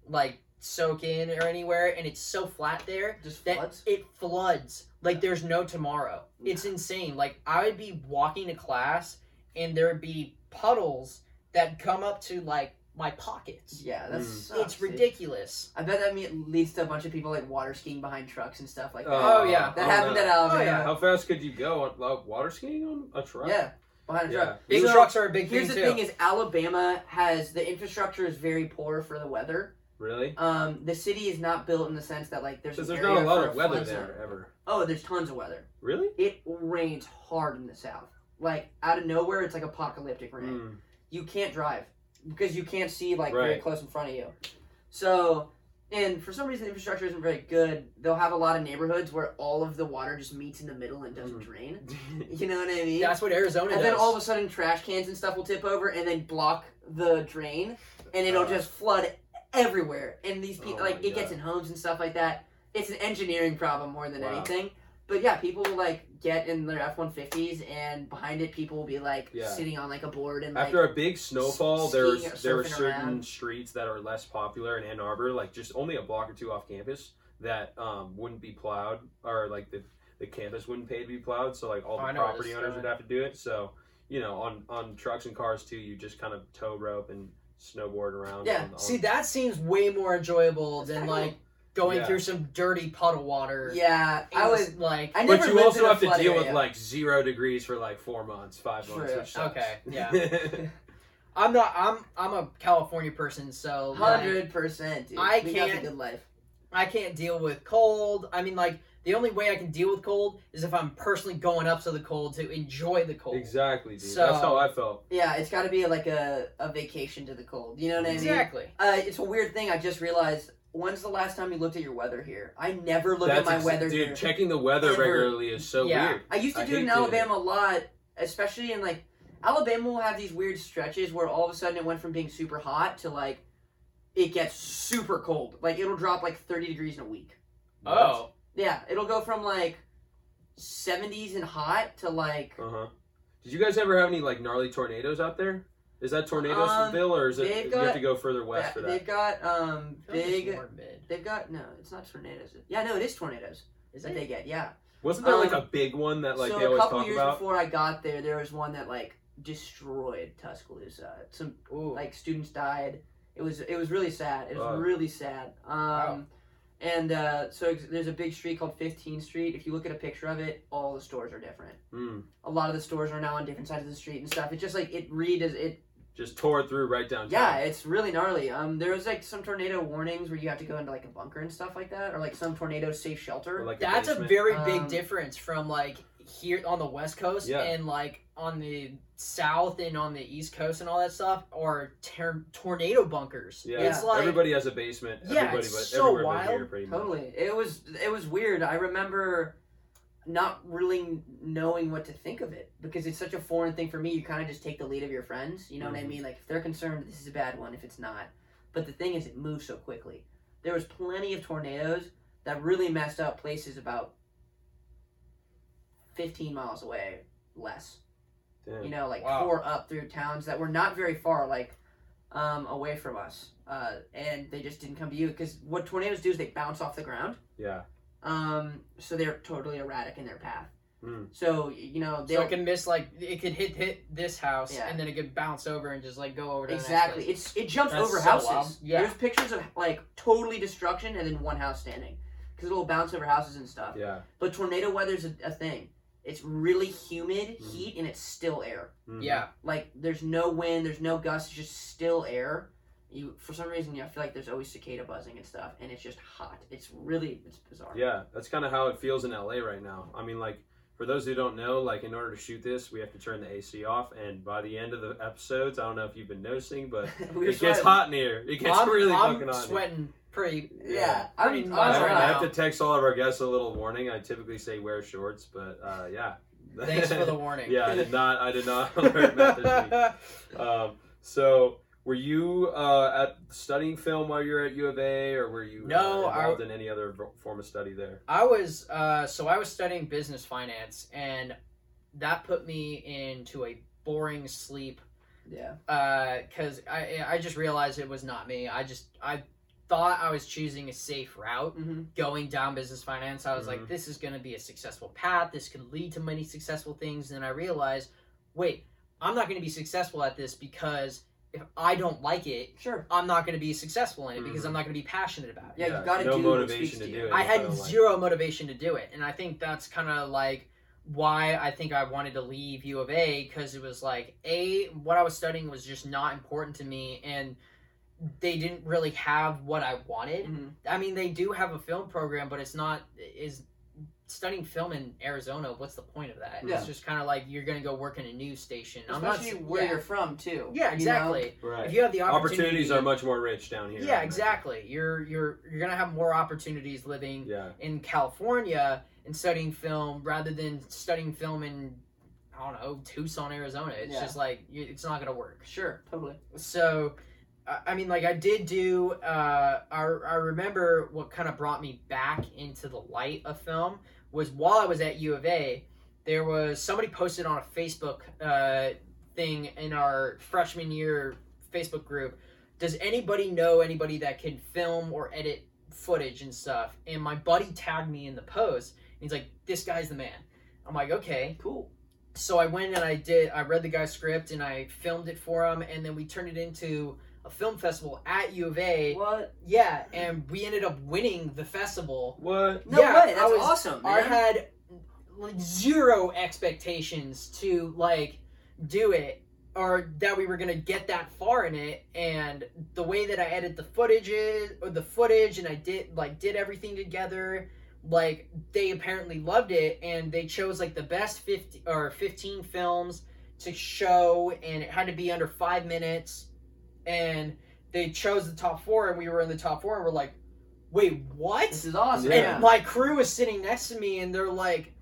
[SPEAKER 3] like soak in or anywhere, and it's so flat there
[SPEAKER 2] just
[SPEAKER 3] that
[SPEAKER 2] floods.
[SPEAKER 3] it floods like there's no tomorrow. It's insane. Like I would be walking to class, and there would be puddles that come up to like my pockets.
[SPEAKER 2] Yeah, that's
[SPEAKER 1] Mm.
[SPEAKER 3] It's ridiculous.
[SPEAKER 2] I bet that me- leads to a bunch of people like water skiing behind trucks and stuff like that.
[SPEAKER 3] Oh, yeah.
[SPEAKER 2] that
[SPEAKER 1] oh,
[SPEAKER 2] happened
[SPEAKER 1] no.
[SPEAKER 2] at Alabama.
[SPEAKER 3] Oh, yeah.
[SPEAKER 1] How fast could you go on uh, water skiing on a truck?
[SPEAKER 2] Yeah, behind a
[SPEAKER 1] Yeah.
[SPEAKER 2] truck.
[SPEAKER 3] Big
[SPEAKER 2] So,
[SPEAKER 3] trucks are a big
[SPEAKER 2] Here's
[SPEAKER 3] thing
[SPEAKER 2] the
[SPEAKER 3] too.
[SPEAKER 2] thing: is Alabama has the infrastructure is very poor for the weather.
[SPEAKER 1] Really?
[SPEAKER 2] Um, the city is not built in the sense that like there's
[SPEAKER 1] Because there's not a lot of weather there
[SPEAKER 2] zone.
[SPEAKER 1] ever.
[SPEAKER 2] Oh, there's tons of weather.
[SPEAKER 1] Really?
[SPEAKER 2] It rains hard in the south. Like out of nowhere, it's like apocalyptic rain.
[SPEAKER 1] Mm.
[SPEAKER 2] You can't drive because you can't see like very close in front of you. So, and for some reason, the infrastructure isn't very good. They'll have a lot of neighborhoods where all of the water just meets in the middle and doesn't
[SPEAKER 1] Mm.
[SPEAKER 2] drain. You know what I mean?
[SPEAKER 3] That's what Arizona
[SPEAKER 2] and
[SPEAKER 3] does.
[SPEAKER 2] then all of a sudden, trash cans and stuff will tip over and then block the drain, and it'll
[SPEAKER 1] Uh.
[SPEAKER 2] just flood everywhere. And these people,
[SPEAKER 1] Oh
[SPEAKER 2] like,
[SPEAKER 1] my
[SPEAKER 2] it gets in homes and stuff like that. It's an engineering problem more than
[SPEAKER 1] Wow.
[SPEAKER 2] anything. But yeah, people will like get in their F one fifties, and behind it, people will be like
[SPEAKER 1] Yeah.
[SPEAKER 2] sitting on like a board and like
[SPEAKER 1] After a big snowfall, there was there
[SPEAKER 2] are
[SPEAKER 1] certain
[SPEAKER 2] around.
[SPEAKER 1] streets that are less popular in Ann Arbor, like just only a block or two off campus, that um, wouldn't be plowed, or like the the campus wouldn't pay to be plowed. So like all
[SPEAKER 3] Oh,
[SPEAKER 1] the
[SPEAKER 3] I
[SPEAKER 1] property
[SPEAKER 3] this is
[SPEAKER 1] owners would have to do it. So you know, on on trucks and cars too, you just kind of tow rope and snowboard around.
[SPEAKER 2] Yeah.
[SPEAKER 1] on- on-
[SPEAKER 3] See, that seems way more enjoyable
[SPEAKER 2] That's
[SPEAKER 3] than
[SPEAKER 2] kinda
[SPEAKER 3] like going
[SPEAKER 1] Yeah.
[SPEAKER 3] through some dirty puddle water.
[SPEAKER 2] yeah, I
[SPEAKER 3] was
[SPEAKER 2] was
[SPEAKER 3] like
[SPEAKER 2] I never
[SPEAKER 1] but you also have to
[SPEAKER 2] flood
[SPEAKER 1] deal with like zero degrees for like four months, five months.
[SPEAKER 2] True.
[SPEAKER 1] Which sucks.
[SPEAKER 3] Okay, yeah. I'm not. I'm. I'm a California person, so like,
[SPEAKER 2] hundred percent.
[SPEAKER 3] I
[SPEAKER 2] we got the
[SPEAKER 3] can't-
[SPEAKER 2] good life.
[SPEAKER 3] I can't deal with cold. I mean, like the only way I can deal with cold is if I'm personally going up to the cold to enjoy the cold.
[SPEAKER 1] exactly, dude.
[SPEAKER 3] So-
[SPEAKER 1] That's how I felt.
[SPEAKER 2] Yeah, it's got to be like a, a vacation to the cold. You know what I mean?
[SPEAKER 3] Exactly.
[SPEAKER 2] Uh, it's a weird thing. I just realized. When's the last time you looked at your weather here? I never look
[SPEAKER 1] That's
[SPEAKER 2] at my
[SPEAKER 1] ex-
[SPEAKER 2] weather
[SPEAKER 1] dude.
[SPEAKER 2] here.
[SPEAKER 1] Checking the weather
[SPEAKER 2] Ever.
[SPEAKER 1] regularly is so
[SPEAKER 3] Yeah.
[SPEAKER 1] weird.
[SPEAKER 2] I used to
[SPEAKER 1] I
[SPEAKER 2] do it in
[SPEAKER 1] hate doing
[SPEAKER 2] Alabama a lot, especially in like Alabama will have these weird stretches where all of a sudden it went from being super hot to like it gets super cold. Like it'll drop like 30 degrees in a week.
[SPEAKER 3] Oh,
[SPEAKER 2] Yeah, it'll go from like 70s and hot to like
[SPEAKER 1] Uh huh. Did you guys ever have any like gnarly tornadoes out there? Is that Tornadosville
[SPEAKER 2] Um,
[SPEAKER 1] or is it?
[SPEAKER 2] they've
[SPEAKER 1] You have to go further west
[SPEAKER 2] Yeah,
[SPEAKER 1] for
[SPEAKER 2] they've got um
[SPEAKER 3] I feel like it's
[SPEAKER 2] big they've got no, it's not tornadoes. Yeah, no, it is tornadoes
[SPEAKER 3] Is
[SPEAKER 2] that
[SPEAKER 3] it?
[SPEAKER 2] they get. Yeah.
[SPEAKER 1] Wasn't there like
[SPEAKER 2] um,
[SPEAKER 1] a big one that like
[SPEAKER 2] so
[SPEAKER 1] they
[SPEAKER 2] a couple years
[SPEAKER 1] about?
[SPEAKER 2] before I got there, there was one that like destroyed Tuscaloosa. Some
[SPEAKER 3] Ooh.
[SPEAKER 2] like students died. It was it was really sad. It was
[SPEAKER 1] Wow.
[SPEAKER 2] really sad. Um,
[SPEAKER 3] Wow.
[SPEAKER 2] And uh, so ex- there's a big street called 15th Street. If you look at a picture of it, all the stores are different.
[SPEAKER 1] Mm,
[SPEAKER 2] A lot of the stores are now on different sides of the street and stuff. It just like it read as it.
[SPEAKER 1] just tore through right downtown.
[SPEAKER 2] Yeah, it's really gnarly. Um, there was like some tornado warnings where you have to go into like a bunker and stuff like that, or like some tornado safe shelter.
[SPEAKER 1] Or, like
[SPEAKER 3] That's a
[SPEAKER 1] basement.
[SPEAKER 3] very big
[SPEAKER 2] Um,
[SPEAKER 3] difference from like here on the west coast
[SPEAKER 1] Yeah.
[SPEAKER 3] and like on the south and on the east coast and all that stuff or ter- tornado bunkers.
[SPEAKER 1] Yeah,
[SPEAKER 3] It's like
[SPEAKER 1] everybody has a basement.
[SPEAKER 3] Yeah,
[SPEAKER 1] everybody,
[SPEAKER 3] it's
[SPEAKER 1] but
[SPEAKER 3] so wild.
[SPEAKER 1] here, pretty much.
[SPEAKER 2] Totally. It was it was weird. I remember not really knowing what to think of it because it's such a foreign thing for me. You kind of just take the lead of your friends. You know what I
[SPEAKER 1] Mhm.
[SPEAKER 2] mean? Like if they're concerned, this is a bad one. If it's not, but the thing is, it moves so quickly. There was plenty of tornadoes that really messed up places about fifteen miles away, less.
[SPEAKER 1] Damn.
[SPEAKER 2] You know, like
[SPEAKER 3] Wow.
[SPEAKER 2] tore up through towns that were not very far, like um, away from us, uh, and they just didn't come to you because what tornadoes do is they bounce off the ground.
[SPEAKER 1] Yeah.
[SPEAKER 2] Um, so they're totally erratic in their path.
[SPEAKER 1] Hmm.
[SPEAKER 2] So you know they'll
[SPEAKER 3] it can miss like it could hit hit this house
[SPEAKER 2] Yeah.
[SPEAKER 3] and then it could bounce over and just like go over to
[SPEAKER 2] exactly.
[SPEAKER 3] The next
[SPEAKER 2] It's it jumps
[SPEAKER 3] That's
[SPEAKER 2] over
[SPEAKER 3] so
[SPEAKER 2] houses.
[SPEAKER 3] wild. Yeah.
[SPEAKER 2] There's pictures of like totally destruction and then one house standing because it'll bounce over houses and stuff.
[SPEAKER 1] Yeah.
[SPEAKER 2] But tornado weather's a, a thing. It's really humid,
[SPEAKER 1] Mhm.
[SPEAKER 2] heat, and it's still air.
[SPEAKER 1] Mhm.
[SPEAKER 3] Yeah.
[SPEAKER 2] Like there's no wind, there's no gusts, it's just still air. You for some reason you know, I feel like there's always cicada buzzing and stuff, and it's just hot. It's really it's bizarre.
[SPEAKER 1] Yeah, that's kind of how it feels in LA right now. I mean, like for those who don't know, like in order to shoot this, we have to turn the AC off, and by the end of the episodes, I don't know if you've been noticing, but
[SPEAKER 2] we were
[SPEAKER 1] it gets
[SPEAKER 2] sweating.
[SPEAKER 1] hot in here. It gets
[SPEAKER 3] I'm,
[SPEAKER 1] really
[SPEAKER 3] I'm
[SPEAKER 1] fucking hot. in here.
[SPEAKER 3] sweating pretty.
[SPEAKER 2] Yeah,
[SPEAKER 3] Pretty
[SPEAKER 2] I'm,
[SPEAKER 3] much
[SPEAKER 1] I,
[SPEAKER 2] I'm
[SPEAKER 3] right
[SPEAKER 1] I have to text all of our guests a little warning. I typically say wear shorts, but uh, yeah,
[SPEAKER 3] Thanks for the warning.
[SPEAKER 1] yeah, I did not. I did not learn math this. Um, so, were you uh, at studying film while you were at U of A, or were you
[SPEAKER 3] No,
[SPEAKER 1] uh,
[SPEAKER 3] I-
[SPEAKER 1] in any other form of study there?
[SPEAKER 3] I was uh, so I was studying business finance, and that put me into a boring sleep
[SPEAKER 2] Yeah.
[SPEAKER 3] because I I just realized it was not me. I just I thought I was choosing a safe route
[SPEAKER 2] Mm-hmm.
[SPEAKER 3] going down business finance. I was
[SPEAKER 1] Mhm.
[SPEAKER 3] like, this is going to be a successful path. This can lead to many successful things. And I realized, wait, I'm not going to be successful at this because if I don't like it,
[SPEAKER 2] Sure.
[SPEAKER 3] I'm not going to be successful in it because
[SPEAKER 1] Mhm.
[SPEAKER 3] I'm not going to be passionate about it.
[SPEAKER 2] Yeah, you gotta
[SPEAKER 1] no
[SPEAKER 2] do what
[SPEAKER 1] motivation to
[SPEAKER 2] to
[SPEAKER 1] do it.
[SPEAKER 3] I had
[SPEAKER 1] don't like
[SPEAKER 3] zero motivation to do it, and I think that's kind of like why I think I wanted to leave U of A because it was like a what I was studying was just not important to me, and they didn't really have what I wanted.
[SPEAKER 2] Mm-hmm.
[SPEAKER 3] I mean, they do have a film program, but it's not is studying film in Arizona. What's the point of that?
[SPEAKER 2] Yeah.
[SPEAKER 3] It's just kind of like you're gonna go work in a news station. I'm not
[SPEAKER 2] Especially where
[SPEAKER 3] yeah.
[SPEAKER 2] you're from too.
[SPEAKER 3] Yeah,
[SPEAKER 2] you
[SPEAKER 3] exactly.
[SPEAKER 1] Right.
[SPEAKER 3] If you have the
[SPEAKER 1] Opportunities are much more rich down here.
[SPEAKER 3] yeah, exactly. You're you're you're gonna have more opportunities living
[SPEAKER 1] Yeah.
[SPEAKER 3] in California and studying film rather than studying film in I don't know Tucson, Arizona. It's
[SPEAKER 2] Yeah.
[SPEAKER 3] just like it's not gonna work.
[SPEAKER 2] Sure. Totally.
[SPEAKER 3] So, I mean, like I did do. Uh, I I remember what kind of brought me back into the light of film was while I was at U of A. There was somebody posted on a Facebook uh, thing in our freshman year Facebook group. Does anybody know anybody that can film or edit footage and stuff? And my buddy tagged me in the post. And he's like, "This guy's the man." I'm like, "Okay."
[SPEAKER 2] Cool.
[SPEAKER 3] so I went and I did. I read the guy's script and I filmed it for him, and then we turned it into a film festival at U of A.
[SPEAKER 2] What?
[SPEAKER 3] Yeah, and we ended up winning the festival.
[SPEAKER 1] What?
[SPEAKER 2] No
[SPEAKER 3] Yeah,
[SPEAKER 2] way.
[SPEAKER 3] I was-
[SPEAKER 2] awesome.
[SPEAKER 3] I had like zero expectations to like do it or that we were gonna get that far in it and the way that I edited the footage or the footage and I did like did everything together like they apparently loved it and they chose like the best 50 or 15 films to show and it had to be under five minutes and they chose the top four and we were in the top four and we're like wait what
[SPEAKER 2] This is awesome.
[SPEAKER 1] Yeah.
[SPEAKER 3] and my crew was sitting next to me and they're like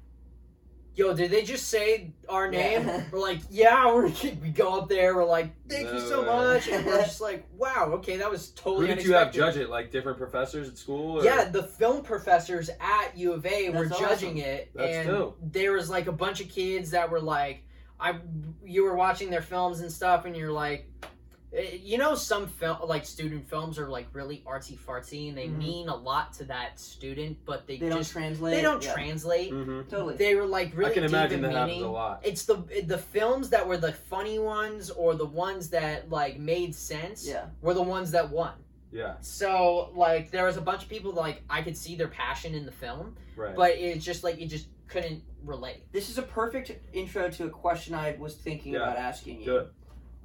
[SPEAKER 3] yo did they just say our name
[SPEAKER 2] Yeah.
[SPEAKER 3] we're like yeah we're, we go up there we're like thank you so
[SPEAKER 1] way.
[SPEAKER 3] much and we're just like wow okay that was totally
[SPEAKER 1] Who
[SPEAKER 3] totally
[SPEAKER 1] did you have judge it? Like different professors at school? Or?
[SPEAKER 3] Yeah, the film professors at U of A were
[SPEAKER 2] That's
[SPEAKER 3] judging
[SPEAKER 2] awesome.
[SPEAKER 3] it,
[SPEAKER 1] That's
[SPEAKER 3] and
[SPEAKER 1] dope.
[SPEAKER 3] there was like a bunch of kids that were like, "I," you were watching their films and stuff, and you're like, you know, some film like student films are like really artsy fartsy, and they
[SPEAKER 2] Mhm.
[SPEAKER 3] mean a lot to that student, but they,
[SPEAKER 2] They don't translate.
[SPEAKER 3] they don't
[SPEAKER 2] yeah.
[SPEAKER 3] translate.
[SPEAKER 1] Mm-hmm.
[SPEAKER 2] Totally.
[SPEAKER 3] They were like really
[SPEAKER 1] I can
[SPEAKER 3] deep
[SPEAKER 1] imagine
[SPEAKER 3] in
[SPEAKER 1] that happens
[SPEAKER 3] meaning.
[SPEAKER 1] a lot.
[SPEAKER 3] It's the the films that were the funny ones or the ones that like made sense
[SPEAKER 2] yeah.
[SPEAKER 3] were the ones that won.
[SPEAKER 1] Yeah.
[SPEAKER 3] So like there was a bunch of people like I could see their passion in the film,
[SPEAKER 1] Right.
[SPEAKER 3] but it's just like it just couldn't relate.
[SPEAKER 2] This is a perfect intro to a question I was thinking
[SPEAKER 1] Yeah.
[SPEAKER 2] about asking you.
[SPEAKER 1] Good.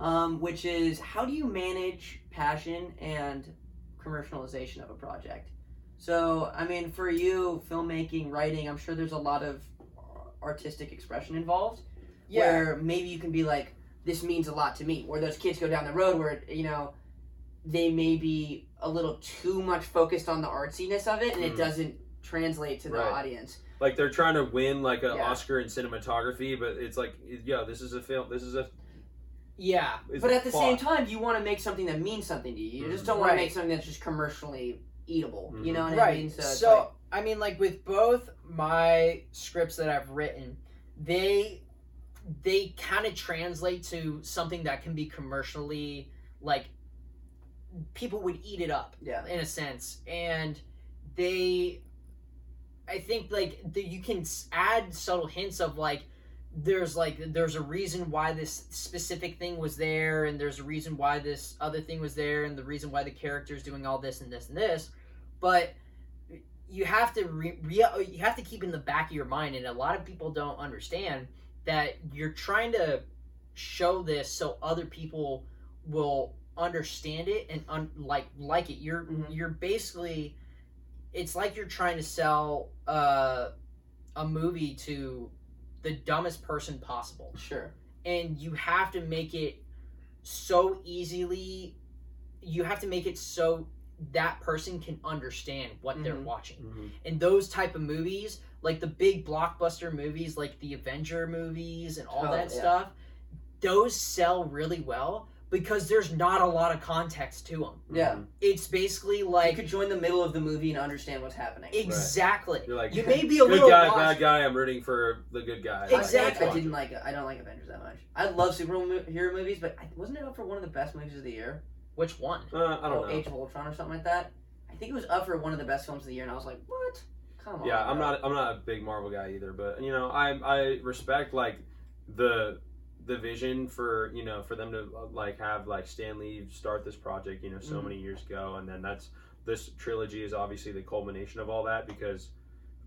[SPEAKER 2] Um, which is how do you manage passion and commercialization of a project? So, I mean, for you, filmmaking, writing, I'm sure there's a lot of artistic expression involved. Yeah. Where maybe you can be like, this means a lot to me. Where those kids go down the road where, you know, they may be a little too much focused on the artsiness of it and it
[SPEAKER 1] Mm.
[SPEAKER 2] doesn't translate to the
[SPEAKER 1] Right.
[SPEAKER 2] audience.
[SPEAKER 1] like they're trying to win like an
[SPEAKER 2] Yeah.
[SPEAKER 1] Oscar in cinematography, but it's like, yeah, this is a film. This is a.
[SPEAKER 3] yeah,
[SPEAKER 1] It's
[SPEAKER 2] But at the
[SPEAKER 1] plot.
[SPEAKER 2] same time, you want to make something that means something to you. You just don't want
[SPEAKER 3] Right.
[SPEAKER 2] to make something that's just commercially eatable. You
[SPEAKER 1] Mhm.
[SPEAKER 2] know what I mean? So,
[SPEAKER 3] So,
[SPEAKER 2] like,
[SPEAKER 3] I mean, like with both my scripts that I've written, they they kind of translate to something that can be commercially like people would eat it up.
[SPEAKER 2] yeah,
[SPEAKER 3] in a sense and they i think like the, you can add subtle hints of like there's like there's a reason why this specific thing was there and there's a reason why this other thing was there and the reason why the character's doing all this and this and this but you have to re, re, you have to keep in the back of your mind and a lot of people don't understand that you're trying to show this so other people will understand it and un, like like it you're
[SPEAKER 2] Mhm.
[SPEAKER 3] you're basically it's like you're trying to sell uh, a movie to the dumbest person possible
[SPEAKER 2] sure.
[SPEAKER 3] and you have to make it so easily you have to make it so that person can understand what they're
[SPEAKER 2] Mhm.
[SPEAKER 3] watching.
[SPEAKER 1] Mhm.
[SPEAKER 3] And those type of movies, like the big blockbuster movies, like the Avenger movies and all
[SPEAKER 2] Oh,
[SPEAKER 3] that
[SPEAKER 2] yeah.
[SPEAKER 3] stuff, those sell really well because there's not a lot of context to them.
[SPEAKER 2] Yeah.
[SPEAKER 1] Mhm.
[SPEAKER 3] It's basically like you
[SPEAKER 2] could join the middle of the movie and understand what's happening.
[SPEAKER 3] exactly.
[SPEAKER 1] You're like,
[SPEAKER 3] you may be a
[SPEAKER 1] good
[SPEAKER 3] little
[SPEAKER 1] guy,
[SPEAKER 3] lost.
[SPEAKER 1] bad guy. I'm rooting for the good guy.
[SPEAKER 3] Exactly.
[SPEAKER 2] I, didn't like. I don't like Avengers that much. I love superhero movies, but I, wasn't it up for one of the best movies of the year?
[SPEAKER 3] Which one?
[SPEAKER 1] Uh, I
[SPEAKER 2] oh,
[SPEAKER 1] don't know.
[SPEAKER 2] Age of Ultron or something like that. I think it was up for one of the best films of the year, and I was like, what? Come on.
[SPEAKER 1] Yeah, I'm
[SPEAKER 2] bro.
[SPEAKER 1] not. I'm not a big Marvel guy either, but you know, I I respect like the the vision for you know for them to uh, like have like Stan Lee start this project you know so
[SPEAKER 2] Mhm.
[SPEAKER 1] many years ago, and then that's this trilogy is obviously the culmination of all that because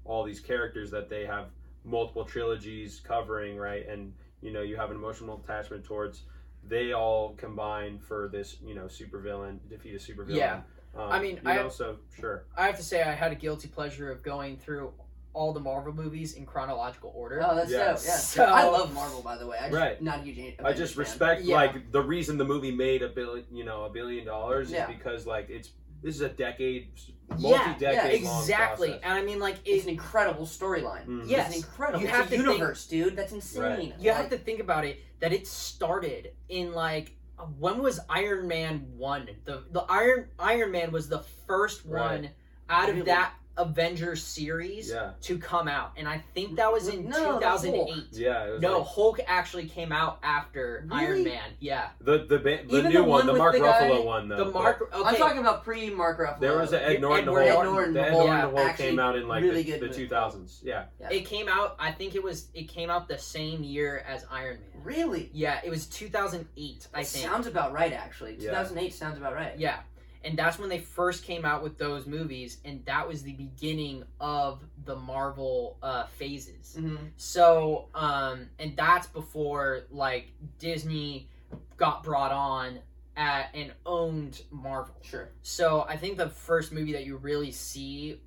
[SPEAKER 1] all these characters that they have multiple trilogies covering right, and you know you have an emotional attachment towards. They all combine for this, you know, supervillain defeat a supervillain.
[SPEAKER 3] Yeah.
[SPEAKER 1] um,
[SPEAKER 3] I mean, I-
[SPEAKER 1] also sure.
[SPEAKER 3] I have to say, I had a guilty pleasure of going through all the Marvel movies in chronological order.
[SPEAKER 2] Oh, that's
[SPEAKER 1] Yeah.
[SPEAKER 2] dope. Yeah.
[SPEAKER 3] So-
[SPEAKER 2] I love Marvel, by the way. I just,
[SPEAKER 1] Right.
[SPEAKER 2] Not a huge. Avengers
[SPEAKER 1] I just
[SPEAKER 2] fan.
[SPEAKER 1] respect
[SPEAKER 3] Yeah.
[SPEAKER 1] like the reason the movie made a billion, you know, a billion dollars
[SPEAKER 2] Yeah.
[SPEAKER 1] is because like it's this is a decade,
[SPEAKER 3] yeah,
[SPEAKER 1] multi-decade
[SPEAKER 3] yeah,
[SPEAKER 1] long
[SPEAKER 3] exactly.
[SPEAKER 1] process.
[SPEAKER 3] And I mean, like,
[SPEAKER 2] It's an incredible storyline.
[SPEAKER 1] Mhm.
[SPEAKER 3] Yes.
[SPEAKER 2] It's incredible.
[SPEAKER 3] You
[SPEAKER 2] it's
[SPEAKER 3] have
[SPEAKER 2] a
[SPEAKER 3] to think-
[SPEAKER 2] dude. That's insane.
[SPEAKER 1] Right.
[SPEAKER 3] you
[SPEAKER 2] Like,
[SPEAKER 3] have to think about it that it started in like uh, when was Iron Man one? The the Iron Iron Man was the first
[SPEAKER 1] Right.
[SPEAKER 3] one out of
[SPEAKER 2] Really?
[SPEAKER 3] that Avengers series
[SPEAKER 1] Yeah,
[SPEAKER 3] to come out, and I think that was in
[SPEAKER 2] No, the
[SPEAKER 3] 2008.
[SPEAKER 1] yeah. It was
[SPEAKER 3] No,
[SPEAKER 1] like,
[SPEAKER 3] Hulk actually came out after Iron Man. Yeah,
[SPEAKER 1] the the ba- the
[SPEAKER 2] Even
[SPEAKER 1] new
[SPEAKER 2] the
[SPEAKER 1] one,
[SPEAKER 2] one
[SPEAKER 1] the Mark
[SPEAKER 2] the guy-
[SPEAKER 1] Ruffalo one though.
[SPEAKER 3] the
[SPEAKER 1] but
[SPEAKER 3] Mark. Okay,
[SPEAKER 2] I'm talking about pre Mark Ruffalo.
[SPEAKER 1] There was an Ed Norton
[SPEAKER 3] Edward
[SPEAKER 1] the
[SPEAKER 2] Norton,
[SPEAKER 1] the
[SPEAKER 2] the
[SPEAKER 1] Ed Norton the Hulk
[SPEAKER 2] actually
[SPEAKER 1] came out in like
[SPEAKER 2] really
[SPEAKER 1] the,
[SPEAKER 2] good
[SPEAKER 1] the 2000s. Yeah,
[SPEAKER 3] It came out. I think it was. It came out the same year as Iron Man.
[SPEAKER 2] Really?
[SPEAKER 3] Yeah, it was 2008. I think.
[SPEAKER 2] sounds about right, actually.
[SPEAKER 1] Yeah.
[SPEAKER 2] 2008 sounds about right.
[SPEAKER 3] Yeah. And that's when they first came out with those movies, and that was the beginning of the Marvel uh, phases.
[SPEAKER 2] hmm
[SPEAKER 3] So, um, and that's before like Disney got brought on at and owned Marvel.
[SPEAKER 2] Sure.
[SPEAKER 3] So I think the first movie that you really see,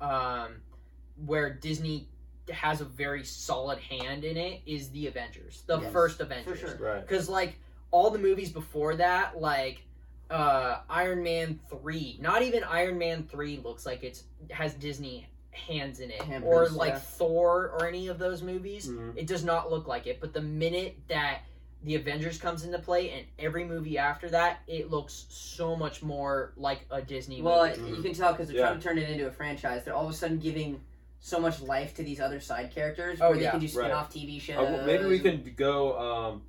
[SPEAKER 3] um, where Disney has a very solid hand in it is the Avengers, the
[SPEAKER 2] Yes,
[SPEAKER 3] first
[SPEAKER 2] for
[SPEAKER 3] Avengers
[SPEAKER 2] sure.
[SPEAKER 1] right.
[SPEAKER 3] because like all the movies before that like uh iron man 3 not even iron man 3 looks like it's has disney hands in it
[SPEAKER 2] Handprints,
[SPEAKER 3] or like
[SPEAKER 2] yeah.
[SPEAKER 3] thor or any of those movies
[SPEAKER 1] Mhm.
[SPEAKER 3] it does not look like it but the minute that the avengers comes into play and every movie after that it looks so much more like a disney
[SPEAKER 2] Well,
[SPEAKER 3] movie
[SPEAKER 1] Mhm.
[SPEAKER 2] you can tell because they're
[SPEAKER 1] Yeah.
[SPEAKER 2] trying to turn it into a franchise. They're all of a sudden giving so much life to these other side characters
[SPEAKER 3] Oh,
[SPEAKER 2] where they can do
[SPEAKER 1] Right.
[SPEAKER 2] spin-off TV shows.
[SPEAKER 1] Uh, well, maybe we can go. Um,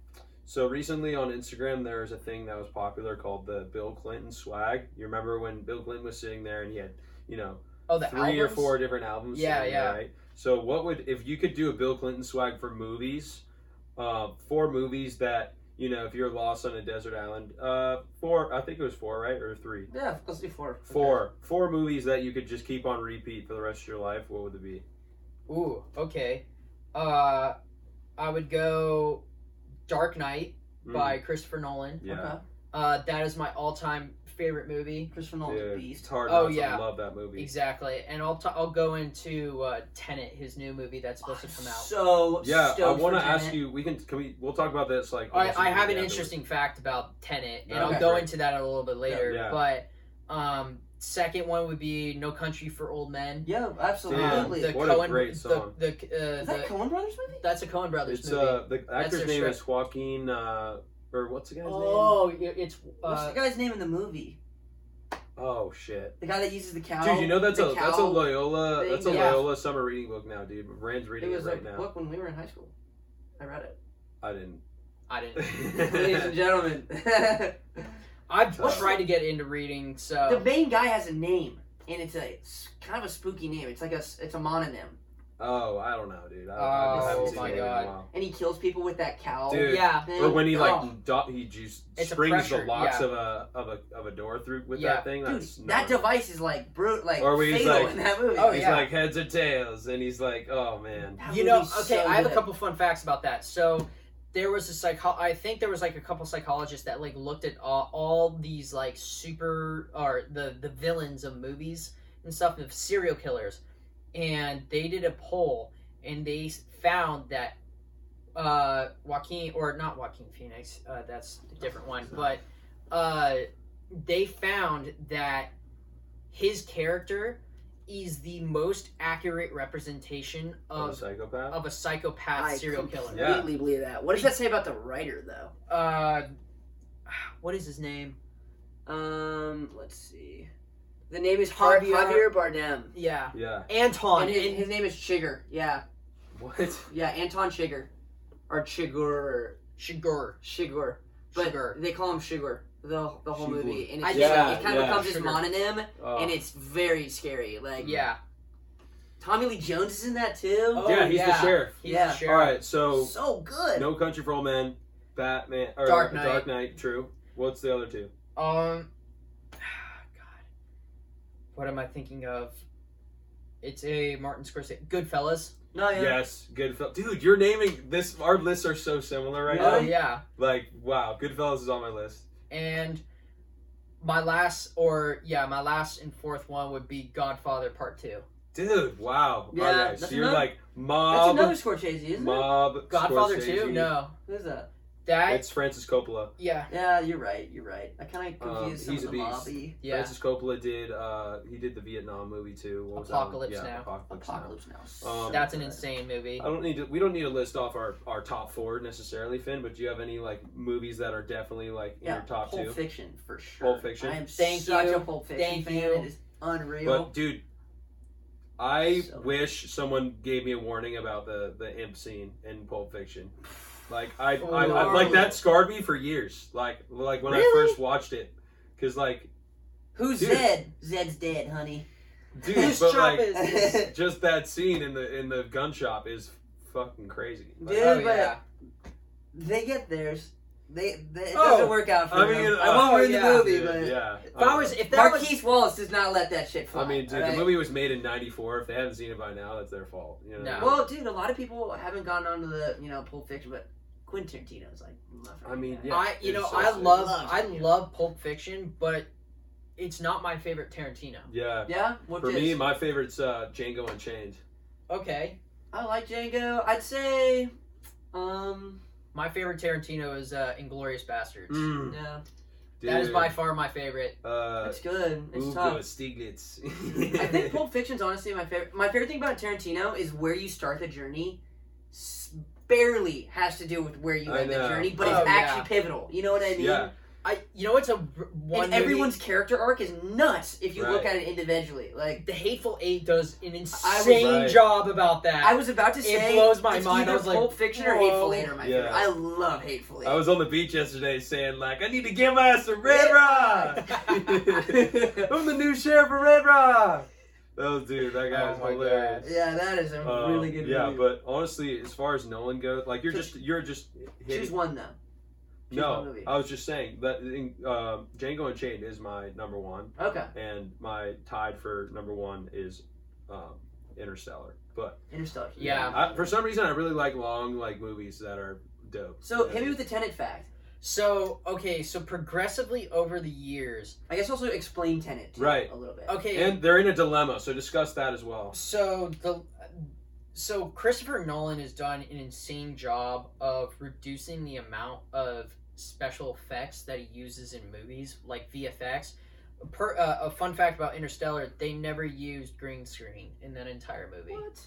[SPEAKER 1] so recently on Instagram, there was a thing that was popular called the Bill Clinton swag. You remember when Bill Clinton was sitting there and he had, you know,
[SPEAKER 3] oh
[SPEAKER 1] three or four different albums.
[SPEAKER 3] Yeah,
[SPEAKER 1] there,
[SPEAKER 3] yeah.
[SPEAKER 1] Right. So what would if you could do a Bill Clinton swag for movies? Uh, four movies that you know if you're lost on a desert island. Uh, four. I think it was four, right, or three.
[SPEAKER 2] Yeah, let's do four.
[SPEAKER 1] Four. Four movies that you could just keep on repeat for the rest of your life. What would it be?
[SPEAKER 3] ooh okay uh i would go dark knight
[SPEAKER 1] Mm,
[SPEAKER 3] by christopher nolan
[SPEAKER 1] yeah.
[SPEAKER 2] Okay.
[SPEAKER 3] Uh, that is my all-time favorite movie.
[SPEAKER 2] Christopher Nolan's
[SPEAKER 1] Dude,
[SPEAKER 2] beast.
[SPEAKER 1] it's hard
[SPEAKER 3] Oh,
[SPEAKER 1] not
[SPEAKER 3] yeah.
[SPEAKER 1] to love that movie.
[SPEAKER 3] Exactly, and I'll t- I'll go into uh, Tenet, his new movie that's supposed to come out.
[SPEAKER 2] So
[SPEAKER 1] Yeah, I want to ask you. We can. Can we? We'll talk about this like.
[SPEAKER 3] I, I have an interesting fact about Tenet, and
[SPEAKER 1] Okay.
[SPEAKER 3] I'll go into that a little bit later.
[SPEAKER 1] Yeah.
[SPEAKER 3] But um, second one would be No Country for Old Men.
[SPEAKER 2] Yeah,
[SPEAKER 1] Damn.
[SPEAKER 2] absolutely.
[SPEAKER 3] the
[SPEAKER 1] What a great song.
[SPEAKER 3] the, uh,
[SPEAKER 2] Is that
[SPEAKER 3] the
[SPEAKER 2] a Coen Brothers movie?
[SPEAKER 3] that's a Coen Brothers
[SPEAKER 1] It's
[SPEAKER 3] movie.
[SPEAKER 1] uh the actor's
[SPEAKER 3] their
[SPEAKER 1] name
[SPEAKER 3] script.
[SPEAKER 1] is Joaquin uh or what's the guy's name?
[SPEAKER 3] oh, it- it's
[SPEAKER 2] What's
[SPEAKER 3] uh,
[SPEAKER 2] the guy's name in the movie?
[SPEAKER 1] Oh shit.
[SPEAKER 2] The guy that uses the cow.
[SPEAKER 1] Dude, you know that's a that's a Loyola
[SPEAKER 2] thing?
[SPEAKER 1] that's a
[SPEAKER 3] Yeah.
[SPEAKER 1] Loyola summer reading book now, dude. Rand's reading it,
[SPEAKER 2] was
[SPEAKER 1] right
[SPEAKER 2] a
[SPEAKER 1] now.
[SPEAKER 2] book when we were in high school. I read it.
[SPEAKER 1] I didn't.
[SPEAKER 3] I didn't.
[SPEAKER 2] Ladies and gentlemen,
[SPEAKER 3] I've
[SPEAKER 1] What's
[SPEAKER 3] tried to get into reading, so the
[SPEAKER 2] main guy has a name, and it's a it's kind of a spooky name. It's like a it's a mononym,
[SPEAKER 1] Oh, I don't know, dude. I, I
[SPEAKER 3] Oh,
[SPEAKER 1] haven't seen
[SPEAKER 3] my
[SPEAKER 1] it in a
[SPEAKER 3] God.
[SPEAKER 1] while.
[SPEAKER 2] and he kills people with that cow.
[SPEAKER 1] Dude.
[SPEAKER 3] yeah.
[SPEAKER 2] thing.
[SPEAKER 1] Or when he like
[SPEAKER 2] Oh,
[SPEAKER 1] do- he just
[SPEAKER 3] It's a
[SPEAKER 1] springs
[SPEAKER 3] pressure,
[SPEAKER 1] the locks
[SPEAKER 3] yeah.
[SPEAKER 1] of a of a of a door through with
[SPEAKER 3] Yeah.
[SPEAKER 1] that thing.
[SPEAKER 2] dude,
[SPEAKER 1] That's
[SPEAKER 2] that
[SPEAKER 1] gnarly.
[SPEAKER 2] device is like brute, like
[SPEAKER 1] Or where he's
[SPEAKER 2] fatal
[SPEAKER 1] like-
[SPEAKER 2] in that movie.
[SPEAKER 3] Oh,
[SPEAKER 1] He's
[SPEAKER 3] yeah.
[SPEAKER 1] like heads or tails, and he's like, oh man.
[SPEAKER 2] That
[SPEAKER 3] you know,
[SPEAKER 2] movie's
[SPEAKER 3] okay,
[SPEAKER 2] so
[SPEAKER 3] I have a
[SPEAKER 2] good.
[SPEAKER 3] couple fun facts about that. So there was a psycho. I think there was like a couple psychologists that like looked at all, all these like super or the the villains of movies and stuff of serial killers, and they did a poll and they found that uh Joaquin or not Joaquin Phoenix, uh, that's a different one, but uh they found that his character is the most accurate representation
[SPEAKER 1] Oh,
[SPEAKER 3] of
[SPEAKER 1] psychopath.
[SPEAKER 3] of a psychopath
[SPEAKER 2] I
[SPEAKER 3] serial killer.
[SPEAKER 2] I completely believe that. What does that say about the writer, though?
[SPEAKER 3] Uh, what is his name?
[SPEAKER 2] Um, let's see. The name is Javier,
[SPEAKER 3] Javier-
[SPEAKER 2] Javier Bardem.
[SPEAKER 3] Yeah,
[SPEAKER 1] Yeah.
[SPEAKER 3] Anton.
[SPEAKER 2] And his, his name is Chigger. Yeah.
[SPEAKER 1] What?
[SPEAKER 2] Yeah, Anton Chigger. Or Chigurh.
[SPEAKER 3] Shigur.
[SPEAKER 2] Chigurh. But
[SPEAKER 3] Shigur.
[SPEAKER 2] they call him Sugar the the whole
[SPEAKER 1] Shigur.
[SPEAKER 2] movie, and
[SPEAKER 3] I
[SPEAKER 2] it's,
[SPEAKER 3] think-
[SPEAKER 1] Yeah,
[SPEAKER 2] it kind of
[SPEAKER 1] yeah,
[SPEAKER 2] becomes his
[SPEAKER 3] Sugar.
[SPEAKER 2] mononym,
[SPEAKER 1] Oh.
[SPEAKER 2] and it's very scary. Like
[SPEAKER 3] Yeah.
[SPEAKER 2] Tommy Lee Jones is in that too.
[SPEAKER 3] Oh,
[SPEAKER 1] yeah, he's
[SPEAKER 3] yeah.
[SPEAKER 1] the sheriff.
[SPEAKER 3] He's
[SPEAKER 2] Yeah.
[SPEAKER 3] the sheriff.
[SPEAKER 1] All right, so
[SPEAKER 2] so good.
[SPEAKER 1] No Country for Old Men, Batman, or
[SPEAKER 3] Dark Knight.
[SPEAKER 1] Dark Knight. True. What's the other two?
[SPEAKER 3] Um, God, what am I thinking of? It's a Martin Scorsese. Goodfellas.
[SPEAKER 2] No, yeah.
[SPEAKER 1] Yes, Goodfellas. Dude, you're naming this. Our lists are so similar right
[SPEAKER 3] Oh
[SPEAKER 1] now.
[SPEAKER 3] yeah.
[SPEAKER 1] Like, wow, Goodfellas is on my list.
[SPEAKER 3] And my last, or yeah, my last and fourth one would be Godfather Part Two.
[SPEAKER 1] Dude, wow.
[SPEAKER 2] Oh, yeah,
[SPEAKER 1] okay, so
[SPEAKER 2] that's
[SPEAKER 1] you're
[SPEAKER 2] another-
[SPEAKER 1] like
[SPEAKER 2] That's
[SPEAKER 1] mob,
[SPEAKER 2] another Scorsese, isn't it?
[SPEAKER 1] mob.
[SPEAKER 3] Godfather
[SPEAKER 1] Scorsese.
[SPEAKER 3] Two? No,
[SPEAKER 2] Who's that?
[SPEAKER 3] That
[SPEAKER 1] It's Francis Coppola.
[SPEAKER 3] yeah,
[SPEAKER 2] Yeah, you're right. You're right. I kind of
[SPEAKER 1] Um,
[SPEAKER 2] confused some
[SPEAKER 1] he's
[SPEAKER 2] of the
[SPEAKER 1] a beast.
[SPEAKER 2] mobby.
[SPEAKER 3] yeah.
[SPEAKER 1] Francis Coppola did. uh He did the Vietnam movie too. What was that one?
[SPEAKER 3] Apocalypse
[SPEAKER 1] yeah,
[SPEAKER 3] Now.
[SPEAKER 1] Apocalypse, Now.
[SPEAKER 2] Apocalypse now.
[SPEAKER 1] Um,
[SPEAKER 3] That's an insane movie.
[SPEAKER 1] I don't need to. We don't need to list off our, our top four necessarily, Finn. But do you have any like movies that are definitely like in
[SPEAKER 2] Yeah,
[SPEAKER 1] your top
[SPEAKER 2] Pulp
[SPEAKER 1] two?
[SPEAKER 2] Fiction for sure.
[SPEAKER 1] Pulp Fiction?
[SPEAKER 2] I am
[SPEAKER 3] Thank
[SPEAKER 2] such
[SPEAKER 3] you.
[SPEAKER 2] a Pulp Fiction
[SPEAKER 3] Thank
[SPEAKER 2] fan.
[SPEAKER 3] you.
[SPEAKER 2] It is unreal.
[SPEAKER 1] But dude, I
[SPEAKER 2] So-
[SPEAKER 1] wish someone gave me a warning about the the imp scene in Pulp Fiction. Like I,
[SPEAKER 3] Oh,
[SPEAKER 1] I, I like that scarred me for years. Like like when I first watched it, because like
[SPEAKER 2] Who's
[SPEAKER 1] Dude.
[SPEAKER 2] Zed? Zed's dead, honey.
[SPEAKER 1] dude,
[SPEAKER 3] Whose
[SPEAKER 1] but like
[SPEAKER 3] is
[SPEAKER 1] just that scene in the in the gun shop is fucking crazy. Like,
[SPEAKER 2] Dude,
[SPEAKER 3] oh
[SPEAKER 2] but-
[SPEAKER 3] yeah.
[SPEAKER 2] they get theirs. They, they it
[SPEAKER 3] Oh,
[SPEAKER 2] doesn't work out for
[SPEAKER 1] I
[SPEAKER 2] them.
[SPEAKER 1] mean,
[SPEAKER 2] I won't
[SPEAKER 1] uh,
[SPEAKER 2] ruin
[SPEAKER 3] yeah.
[SPEAKER 2] the movie,
[SPEAKER 1] dude,
[SPEAKER 2] but
[SPEAKER 1] yeah.
[SPEAKER 3] If I was, if that was,
[SPEAKER 2] Marquise Wallace does not let that shit fly.
[SPEAKER 1] I mean, dude,
[SPEAKER 2] alright?
[SPEAKER 1] the movie was made in '94. If they haven't seen it by now, that's their fault. You know?
[SPEAKER 3] No.
[SPEAKER 2] Well, dude, a lot of people haven't gone on to the you know Pulp Fiction, but Quentin Tarantino's like. my
[SPEAKER 1] I mean, yeah.
[SPEAKER 3] I, you know,
[SPEAKER 1] so
[SPEAKER 3] I
[SPEAKER 1] sick.
[SPEAKER 3] love,
[SPEAKER 2] Love
[SPEAKER 3] I
[SPEAKER 2] Tarantino.
[SPEAKER 3] love Pulp Fiction, but it's not my favorite Tarantino.
[SPEAKER 1] Yeah.
[SPEAKER 2] Yeah, what
[SPEAKER 1] For
[SPEAKER 2] is?
[SPEAKER 1] me, my favorite's uh, Django Unchained.
[SPEAKER 3] Okay,
[SPEAKER 2] I like Django. I'd say, um,
[SPEAKER 3] my favorite Tarantino is uh, Inglourious Basterds.
[SPEAKER 1] Mm,
[SPEAKER 2] yeah,
[SPEAKER 3] That is
[SPEAKER 1] dude.
[SPEAKER 3] by far my favorite.
[SPEAKER 1] Uh,
[SPEAKER 2] that's good. It's
[SPEAKER 1] Ugo
[SPEAKER 2] tough.
[SPEAKER 1] Stiglitz.
[SPEAKER 2] I think Pulp Fiction's honestly my favorite. My favorite thing about Tarantino is where you start the journey. s- Barely has to do with where you
[SPEAKER 1] I
[SPEAKER 2] end the
[SPEAKER 1] know.
[SPEAKER 2] journey, but
[SPEAKER 3] Oh,
[SPEAKER 2] it's
[SPEAKER 3] yeah.
[SPEAKER 2] actually pivotal. You know what I mean?
[SPEAKER 1] Yeah.
[SPEAKER 3] I, you know, it's a r- one.
[SPEAKER 2] and
[SPEAKER 3] movie-
[SPEAKER 2] everyone's character arc is nuts if you look
[SPEAKER 1] Right.
[SPEAKER 2] at it individually. Like
[SPEAKER 3] The Hateful Eight does an
[SPEAKER 2] I was-
[SPEAKER 3] insane
[SPEAKER 1] Right.
[SPEAKER 3] job about that.
[SPEAKER 2] I was about to
[SPEAKER 3] It
[SPEAKER 2] say,
[SPEAKER 3] blows my
[SPEAKER 2] it's
[SPEAKER 3] mind. I
[SPEAKER 2] Either
[SPEAKER 3] was like,
[SPEAKER 2] Pulp Fiction or
[SPEAKER 3] whoa.
[SPEAKER 2] Hateful Eight are my
[SPEAKER 1] Yeah.
[SPEAKER 2] favorite. I love Hateful Eight.
[SPEAKER 1] I was on the beach yesterday saying like, I need to get my ass to Red Rock. I'm the new sheriff of Red Rock. Oh, dude, that guy's
[SPEAKER 3] Oh my
[SPEAKER 1] hilarious.
[SPEAKER 2] yeah, that is a
[SPEAKER 1] Um,
[SPEAKER 2] really good movie.
[SPEAKER 1] yeah,
[SPEAKER 2] movie.
[SPEAKER 1] but honestly, as far as Nolan goes, like you're just you're just hitting.
[SPEAKER 2] choose one though. Choose
[SPEAKER 1] no,
[SPEAKER 2] movie.
[SPEAKER 1] I was just saying that in, um, Django Unchained is my number one,
[SPEAKER 2] Okay,
[SPEAKER 1] and my tied for number one is um, Interstellar. But
[SPEAKER 2] Interstellar.
[SPEAKER 3] Yeah.
[SPEAKER 1] I, for some reason, I really like long like movies that are dope.
[SPEAKER 2] So
[SPEAKER 1] Yeah.
[SPEAKER 2] hit me with the Tenet fact.
[SPEAKER 3] So okay, so progressively over the years.
[SPEAKER 2] I guess also explain Tenet too,
[SPEAKER 1] Right.
[SPEAKER 2] a little bit.
[SPEAKER 3] Okay,
[SPEAKER 1] and they're in a dilemma, so discuss that as well.
[SPEAKER 3] So the so Christopher Nolan has done an insane job of reducing the amount of special effects that he uses in movies, like VFX. Per, uh, a fun fact about Interstellar: they never used green screen in that entire movie.
[SPEAKER 2] What?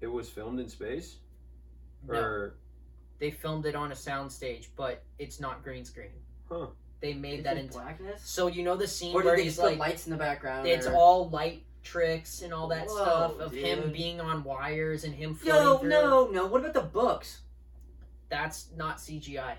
[SPEAKER 1] It was filmed in space,
[SPEAKER 3] No,
[SPEAKER 1] or
[SPEAKER 3] they filmed it on a soundstage, but it's not green screen.
[SPEAKER 1] Huh.
[SPEAKER 3] They made
[SPEAKER 2] It's
[SPEAKER 3] that
[SPEAKER 2] in
[SPEAKER 3] in.
[SPEAKER 2] blackness.
[SPEAKER 3] So you know the scene
[SPEAKER 2] Or
[SPEAKER 3] where
[SPEAKER 2] did they
[SPEAKER 3] he's
[SPEAKER 2] just put
[SPEAKER 3] like,
[SPEAKER 2] lights in the background?
[SPEAKER 3] it's
[SPEAKER 2] or-
[SPEAKER 3] all light tricks and all that
[SPEAKER 2] Whoa,
[SPEAKER 3] stuff of
[SPEAKER 2] dude.
[SPEAKER 3] him being on wires and him floating
[SPEAKER 2] Yo,
[SPEAKER 3] through.
[SPEAKER 2] no, no. What about the books?
[SPEAKER 3] That's not CGI.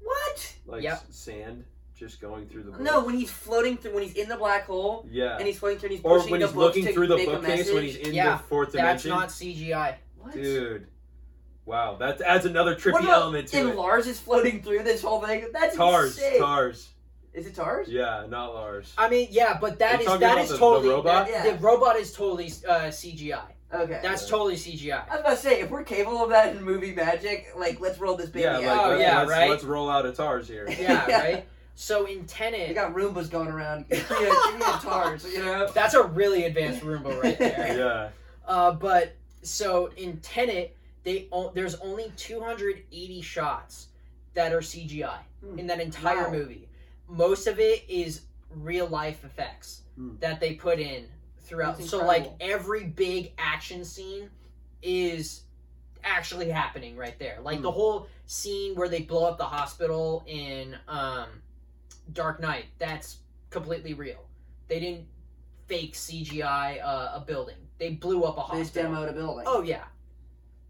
[SPEAKER 2] What?
[SPEAKER 1] like
[SPEAKER 3] Yep.
[SPEAKER 1] s- sand just going through the. Book.
[SPEAKER 2] No, when he's floating through, when he's in the black hole
[SPEAKER 1] Yeah.
[SPEAKER 2] and he's floating through, and he's
[SPEAKER 1] or
[SPEAKER 2] pushing
[SPEAKER 1] when
[SPEAKER 2] the
[SPEAKER 1] he's
[SPEAKER 2] books
[SPEAKER 1] looking
[SPEAKER 2] to
[SPEAKER 1] through the
[SPEAKER 2] make a
[SPEAKER 1] bookcase when he's in
[SPEAKER 3] Yeah,
[SPEAKER 1] the fourth
[SPEAKER 3] That's
[SPEAKER 1] dimension.
[SPEAKER 3] not CGI.
[SPEAKER 2] What?
[SPEAKER 1] Dude. Wow, that adds another trippy
[SPEAKER 2] What about-
[SPEAKER 1] element to
[SPEAKER 2] and
[SPEAKER 1] it.
[SPEAKER 2] And Lars is floating through this whole thing. That's
[SPEAKER 1] Tars,
[SPEAKER 2] insane.
[SPEAKER 1] Tars.
[SPEAKER 2] Is it Tars?
[SPEAKER 1] Yeah, not Lars.
[SPEAKER 3] I mean, yeah, but that
[SPEAKER 1] You're
[SPEAKER 3] is that
[SPEAKER 1] about
[SPEAKER 3] is
[SPEAKER 1] the- the
[SPEAKER 3] totally
[SPEAKER 1] robot?
[SPEAKER 3] that-
[SPEAKER 2] Yeah.
[SPEAKER 3] the robot is totally uh, CGI.
[SPEAKER 2] Okay.
[SPEAKER 3] That's
[SPEAKER 1] Yeah.
[SPEAKER 3] totally CGI.
[SPEAKER 2] I was about to say, if we're capable of that in movie magic, like let's roll this baby
[SPEAKER 1] yeah, like.
[SPEAKER 3] Oh,
[SPEAKER 1] let's,
[SPEAKER 3] yeah,
[SPEAKER 1] let's,
[SPEAKER 3] right?
[SPEAKER 1] let's roll out a Tars here.
[SPEAKER 3] Yeah,
[SPEAKER 2] Yeah.
[SPEAKER 3] right. So in
[SPEAKER 2] They
[SPEAKER 3] Tenet,
[SPEAKER 2] got Roombas going around. Give me a, give me a Tars, you know?
[SPEAKER 3] that's a really advanced Roomba right there.
[SPEAKER 1] yeah.
[SPEAKER 3] Uh, but so in Tenet, they there's only 280 shots that are CGI
[SPEAKER 2] Hmm.
[SPEAKER 3] in that entire
[SPEAKER 2] Wow.
[SPEAKER 3] movie. Most of it is real life effects
[SPEAKER 1] Hmm.
[SPEAKER 3] that they put in throughout. So like every big action scene is actually happening right there. Like the
[SPEAKER 1] Hmm.
[SPEAKER 3] whole scene where they blow up the hospital in um, Dark Knight, that's completely real. They didn't fake CGI uh, a building. They blew up a
[SPEAKER 2] They
[SPEAKER 3] hospital.
[SPEAKER 2] demoed a building.
[SPEAKER 3] Oh yeah.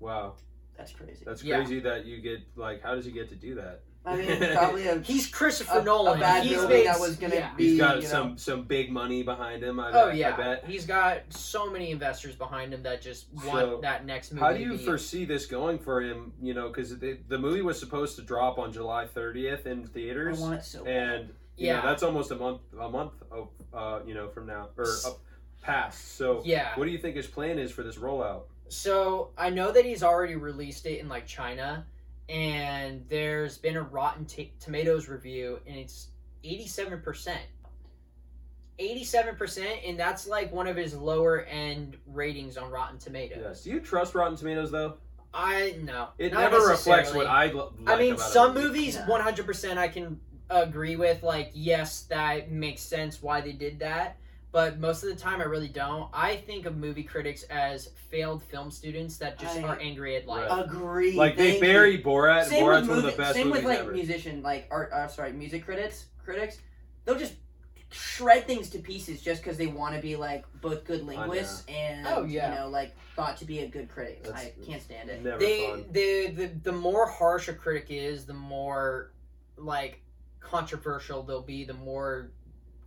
[SPEAKER 1] Wow,
[SPEAKER 2] that's crazy.
[SPEAKER 1] that's
[SPEAKER 3] Yeah.
[SPEAKER 1] crazy that you get like. How does he get to do that?
[SPEAKER 2] I mean, probably a,
[SPEAKER 3] He's Christopher
[SPEAKER 2] a,
[SPEAKER 3] Nolan.
[SPEAKER 2] a bad
[SPEAKER 3] He's
[SPEAKER 2] building
[SPEAKER 3] made,
[SPEAKER 2] that was gonna
[SPEAKER 3] yeah.
[SPEAKER 2] be.
[SPEAKER 1] He's got
[SPEAKER 2] you know,
[SPEAKER 1] some some big money behind him. I
[SPEAKER 3] Oh
[SPEAKER 1] bet,
[SPEAKER 3] yeah,
[SPEAKER 1] I bet.
[SPEAKER 3] he's got so many investors behind him that just want
[SPEAKER 1] So,
[SPEAKER 3] that next movie.
[SPEAKER 1] How do
[SPEAKER 3] to
[SPEAKER 1] you
[SPEAKER 3] be-
[SPEAKER 1] foresee this going for him? You know, because the, the movie was supposed to drop on July 30th in
[SPEAKER 2] I
[SPEAKER 1] theaters,
[SPEAKER 2] want it so. bad.
[SPEAKER 1] and you
[SPEAKER 3] Yeah.
[SPEAKER 1] know, that's almost a month a month of uh, you know from now or up past. So
[SPEAKER 3] Yeah.
[SPEAKER 1] what do you think his plan is for this rollout?
[SPEAKER 3] So I know that he's already released it in like China, and there's been a Rotten t- Tomatoes review, and it's eighty-seven percent. Eighty-seven percent, and that's like one of his lower end ratings on Rotten Tomatoes.
[SPEAKER 1] Yes. Do you trust Rotten Tomatoes though?
[SPEAKER 3] I no,
[SPEAKER 1] It
[SPEAKER 3] not
[SPEAKER 1] never reflects
[SPEAKER 3] necessarily.
[SPEAKER 1] what I l- like
[SPEAKER 3] I mean,
[SPEAKER 1] about
[SPEAKER 3] some
[SPEAKER 1] movie.
[SPEAKER 3] movies, one hundred percent, I can agree with. Like, yes, that makes sense why they did that. But most of the time, I really don't. I think of movie critics as failed film students that just
[SPEAKER 2] I-
[SPEAKER 3] are angry at life.
[SPEAKER 1] Right.
[SPEAKER 2] Agree.
[SPEAKER 1] Like they
[SPEAKER 2] thank
[SPEAKER 1] bury
[SPEAKER 2] you.
[SPEAKER 1] Borat.
[SPEAKER 2] Same
[SPEAKER 1] Borat's
[SPEAKER 2] with
[SPEAKER 1] one of
[SPEAKER 2] movie,
[SPEAKER 1] the best
[SPEAKER 2] same with like
[SPEAKER 1] ever.
[SPEAKER 2] musician, like art. Uh, sorry, music critics. Critics, they'll just shred things to pieces just because they want to be like both good linguists and
[SPEAKER 3] Oh, yeah.
[SPEAKER 2] you know like thought to be a good critic.
[SPEAKER 1] That's-
[SPEAKER 2] I can't stand it.
[SPEAKER 1] Never
[SPEAKER 3] they,
[SPEAKER 1] fun.
[SPEAKER 3] the, the the more harsh a critic is, the more like controversial they'll be. The more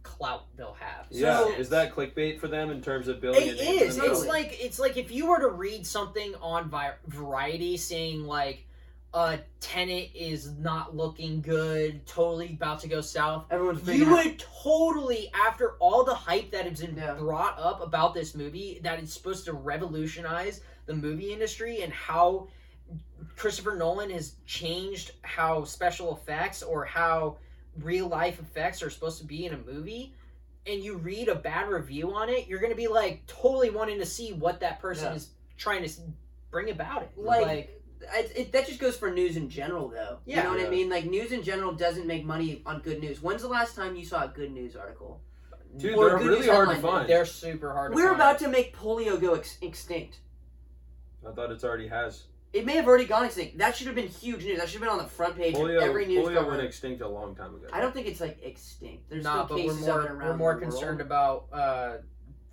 [SPEAKER 3] clout they'll have.
[SPEAKER 1] Yeah,
[SPEAKER 2] So-
[SPEAKER 1] is that clickbait for them in terms of building?
[SPEAKER 3] It
[SPEAKER 1] a
[SPEAKER 3] is.
[SPEAKER 1] themselves?
[SPEAKER 3] It's like it's like if you were to read something on Vi- Variety saying like, "Uh, Tenet is not looking good, totally about to go south."
[SPEAKER 2] Everyone's
[SPEAKER 3] You
[SPEAKER 2] out.
[SPEAKER 3] would totally, after all the hype that has been
[SPEAKER 2] Yeah.
[SPEAKER 3] brought up about this movie, that it's supposed to revolutionize the movie industry and how Christopher Nolan has changed how special effects or how real life effects are supposed to be in a movie. And you read a bad review on it, you're gonna be like totally wanting to see what that person
[SPEAKER 2] Yeah.
[SPEAKER 3] is trying to bring about it.
[SPEAKER 2] Like, I, it, that just goes for news in general, though.
[SPEAKER 3] Yeah.
[SPEAKER 2] you know what
[SPEAKER 1] Yeah.
[SPEAKER 2] I mean. Like news in general doesn't make money on good news. When's the last time you saw a good news article?
[SPEAKER 1] Dude,
[SPEAKER 2] Or
[SPEAKER 1] they're really
[SPEAKER 2] news
[SPEAKER 1] hard to find.
[SPEAKER 3] they're super hard. to
[SPEAKER 2] We're
[SPEAKER 3] find.
[SPEAKER 2] about to make polio go ex- extinct.
[SPEAKER 1] I thought it's already has.
[SPEAKER 2] It may have already gone extinct. That should have been huge news. That should have been on the front page
[SPEAKER 1] Polio,
[SPEAKER 2] of every news
[SPEAKER 1] polio went extinct a long time ago.
[SPEAKER 2] I don't think it's like extinct. There's
[SPEAKER 3] Nah,
[SPEAKER 2] still
[SPEAKER 3] but we're
[SPEAKER 2] cases
[SPEAKER 3] more
[SPEAKER 2] of it around
[SPEAKER 3] we're more
[SPEAKER 2] the world.
[SPEAKER 3] concerned about uh,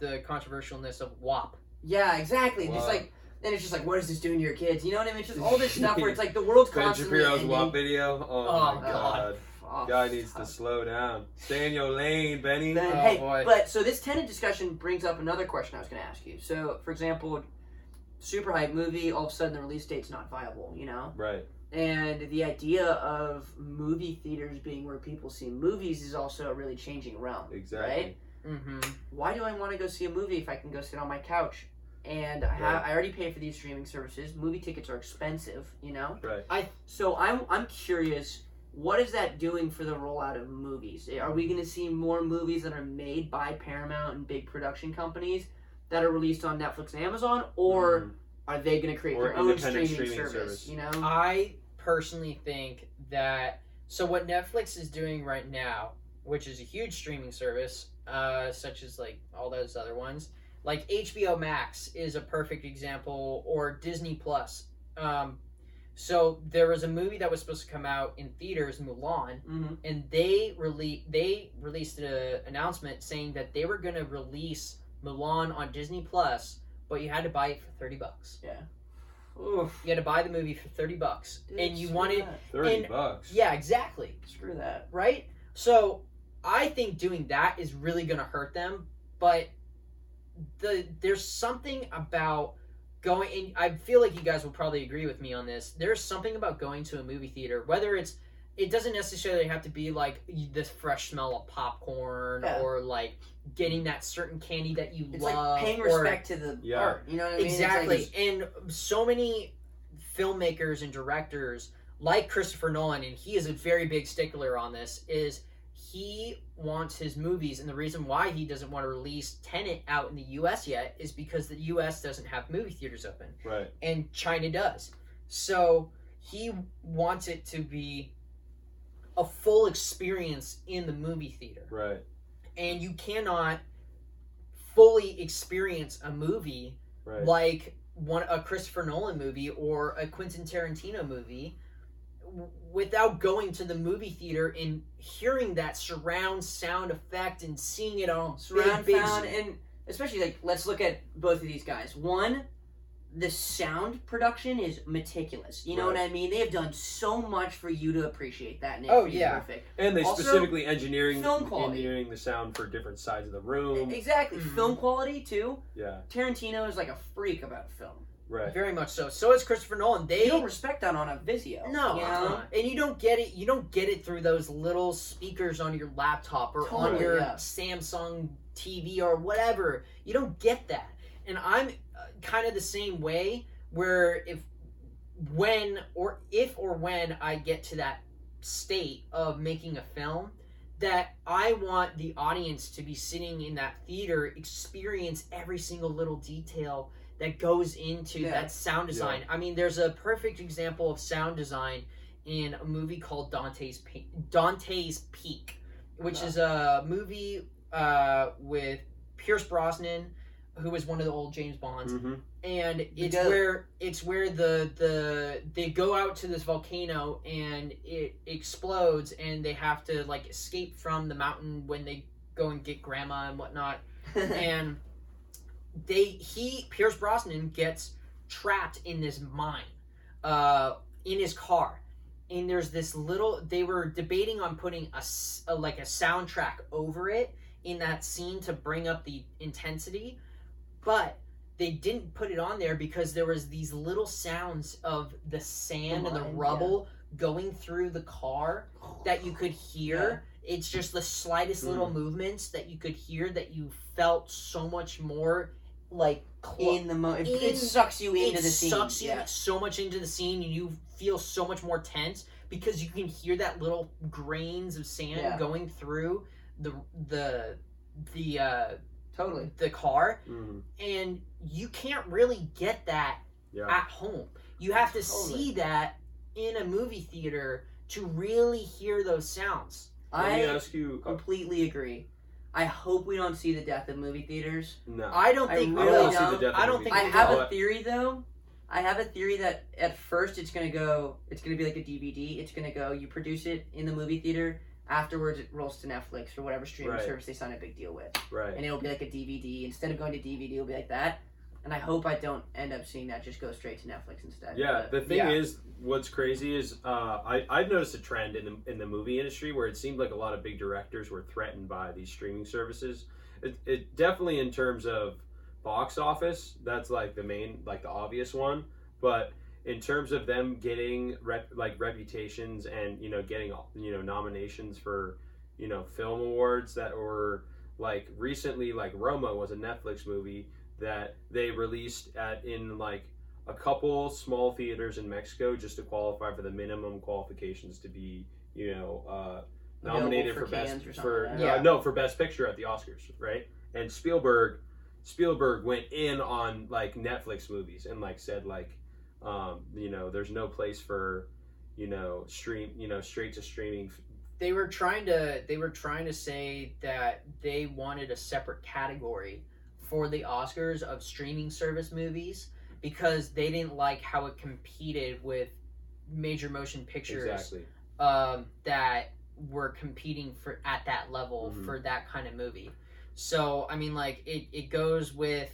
[SPEAKER 3] the controversialness of WAP.
[SPEAKER 2] Yeah, exactly. Just like then it's just like, what is this doing to your kids? You know what I mean? It's just all this stuff where it's like the world's
[SPEAKER 1] Ben
[SPEAKER 2] constantly
[SPEAKER 1] Shapiro's
[SPEAKER 2] ending.
[SPEAKER 1] WAP video. Oh,
[SPEAKER 3] Oh,
[SPEAKER 1] my
[SPEAKER 3] God.
[SPEAKER 1] god.
[SPEAKER 2] Oh,
[SPEAKER 1] Guy needs to slow down. Stay in your lane, Benny.
[SPEAKER 2] Then,
[SPEAKER 3] Oh,
[SPEAKER 2] hey,
[SPEAKER 3] boy.
[SPEAKER 2] but so this Tenet discussion brings up another question I was going to ask you. So, for example, super hype movie, all of a sudden the release date's not viable, you know?
[SPEAKER 1] Right.
[SPEAKER 2] And the idea of movie theaters being where people see movies is also a really changing realm.
[SPEAKER 1] Exactly.
[SPEAKER 2] Right?
[SPEAKER 3] Mm-hmm.
[SPEAKER 2] Why do I want to go see a movie if I can go sit on my couch? And I, have,
[SPEAKER 1] Right.
[SPEAKER 2] I already pay for these streaming services. Movie tickets are expensive, you know?
[SPEAKER 1] Right.
[SPEAKER 2] I So I'm I'm curious, what is that doing for the rollout of movies? Are we going to see more movies that are made by Paramount and big production companies that are released on Netflix and Amazon, or
[SPEAKER 1] Mhm.
[SPEAKER 2] are they going to create
[SPEAKER 1] Or
[SPEAKER 2] their own streaming,
[SPEAKER 1] streaming
[SPEAKER 2] service,
[SPEAKER 1] service.
[SPEAKER 2] You know?
[SPEAKER 3] I personally think that so what Netflix is doing right now, which is a huge streaming service, uh, such as like all those other ones, like HBO Max is a perfect example, or Disney Plus. Um, so there was a movie that was supposed to come out in theaters, Mulan,
[SPEAKER 2] hmm
[SPEAKER 3] and they rele- they released an announcement saying that they were going to release Mulan on Disney Plus, but you had to buy it for thirty bucks.
[SPEAKER 2] Oof.
[SPEAKER 3] You had to buy the movie for thirty bucks,
[SPEAKER 2] Dude,
[SPEAKER 3] and you
[SPEAKER 2] screw
[SPEAKER 3] wanted
[SPEAKER 2] that.
[SPEAKER 1] 30
[SPEAKER 3] And-
[SPEAKER 1] bucks.
[SPEAKER 3] yeah, exactly,
[SPEAKER 2] Screw that.
[SPEAKER 3] right? So I think doing that is really going to hurt them, but the there's something about going and I feel like you guys will probably agree with me on this. There's something about going to a movie theater, whether it's it doesn't necessarily have to be like this fresh smell of popcorn
[SPEAKER 2] Yeah.
[SPEAKER 3] or like getting that certain candy that you
[SPEAKER 2] It's
[SPEAKER 3] love
[SPEAKER 2] like paying
[SPEAKER 3] or-
[SPEAKER 2] respect to the
[SPEAKER 1] Yeah.
[SPEAKER 2] art. You know what I mean? It's like
[SPEAKER 3] Exactly. and so many filmmakers and directors like Christopher Nolan, and he is a very big stickler on this, is he wants his movies, and the reason why he doesn't want to release Tenet out in the US yet is because the US doesn't have movie theaters open,
[SPEAKER 1] Right.
[SPEAKER 3] and China does. So he wants it to be a full experience in the movie theater.
[SPEAKER 1] Right.
[SPEAKER 3] and you cannot fully experience a movie
[SPEAKER 1] Right.
[SPEAKER 3] like one a Christopher Nolan movie or a Quentin Tarantino movie w- without going to the movie theater and hearing that surround sound effect and seeing it all
[SPEAKER 2] surround
[SPEAKER 3] big, big
[SPEAKER 2] sound and especially like let's look at both of these guys one the sound production is meticulous you know what i mean they have done so much for you to appreciate that and
[SPEAKER 3] Oh, yeah.
[SPEAKER 2] perfect
[SPEAKER 1] and they
[SPEAKER 2] Also,
[SPEAKER 1] specifically engineering
[SPEAKER 2] film quality.
[SPEAKER 1] engineering the sound for different sides of the room.
[SPEAKER 2] exactly
[SPEAKER 3] Mhm.
[SPEAKER 2] film quality too
[SPEAKER 1] Yeah.
[SPEAKER 2] tarantino is like a freak about film
[SPEAKER 1] Right.
[SPEAKER 3] very much so so is Christopher Nolan they
[SPEAKER 2] you don't respect that on a Vizio.
[SPEAKER 3] No,
[SPEAKER 2] you know?
[SPEAKER 3] uh-uh. and you don't get it. You don't get it through those little speakers on your laptop or on your
[SPEAKER 2] yeah.
[SPEAKER 3] Samsung TV or whatever. You don't get that. And I'm kind of the same way. Where if, when, or if or when I get to that state of making a film, that I want the audience to be sitting in that theater, experience every single little detail that goes into
[SPEAKER 2] Yeah.
[SPEAKER 3] that sound design. I mean, there's a perfect example of sound design in a movie called Dante's Pe- Dante's Peak, which
[SPEAKER 2] Okay.
[SPEAKER 3] is a movie uh, with Pierce Brosnan, who was one of the old James Bonds,
[SPEAKER 1] hmm
[SPEAKER 3] and it's
[SPEAKER 2] goat.
[SPEAKER 3] where it's where the the they go out to this volcano and it explodes and they have to like escape from the mountain when they go and get grandma and whatnot. And they he Pierce Brosnan gets trapped in this mine uh in his car. And there's this little they were debating on putting a like a soundtrack over it in that scene to bring up the intensity but they didn't put it on there because there was these little sounds of the sand and the rubble going through the car that you could hear it's just the slightest little movements that you could hear that you felt so much more like clo-
[SPEAKER 2] in the mo it,
[SPEAKER 3] In-
[SPEAKER 2] it sucks you into the scene It
[SPEAKER 3] sucks you
[SPEAKER 2] yeah.
[SPEAKER 3] so much into the scene and you feel so much more tense because you can hear that little grains of sand
[SPEAKER 2] Yeah.
[SPEAKER 3] going through the the the uh
[SPEAKER 2] totally
[SPEAKER 3] the car
[SPEAKER 1] hmm
[SPEAKER 3] and you can't really get that
[SPEAKER 1] Yeah.
[SPEAKER 3] at home you have to
[SPEAKER 2] Totally.
[SPEAKER 3] see that in a movie theater to really hear those sounds
[SPEAKER 1] Let
[SPEAKER 2] i
[SPEAKER 1] ask you. uh,
[SPEAKER 2] completely agree i hope we don't see the death of movie theaters
[SPEAKER 1] no.
[SPEAKER 3] i don't think
[SPEAKER 1] I
[SPEAKER 3] we
[SPEAKER 2] really
[SPEAKER 1] don't
[SPEAKER 3] will.
[SPEAKER 2] don't.
[SPEAKER 1] death.
[SPEAKER 3] I don't think
[SPEAKER 2] I have a theory though. I have a theory that at first it's gonna go. It's gonna be like a DVD. It's gonna go. You produce it in the movie theater. Afterwards, it rolls to Netflix or whatever streaming
[SPEAKER 1] Right.
[SPEAKER 2] service they sign a big deal with,
[SPEAKER 1] right.
[SPEAKER 2] and it'll be like a DVD. Instead of going to DVD, it'll be like that. And I hope I don't end up seeing that just go straight to Netflix instead.
[SPEAKER 1] Yeah,
[SPEAKER 2] But-
[SPEAKER 1] the thing
[SPEAKER 3] Yeah.
[SPEAKER 1] is, what's crazy is uh, I I've noticed a trend in the in the movie industry where it seemed like a lot of big directors were threatened by these streaming services. It, it definitely in terms of box office, that's like the main like the obvious one, but in terms of them getting rep, like reputations and you know getting you know nominations for you know film awards that were like recently like Roma was a Netflix movie that they released at in like a couple small theaters in Mexico just to qualify for the minimum qualifications to be, you know, uh,
[SPEAKER 2] Available
[SPEAKER 1] nominated
[SPEAKER 2] for
[SPEAKER 1] for, best
[SPEAKER 2] cans or something
[SPEAKER 1] for
[SPEAKER 2] like
[SPEAKER 3] that.
[SPEAKER 1] uh,
[SPEAKER 3] Yeah.
[SPEAKER 1] no for best picture at the Oscars, right? And Spielberg, Spielberg went in on like Netflix movies and like said like, um, you know, there's no place for, you know, stream, you know, straight to streaming.
[SPEAKER 3] they were trying to they were trying to say that they wanted a separate category for the Oscars of streaming service movies because they didn't like how it competed with major motion pictures
[SPEAKER 1] Exactly.
[SPEAKER 3] um, that were competing for at that level
[SPEAKER 1] Mhm.
[SPEAKER 3] for that kind of movie. So I mean, like it, it goes with.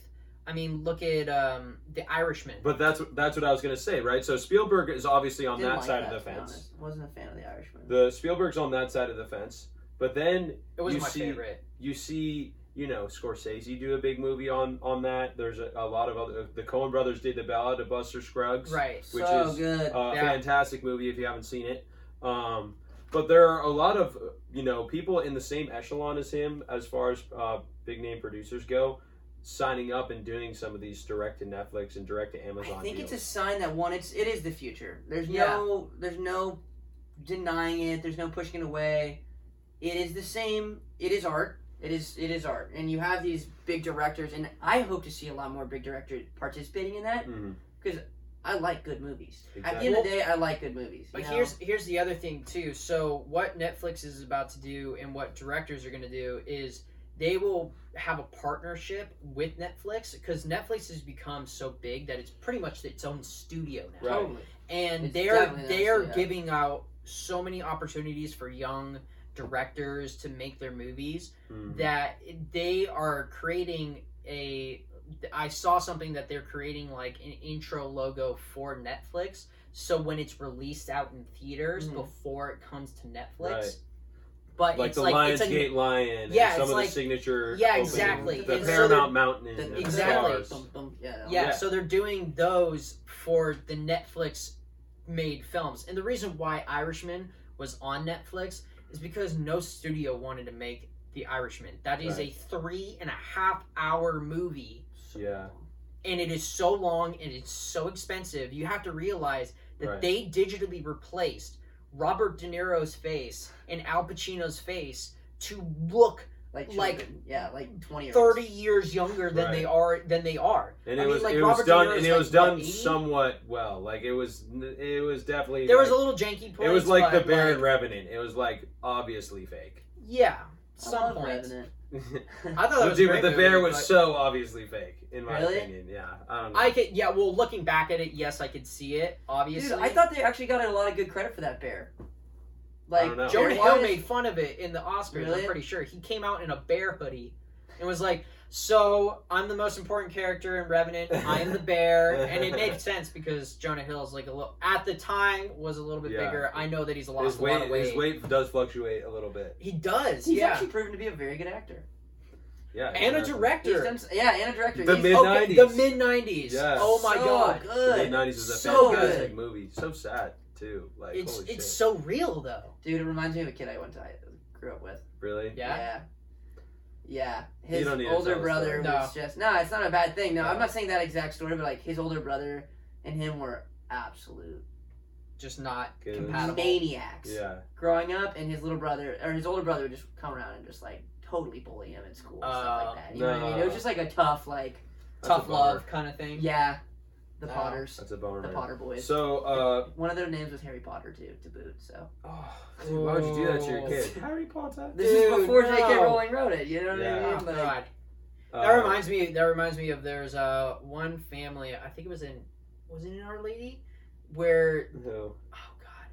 [SPEAKER 3] I mean, look at um, the Irishman.
[SPEAKER 1] But that's that's what I was gonna say, right? So Spielberg is obviously on
[SPEAKER 2] Didn't
[SPEAKER 1] that
[SPEAKER 2] like
[SPEAKER 1] side
[SPEAKER 2] that,
[SPEAKER 1] of the
[SPEAKER 2] to be
[SPEAKER 1] fence.
[SPEAKER 2] honest. Wasn't a fan of the Irishman.
[SPEAKER 1] The Spielberg's on that side of the fence, but then
[SPEAKER 3] it was
[SPEAKER 1] you
[SPEAKER 3] my
[SPEAKER 1] see-
[SPEAKER 3] favorite.
[SPEAKER 1] you see, you know, Scorsese do a big movie on on that. There's a, a lot of other. The Coen Brothers did the Ballad of Buster Scruggs,
[SPEAKER 3] Right.
[SPEAKER 1] which
[SPEAKER 2] so
[SPEAKER 1] is
[SPEAKER 2] good.
[SPEAKER 1] a
[SPEAKER 3] Yeah.
[SPEAKER 1] fantastic movie if you haven't seen it. Um, but there are a lot of you know people in the same echelon as him as far as uh, big name producers go, signing up and doing some of these direct to Netflix and direct to Amazon.
[SPEAKER 2] I think
[SPEAKER 1] deals.
[SPEAKER 2] it's a sign that one, it's it is the future. There's
[SPEAKER 3] Yeah.
[SPEAKER 2] no there's no denying it. There's no pushing it away. It is the same. It is art. It is it is art, and you have these big directors, and I hope to see a lot more big directors participating in that.
[SPEAKER 1] Mhm.
[SPEAKER 2] I like good movies. At the end of the day, I like good movies.
[SPEAKER 3] But
[SPEAKER 2] know?
[SPEAKER 3] here's here's the other thing too. So what Netflix is about to do and what directors are going to do is they will have a partnership with Netflix because Netflix has become so big that it's pretty much its own studio now.
[SPEAKER 1] Right.
[SPEAKER 2] Totally.
[SPEAKER 3] and
[SPEAKER 2] It's
[SPEAKER 3] they're they are
[SPEAKER 2] yeah.
[SPEAKER 3] giving out so many opportunities for young directors to make their movies
[SPEAKER 1] Mhm.
[SPEAKER 3] that they are creating a I saw something that they're creating like an intro logo for Netflix so when it's released out in theaters
[SPEAKER 2] Mhm.
[SPEAKER 3] before it comes to Netflix
[SPEAKER 1] Right.
[SPEAKER 3] But
[SPEAKER 1] like
[SPEAKER 3] it's
[SPEAKER 1] the
[SPEAKER 3] like it's a
[SPEAKER 1] Lionsgate lion,
[SPEAKER 3] Yeah,
[SPEAKER 1] and some of
[SPEAKER 3] like-
[SPEAKER 1] the signature,
[SPEAKER 3] Yeah,
[SPEAKER 1] opening,
[SPEAKER 3] exactly.
[SPEAKER 1] the
[SPEAKER 2] And so
[SPEAKER 1] Paramount
[SPEAKER 3] they're-
[SPEAKER 1] Mountain,
[SPEAKER 2] The-
[SPEAKER 1] and
[SPEAKER 3] Exactly.
[SPEAKER 1] stars.
[SPEAKER 2] Dum, dum, yeah.
[SPEAKER 3] yeah,
[SPEAKER 1] Yeah.
[SPEAKER 3] so they're doing those for the Netflix made films. And the reason why Irishman was on Netflix is because no studio wanted to make The Irishman. That is a three and a half hour movie.
[SPEAKER 1] Yeah,
[SPEAKER 3] And it is so long and it's so expensive. You have to realize that
[SPEAKER 1] Right.
[SPEAKER 3] they digitally replaced Robert De Niro's face and Al Pacino's face to look
[SPEAKER 2] Like,
[SPEAKER 3] Like,
[SPEAKER 2] yeah, like twenty years.
[SPEAKER 3] 30 years younger than
[SPEAKER 1] Right.
[SPEAKER 3] they are than they are.
[SPEAKER 1] and
[SPEAKER 3] I
[SPEAKER 1] it
[SPEAKER 3] mean,
[SPEAKER 1] was
[SPEAKER 3] like,
[SPEAKER 1] it
[SPEAKER 3] Robert
[SPEAKER 1] was
[SPEAKER 3] De
[SPEAKER 1] done,
[SPEAKER 3] Niro's
[SPEAKER 1] and it
[SPEAKER 3] like,
[SPEAKER 1] was
[SPEAKER 3] what,
[SPEAKER 1] done
[SPEAKER 3] 80?
[SPEAKER 1] somewhat well. Like it was, it was definitely.
[SPEAKER 3] There was a
[SPEAKER 1] like-
[SPEAKER 3] little janky points.
[SPEAKER 1] It was like the
[SPEAKER 3] but,
[SPEAKER 1] Baron
[SPEAKER 3] like,
[SPEAKER 1] Revenant. It was like obviously fake.
[SPEAKER 3] Yeah,
[SPEAKER 2] I
[SPEAKER 3] some
[SPEAKER 2] love
[SPEAKER 3] points.
[SPEAKER 2] Revenant.
[SPEAKER 3] I thought that was a
[SPEAKER 1] Dude,
[SPEAKER 3] great
[SPEAKER 1] but the
[SPEAKER 3] movie,
[SPEAKER 1] bear was
[SPEAKER 3] but
[SPEAKER 1] so obviously fake, in my
[SPEAKER 2] Really?
[SPEAKER 1] opinion. Yeah, I don't know.
[SPEAKER 3] I could, yeah. Well, looking back at it, yes, I could see it. Obviously,
[SPEAKER 2] Dude, I thought they actually got a lot of good credit for that bear. Like
[SPEAKER 1] don't.
[SPEAKER 3] Jonah Hill
[SPEAKER 2] Wise-
[SPEAKER 3] made fun of it in the Oscars.
[SPEAKER 2] Really?
[SPEAKER 3] I'm pretty sure he came out in a bear hoodie and was like, "So I'm the most important character in Revenant. I am the bear," and it made sense because Jonah Hill is like a little at the time was a little bit
[SPEAKER 1] Yeah.
[SPEAKER 3] bigger. I know that he's lost
[SPEAKER 1] his
[SPEAKER 3] a lot of weight.
[SPEAKER 1] his weight does fluctuate a little bit.
[SPEAKER 3] He does,
[SPEAKER 2] He's
[SPEAKER 3] yeah.
[SPEAKER 2] actually proven to be a very good actor.
[SPEAKER 1] Yeah,
[SPEAKER 3] and a
[SPEAKER 1] yeah.
[SPEAKER 2] He's
[SPEAKER 3] director.
[SPEAKER 2] done, yeah, and a director.
[SPEAKER 1] The
[SPEAKER 2] He's
[SPEAKER 1] mid-
[SPEAKER 3] Okay,
[SPEAKER 1] Mid-nineties.
[SPEAKER 3] the mid '90s.
[SPEAKER 1] Yes.
[SPEAKER 3] Oh my
[SPEAKER 2] so
[SPEAKER 3] god,
[SPEAKER 1] The
[SPEAKER 2] good.
[SPEAKER 1] mid '90s is a
[SPEAKER 2] So
[SPEAKER 1] fantastic
[SPEAKER 2] good.
[SPEAKER 1] movie. So sad too. Like
[SPEAKER 3] it's
[SPEAKER 1] holy
[SPEAKER 3] it's
[SPEAKER 1] shit.
[SPEAKER 3] so real though.
[SPEAKER 2] Dude, it reminds me of a kid I went to I grew up with.
[SPEAKER 1] really.
[SPEAKER 3] Yeah.
[SPEAKER 2] Yeah. Yeah.
[SPEAKER 1] You
[SPEAKER 2] His
[SPEAKER 1] don't need to
[SPEAKER 2] older
[SPEAKER 1] tell the
[SPEAKER 2] brother
[SPEAKER 1] story.
[SPEAKER 2] was just no, it's not a bad thing. No,
[SPEAKER 1] No.
[SPEAKER 2] I'm not saying that exact story, but like his older brother and him were absolute
[SPEAKER 3] Just not
[SPEAKER 1] Good.
[SPEAKER 3] compatible.
[SPEAKER 2] maniacs.
[SPEAKER 1] Yeah.
[SPEAKER 2] Growing up and his little brother or his older brother would just come around and just like totally bully him in school and stuff
[SPEAKER 3] Uh,
[SPEAKER 2] like that. You know what I mean? It was just like a tough like
[SPEAKER 1] That's
[SPEAKER 3] Tough
[SPEAKER 1] a bummer.
[SPEAKER 3] love kind of thing.
[SPEAKER 2] yeah. The
[SPEAKER 3] No.
[SPEAKER 2] Potters.
[SPEAKER 1] That's a bummer.
[SPEAKER 2] The
[SPEAKER 1] man.
[SPEAKER 2] Potter boys.
[SPEAKER 1] So, uh,
[SPEAKER 2] One of their names was Harry Potter too, to boot, so
[SPEAKER 1] oh, dude, why would you do that to your kid? Harry Potter.
[SPEAKER 2] this
[SPEAKER 3] Dude,
[SPEAKER 2] is before J.K.
[SPEAKER 3] no.
[SPEAKER 2] Rowling wrote it, you know what
[SPEAKER 1] Yeah.
[SPEAKER 2] I
[SPEAKER 3] Oh,
[SPEAKER 2] mean? Like,
[SPEAKER 3] God.
[SPEAKER 1] Uh,
[SPEAKER 3] That reminds me. That reminds me of there's uh one family. I think it was in was it in Our Lady, where
[SPEAKER 1] who?
[SPEAKER 3] oh god,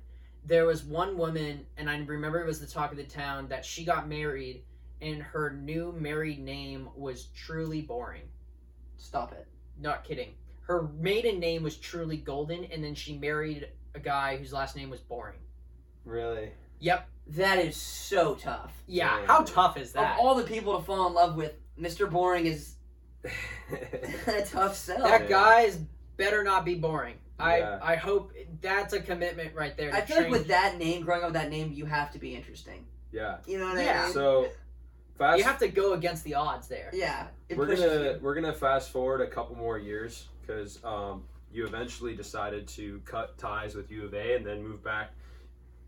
[SPEAKER 3] there was one woman, and I remember it was the talk of the town that she got married, and her new married name was truly boring.
[SPEAKER 2] Stop it.
[SPEAKER 3] Not kidding. Her maiden name was truly golden, and then she married a guy whose last name was boring.
[SPEAKER 1] Really?
[SPEAKER 3] Yep.
[SPEAKER 2] That is so tough.
[SPEAKER 3] Yeah.
[SPEAKER 1] Damn.
[SPEAKER 3] How tough is that?
[SPEAKER 2] Of all the people to fall in love with, Mr. Boring is a tough sell.
[SPEAKER 3] that
[SPEAKER 1] Yeah.
[SPEAKER 3] guy's better not be boring. I
[SPEAKER 1] Yeah.
[SPEAKER 3] I hope that's a commitment right there. To
[SPEAKER 2] I feel like
[SPEAKER 3] train-
[SPEAKER 2] with that name, growing up with that name, you have to be interesting.
[SPEAKER 1] yeah.
[SPEAKER 2] You know what
[SPEAKER 3] Yeah.
[SPEAKER 2] I mean?
[SPEAKER 1] So, fast.
[SPEAKER 3] you have to go against the odds there.
[SPEAKER 2] yeah. It
[SPEAKER 1] we're gonna
[SPEAKER 2] you.
[SPEAKER 1] we're gonna fast forward a couple more years because um, you eventually decided to cut ties with U of A and then move back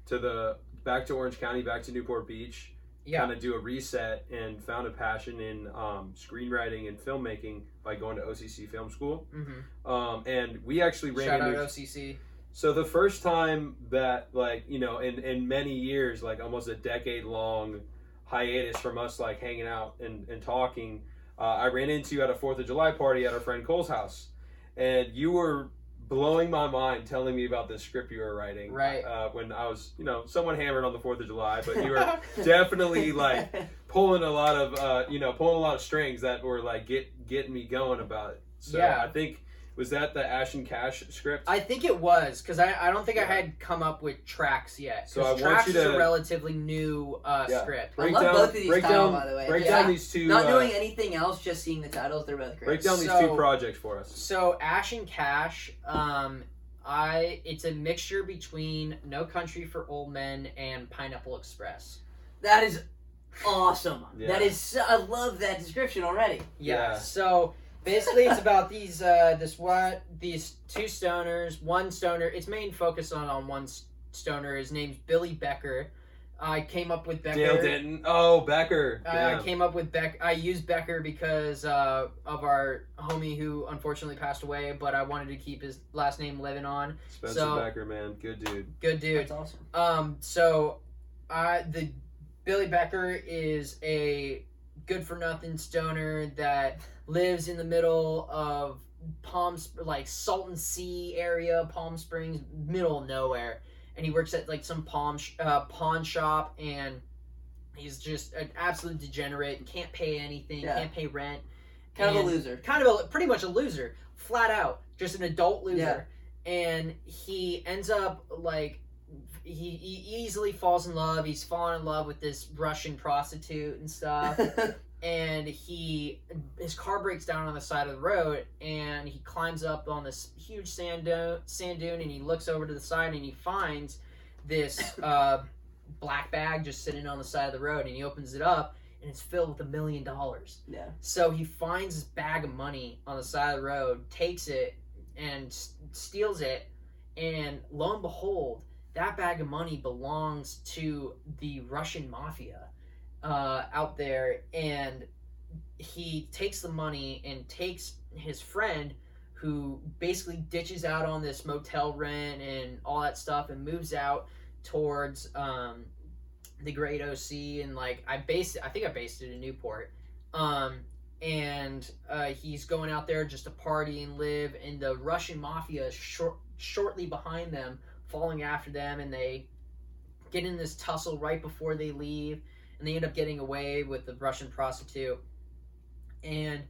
[SPEAKER 1] to the back to Orange County, back to Newport Beach.
[SPEAKER 3] Yeah.
[SPEAKER 1] Kind of do a reset and found a passion in um, screenwriting and filmmaking by going to OCC Film School.
[SPEAKER 3] Mm-hmm.
[SPEAKER 1] Um, and we actually ran
[SPEAKER 3] Shout out
[SPEAKER 1] into
[SPEAKER 3] OCC.
[SPEAKER 1] so the first time that like you know in in many years like almost a decade long hiatus from us like hanging out and, and talking uh, i ran into you at a fourth of july party at our friend cole's house and you were blowing my mind telling me about this script you were writing
[SPEAKER 3] Right.
[SPEAKER 1] uh, when i was you know someone hammered on the fourth of july but you were definitely like pulling a lot of uh, you know pulling a lot of strings that were like get getting me going about it so
[SPEAKER 3] Yeah.
[SPEAKER 1] i think was that the ash and cash script
[SPEAKER 3] I think it was because I, I don't think I had come up with tracks yet.
[SPEAKER 1] So I want
[SPEAKER 3] tracks
[SPEAKER 1] you
[SPEAKER 3] is a relatively new uh,
[SPEAKER 1] Yeah.
[SPEAKER 3] script.
[SPEAKER 2] I love both of these
[SPEAKER 1] break
[SPEAKER 2] style,
[SPEAKER 1] down,
[SPEAKER 2] by the way.
[SPEAKER 1] Break
[SPEAKER 2] Yeah.
[SPEAKER 1] down these two.
[SPEAKER 2] Not
[SPEAKER 1] uh,
[SPEAKER 2] knowing anything else, just seeing the titles, they're both great.
[SPEAKER 1] break down these
[SPEAKER 3] So-
[SPEAKER 1] two projects for us.
[SPEAKER 3] So Ash and Cash, um, I it's a mixture between No Country for Old Men and Pineapple Express.
[SPEAKER 2] That is awesome.
[SPEAKER 1] Yeah.
[SPEAKER 2] That is. So, I love that description already.
[SPEAKER 3] Yeah.
[SPEAKER 1] Yeah.
[SPEAKER 3] So basically, it's about these uh this what these two stoners. One stoner. Its main focus on on one stoner. His name's Billy Becker. I came up with Becker.
[SPEAKER 1] Dale Denton. Oh, Becker.
[SPEAKER 3] I came up with Beck. I used Becker because uh, of our homie who unfortunately passed away, but I wanted to keep his last name living on.
[SPEAKER 1] Spencer
[SPEAKER 3] so-
[SPEAKER 1] Becker, man, good dude.
[SPEAKER 3] Good dude.
[SPEAKER 2] That's awesome.
[SPEAKER 3] Um, so, I the Billy Becker is a good for nothing stoner that lives in the middle of Palm like Salton Sea area, Palm Springs, middle of nowhere, and he works at like some palm sh- uh, pawn shop, and he's just an absolute degenerate and can't pay anything,
[SPEAKER 2] Yeah.
[SPEAKER 3] can't pay rent,
[SPEAKER 2] Kind of a
[SPEAKER 3] and-
[SPEAKER 2] loser.
[SPEAKER 3] kind of a pretty much a loser, flat out, just an adult loser. And he ends up like he, he easily falls in love. He's fallen in love with this Russian prostitute and stuff. and he his car breaks down on the side of the road, and he climbs up on this huge sand dune, sand dune, and he looks over to the side, and he finds this uh, black bag just sitting on the side of the road, and he opens it up, and it's filled with a million dollars.
[SPEAKER 2] yeah.
[SPEAKER 3] So he finds this bag of money on the side of the road, takes it, and s- steals it. And lo and behold, that bag of money belongs to the Russian mafia uh, out there. And he takes the money and takes his friend, who basically ditches out on this motel rent and all that stuff, and moves out towards um, the Great OC. And like I based, I think I based it in Newport um, and uh, he's going out there just to party and live. And the Russian mafia is short, shortly behind them, following after them, and they get in this tussle right before they leave, and they end up getting away with the Russian prostitute. And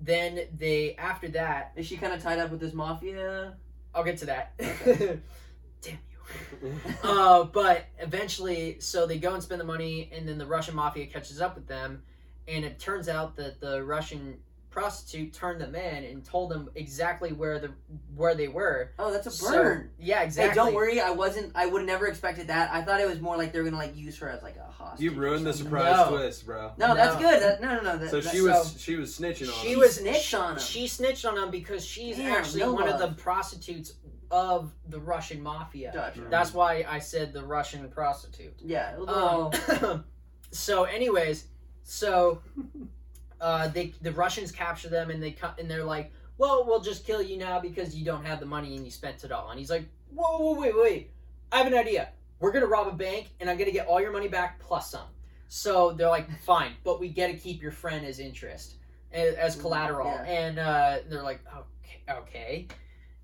[SPEAKER 3] then they, after that,
[SPEAKER 2] Is she kind of tied up with this mafia?
[SPEAKER 3] I'll get to that.
[SPEAKER 2] Okay.
[SPEAKER 3] Damn you. uh, but eventually, so they go and spend the money, and then the Russian mafia catches up with them, and it turns out that the Russian prostitute turned them in and told them exactly where the where they were.
[SPEAKER 2] Oh, that's a
[SPEAKER 3] So-
[SPEAKER 2] burn.
[SPEAKER 3] yeah,
[SPEAKER 2] Hey,
[SPEAKER 3] exactly.
[SPEAKER 2] don't worry. I wasn't. I would have never expected that. I thought it was more like they were gonna like use her as like a hostage.
[SPEAKER 1] You ruined the surprise
[SPEAKER 3] No.
[SPEAKER 1] twist, bro.
[SPEAKER 2] No, that's good. That, no, no, no. That,
[SPEAKER 1] So
[SPEAKER 2] that-
[SPEAKER 1] she was she was snitching on
[SPEAKER 3] She
[SPEAKER 1] him.
[SPEAKER 3] was
[SPEAKER 2] snitched on him.
[SPEAKER 3] She snitched on him because she's
[SPEAKER 2] Damn,
[SPEAKER 3] actually
[SPEAKER 2] no
[SPEAKER 3] one of the prostitutes of the Russian mafia.
[SPEAKER 2] Gotcha.
[SPEAKER 1] Mm.
[SPEAKER 3] That's why I said the Russian prostitute.
[SPEAKER 2] Yeah. a
[SPEAKER 3] Um, so, anyways, so uh, they the Russians capture them and they cut and they're like, "Well, we'll just kill you now because you don't have the money and you spent it all." And he's like, "Whoa, whoa, wait, wait! I have an idea. We're gonna rob a bank and I'm gonna get all your money back plus some." So they're like, "Fine, but we get to keep your friend as interest as, as collateral."
[SPEAKER 2] Yeah.
[SPEAKER 3] And uh, they're like, "Okay, okay."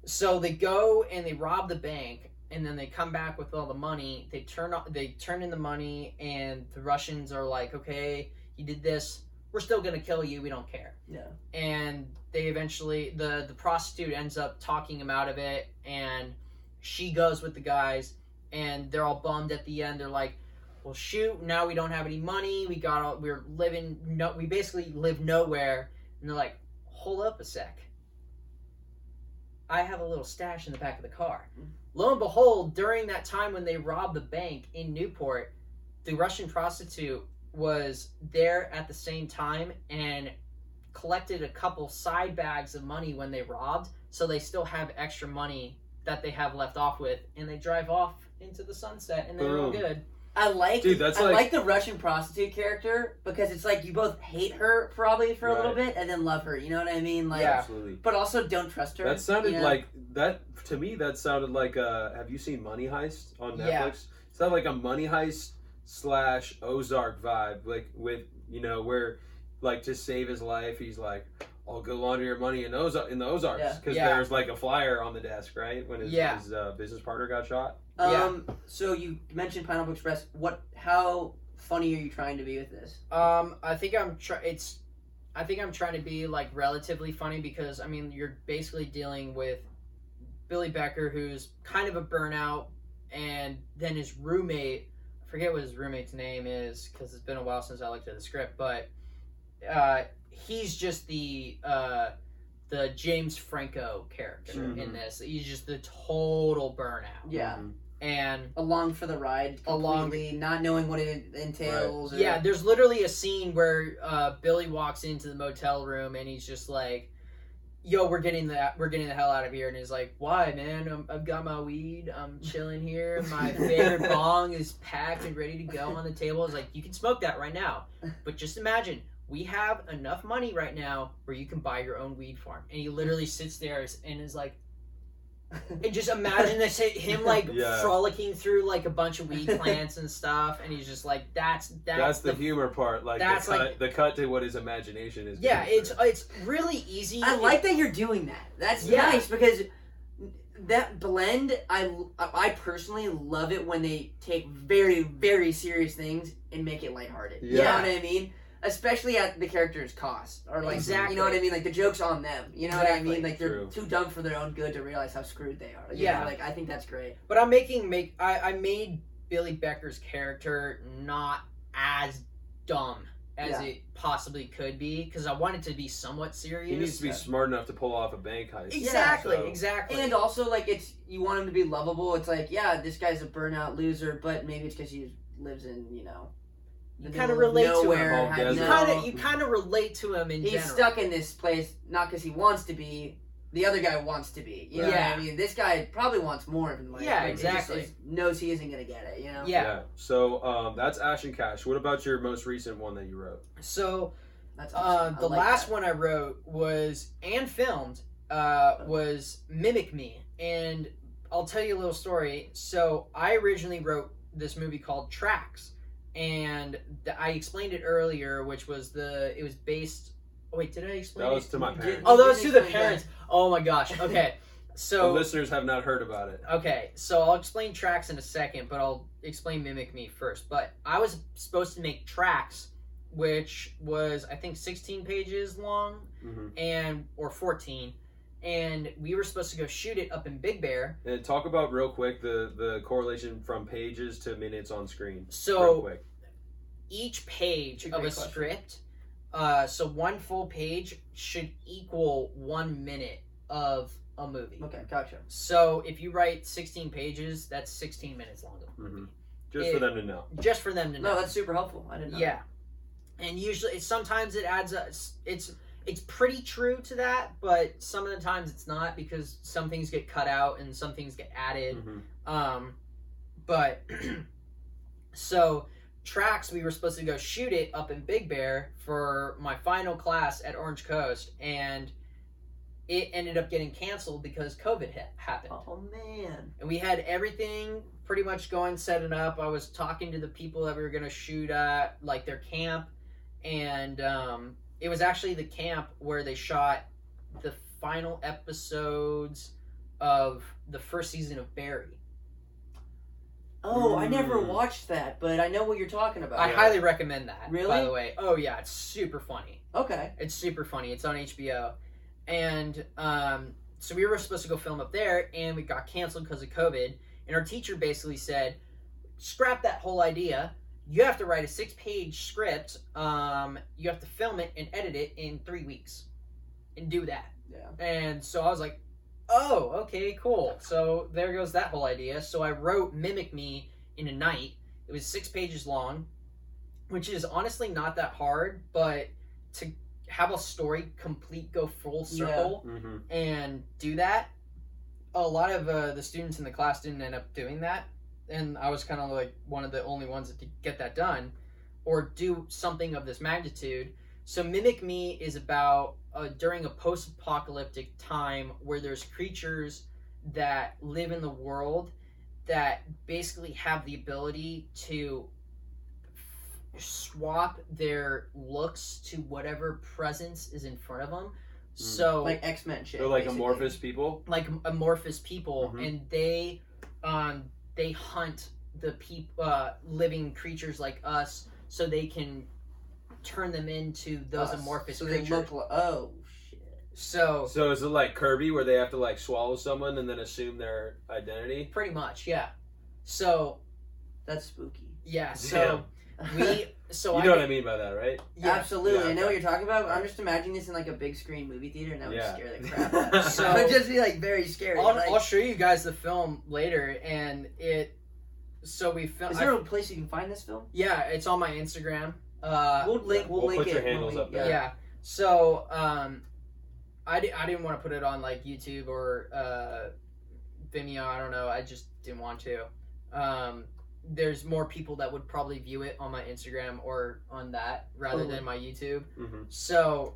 [SPEAKER 3] So they go and they rob the bank and then they come back with all the money. They turn they turn in the money, and the Russians are like, "Okay, you did this. We're still gonna kill you. We don't care."
[SPEAKER 2] yeah.
[SPEAKER 3] And they eventually the the prostitute ends up talking him out of it, and she goes with the guys, and they're all bummed at the end. They're like, "Well, shoot, now we don't have any money. We got all we're living no, we basically live nowhere." And they're like, "Hold up a sec." I have a little stash in the back of the car. Mm-hmm. Lo and behold, during that time when they robbed the bank in Newport, the Russian prostitute was there at the same time and collected a couple side bags of money when they robbed, so they still have extra money that they have left off with, and they drive off into the sunset, and they're all
[SPEAKER 1] Boom.
[SPEAKER 3] good.
[SPEAKER 2] I like.
[SPEAKER 1] Dude, that's
[SPEAKER 2] I
[SPEAKER 1] like-
[SPEAKER 2] like the Russian prostitute character because it's like you both hate her probably for a little bit and then love her. You know what I mean? Like,
[SPEAKER 3] Yeah.
[SPEAKER 1] Absolutely.
[SPEAKER 2] but also don't trust her.
[SPEAKER 1] That sounded
[SPEAKER 2] you know?
[SPEAKER 1] like that to me. That sounded like uh Have you seen Money Heist on Netflix?
[SPEAKER 3] Yeah.
[SPEAKER 1] It sounded like a Money Heist slash Ozark vibe, like with you know where like to save his life, he's like, "I'll go launder your money in Ozark in the Ozarks," because
[SPEAKER 3] Yeah.
[SPEAKER 1] there's like a flyer on the desk, right? When his,
[SPEAKER 3] Yeah.
[SPEAKER 1] his uh, business partner got shot.
[SPEAKER 3] Yeah.
[SPEAKER 2] Um. So you mentioned Pineapple Express. What? How funny are you trying to be with this?
[SPEAKER 3] Um, I think I'm try. It's, I think I'm trying to be like relatively funny because I mean you're basically dealing with Billy Becker, who's kind of a burnout, and then his roommate. I forget what his roommate's name is because it's been a while since I looked at the script, but uh, he's just the uh, the James Franco character in
[SPEAKER 1] Mhm.
[SPEAKER 3] this. He's just the total burnout,
[SPEAKER 2] Yeah.
[SPEAKER 1] Mhm.
[SPEAKER 3] and
[SPEAKER 2] Along for the ride,
[SPEAKER 3] Along-
[SPEAKER 2] completely, not knowing what it entails. or-
[SPEAKER 3] Yeah, there's literally a scene where uh, Billy walks into the motel room and he's just like, "Yo, we're getting the we're getting the hell out of here." And he's like, "Why, man? I'm, I've got my weed. I'm chilling here. My favorite bong is packed and ready to go on the table." It's like, "You can smoke that right now, but just imagine." We have enough money right now where you can buy your own weed farm. And he literally sits there and is like, And just imagine this him like
[SPEAKER 1] Yeah.
[SPEAKER 3] frolicking through like a bunch of weed plants and stuff, and he's just like, "That's that's,
[SPEAKER 1] That's, the, humor part. Like
[SPEAKER 3] that's
[SPEAKER 1] the cut,
[SPEAKER 3] like-
[SPEAKER 1] the cut to what his imagination is.
[SPEAKER 3] yeah." It's
[SPEAKER 1] through.
[SPEAKER 3] it's really easy.
[SPEAKER 2] I like that you're doing that. That's
[SPEAKER 3] Yeah.
[SPEAKER 2] nice because that blend, I I personally love it when they take very very serious things and make it lighthearted. You know
[SPEAKER 1] Yeah.
[SPEAKER 2] what I mean? Especially at the character's cost, or like
[SPEAKER 3] Exactly.
[SPEAKER 2] you know what I mean. Like the joke's on them. You know what I mean? Like they're
[SPEAKER 1] True.
[SPEAKER 2] too dumb for their own good to realize how screwed they are. You
[SPEAKER 3] Yeah.
[SPEAKER 2] know, like I think that's great.
[SPEAKER 3] But I'm making make I, I made Billy Becker's character not as dumb as
[SPEAKER 2] Yeah.
[SPEAKER 3] it possibly could be because I want it to be somewhat serious.
[SPEAKER 1] he needs to be smart enough to pull off a bank heist.
[SPEAKER 3] exactly,
[SPEAKER 1] So-
[SPEAKER 3] exactly.
[SPEAKER 2] And also, like it's you want him to be lovable. It's like, yeah, this guy's a burnout loser, but maybe it's because he lives in you know.
[SPEAKER 3] You kind of
[SPEAKER 2] middle of
[SPEAKER 3] relate to
[SPEAKER 2] nowhere,
[SPEAKER 3] him.
[SPEAKER 1] Oh,
[SPEAKER 3] You kind of you kind of relate to him in
[SPEAKER 2] he's
[SPEAKER 3] general.
[SPEAKER 2] stuck in this place not because he wants to be. The other guy wants to be. You know
[SPEAKER 3] Yeah.
[SPEAKER 2] what I mean? This guy probably wants more in life.
[SPEAKER 3] Yeah,
[SPEAKER 2] but he just
[SPEAKER 3] exactly.
[SPEAKER 2] knows he isn't gonna get it. You know.
[SPEAKER 3] Yeah.
[SPEAKER 1] So um, that's Ash and Cash. What about your most recent one that you wrote?
[SPEAKER 3] So
[SPEAKER 2] That's
[SPEAKER 3] uh,
[SPEAKER 2] awesome. I
[SPEAKER 3] the
[SPEAKER 2] like
[SPEAKER 3] last
[SPEAKER 2] that.
[SPEAKER 3] one I wrote was and filmed uh, was Mimic Me, and I'll tell you a little story. So I originally wrote this movie called Tracks, and th- I explained it earlier, which was the it was based. Oh wait, did I explain?
[SPEAKER 1] That
[SPEAKER 3] it?
[SPEAKER 1] was to my
[SPEAKER 2] You did-
[SPEAKER 1] parents.
[SPEAKER 3] Oh, that was to the
[SPEAKER 2] explain
[SPEAKER 3] parents. Oh my gosh. Okay,
[SPEAKER 1] the
[SPEAKER 3] so
[SPEAKER 1] listeners have not heard about it.
[SPEAKER 3] Okay, so I'll explain tracks in a second, but I'll explain Mimic Me first. But I was supposed to make tracks, which was I think 16 pages long
[SPEAKER 1] hmm
[SPEAKER 3] and or 14, and we were supposed to go shoot it up in Big Bear.
[SPEAKER 1] And talk about real quick the the correlation from pages to minutes on screen. real
[SPEAKER 3] So
[SPEAKER 1] quick.
[SPEAKER 3] each page
[SPEAKER 2] a
[SPEAKER 3] of a
[SPEAKER 2] question.
[SPEAKER 3] script, uh, so one full page should equal one minute of a movie.
[SPEAKER 2] Okay, gotcha.
[SPEAKER 3] So if you write 16 pages, that's 16 minutes long. of a movie.
[SPEAKER 1] Mhm. Just for them to know.
[SPEAKER 3] Just for them to know.
[SPEAKER 2] No, that's super helpful. I didn't know.
[SPEAKER 3] Yeah, and usually sometimes it adds a it's it's pretty true to that, but some of the times it's not because some things get cut out and some things get added.
[SPEAKER 1] Mhm.
[SPEAKER 3] Um, but so tracks we were supposed to go shoot it up in Big Bear for my final class at Orange Coast, and it ended up getting canceled because COVID hit, happened
[SPEAKER 2] Oh man.
[SPEAKER 3] and we had everything pretty much going set it up i was talking to the people that we were going to shoot at like their camp and um, it was actually the camp where they shot the final episodes of the first season of barry
[SPEAKER 2] Oh, I never
[SPEAKER 1] Mm.
[SPEAKER 2] watched that, but I know what you're talking about.
[SPEAKER 3] i
[SPEAKER 1] Yeah.
[SPEAKER 3] highly recommend that
[SPEAKER 2] Really?
[SPEAKER 3] by the way oh yeah it's super funny
[SPEAKER 2] Okay.
[SPEAKER 3] It's super funny. It's on HBO, and um, so we were supposed to go film up there, and we got canceled because of COVID. And our teacher basically said, "Scrap that whole idea. You have to write a six-page script. Um, you have to film it and edit it in three weeks, and do that."
[SPEAKER 2] Yeah.
[SPEAKER 3] And so I was like, "Oh, okay, cool." So there goes that whole idea. So I wrote "Mimic Me" in a night. It was six pages long, which is honestly not that hard, but to have a story complete go full
[SPEAKER 2] Yeah.
[SPEAKER 3] circle
[SPEAKER 1] Mhm.
[SPEAKER 3] and do that a lot of uh, the students in the class didn't end up doing that and i was kind of like one of the only ones that could get that done or do something of this magnitude so mimic me is about uh, during a post-apocalyptic time where there's creatures that live in the world that basically have the ability to swap their looks to whatever presence is in front of them so
[SPEAKER 2] Like X Men shit.
[SPEAKER 1] They're like
[SPEAKER 2] basically.
[SPEAKER 1] amorphous people.
[SPEAKER 3] like amorphous people
[SPEAKER 1] Mhm.
[SPEAKER 3] and they um they hunt the peop uh living creatures like us so they can turn them into those
[SPEAKER 2] Us.
[SPEAKER 3] amorphous
[SPEAKER 2] So
[SPEAKER 3] creatures
[SPEAKER 2] they look like. Oh shit.
[SPEAKER 3] so
[SPEAKER 1] So is it like Kirby where they have to like swallow someone and then assume their identity?
[SPEAKER 3] pretty much yeah so
[SPEAKER 2] That's spooky.
[SPEAKER 3] yeah so we so
[SPEAKER 1] you
[SPEAKER 3] I
[SPEAKER 1] know what I mean by that, right?
[SPEAKER 3] yeah.
[SPEAKER 2] Absolutely.
[SPEAKER 1] Yeah,
[SPEAKER 2] I know
[SPEAKER 1] okay.
[SPEAKER 2] what you're talking about. but I'm just imagining this in like a big screen movie theater, and that would
[SPEAKER 1] Yeah.
[SPEAKER 2] scare the crap out of me.
[SPEAKER 3] So-
[SPEAKER 2] it would just be like very scary.
[SPEAKER 3] I'll,
[SPEAKER 2] like,
[SPEAKER 3] I'll show you guys the film later and it so we filmed
[SPEAKER 2] is there a place you can find this film?
[SPEAKER 3] yeah it's on my instagram uh
[SPEAKER 2] we'll link. We'll,
[SPEAKER 1] We'll
[SPEAKER 2] link
[SPEAKER 1] put
[SPEAKER 2] it.
[SPEAKER 1] your handles
[SPEAKER 2] we-
[SPEAKER 1] up
[SPEAKER 2] yeah.
[SPEAKER 1] there.
[SPEAKER 3] yeah. So um, I, di- I didn't want to put it on like YouTube or uh, Vimeo. I don't know. I just didn't want to. Um, there's more people that would probably view it on my Instagram or on that rather
[SPEAKER 2] Totally.
[SPEAKER 3] than my YouTube.
[SPEAKER 1] hmm
[SPEAKER 3] So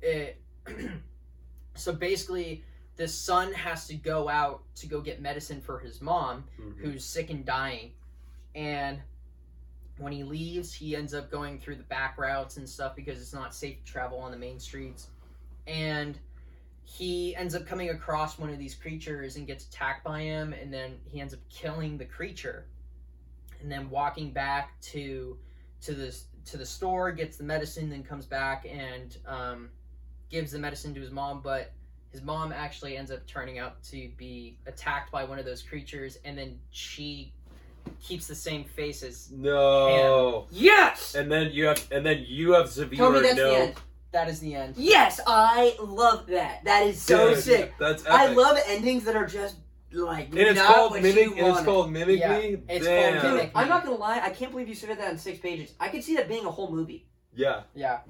[SPEAKER 3] it so basically the son has to go out to go get medicine for his mom,
[SPEAKER 1] Mhm.
[SPEAKER 3] who's sick and dying. And when he leaves, he ends up going through the back routes and stuff because it's not safe to travel on the main streets. And he ends up coming across one of these creatures and gets attacked by him, and then he ends up killing the creature. And then walking back to to the to the store, gets the medicine, then comes back and um, gives the medicine to his mom, but his mom actually ends up turning out to be attacked by one of those creatures, and then she keeps the same face as.
[SPEAKER 1] No.
[SPEAKER 2] Yes.
[SPEAKER 1] And then you have, and then you have the
[SPEAKER 2] Tell me that's
[SPEAKER 1] know.
[SPEAKER 2] the end.
[SPEAKER 3] That is the end.
[SPEAKER 2] Yes, I love that. That is so
[SPEAKER 1] Dude,
[SPEAKER 2] sick.
[SPEAKER 1] That's epic.
[SPEAKER 2] I love endings that are just like
[SPEAKER 1] And it's
[SPEAKER 2] not
[SPEAKER 1] called
[SPEAKER 2] what
[SPEAKER 1] mimic.
[SPEAKER 2] you
[SPEAKER 1] And it's
[SPEAKER 2] want.
[SPEAKER 1] called mimic
[SPEAKER 3] Yeah,
[SPEAKER 1] me.
[SPEAKER 3] it's
[SPEAKER 1] Damn.
[SPEAKER 3] called
[SPEAKER 2] Dude,
[SPEAKER 3] Mimic
[SPEAKER 2] I'm not gonna lie. I can't believe you said that in six pages. I could see that being a whole movie.
[SPEAKER 1] Yeah,
[SPEAKER 3] Yeah.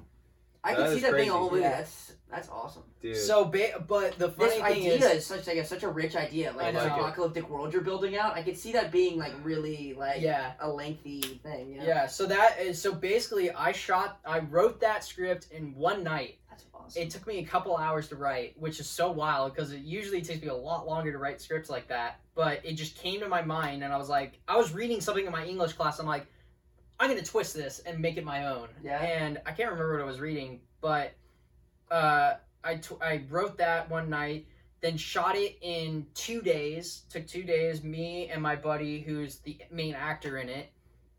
[SPEAKER 2] I
[SPEAKER 1] That
[SPEAKER 2] could see
[SPEAKER 1] is
[SPEAKER 2] that being a
[SPEAKER 1] crazy.
[SPEAKER 2] whole movie.
[SPEAKER 3] Yeah.
[SPEAKER 2] That's that's awesome.
[SPEAKER 1] dude.
[SPEAKER 3] So, ba- but the funny
[SPEAKER 2] This
[SPEAKER 3] thing
[SPEAKER 2] idea
[SPEAKER 3] is,
[SPEAKER 2] is, such like a, such a rich idea,
[SPEAKER 3] I
[SPEAKER 2] like
[SPEAKER 3] know.
[SPEAKER 2] this apocalyptic world you're building out. I could see that being like really like
[SPEAKER 3] yeah,
[SPEAKER 2] a lengthy thing. You know?
[SPEAKER 3] yeah. So that is so basically, I shot, I wrote that script in one night.
[SPEAKER 2] that's awesome.
[SPEAKER 3] It took me a couple hours to write, which is so wild because it usually takes me a lot longer to write scripts like that. But it just came to my mind, and I was like, I was reading something in my English class. I'm like, I'm gonna twist this and make it my own.
[SPEAKER 2] Yeah.
[SPEAKER 3] And I can't remember what I was reading, but uh, I tw- I wrote that one night, then shot it in two days. Took two days. Me and my buddy, who's the main actor in it,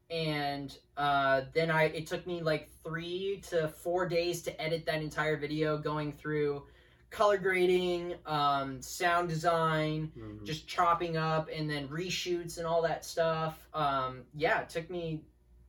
[SPEAKER 3] and uh, then I it took me like three to four days to edit that entire video, going through color grading, um, sound design,
[SPEAKER 1] Mhm.
[SPEAKER 3] just chopping up, and then reshoots and all that stuff. Um, yeah, it took me.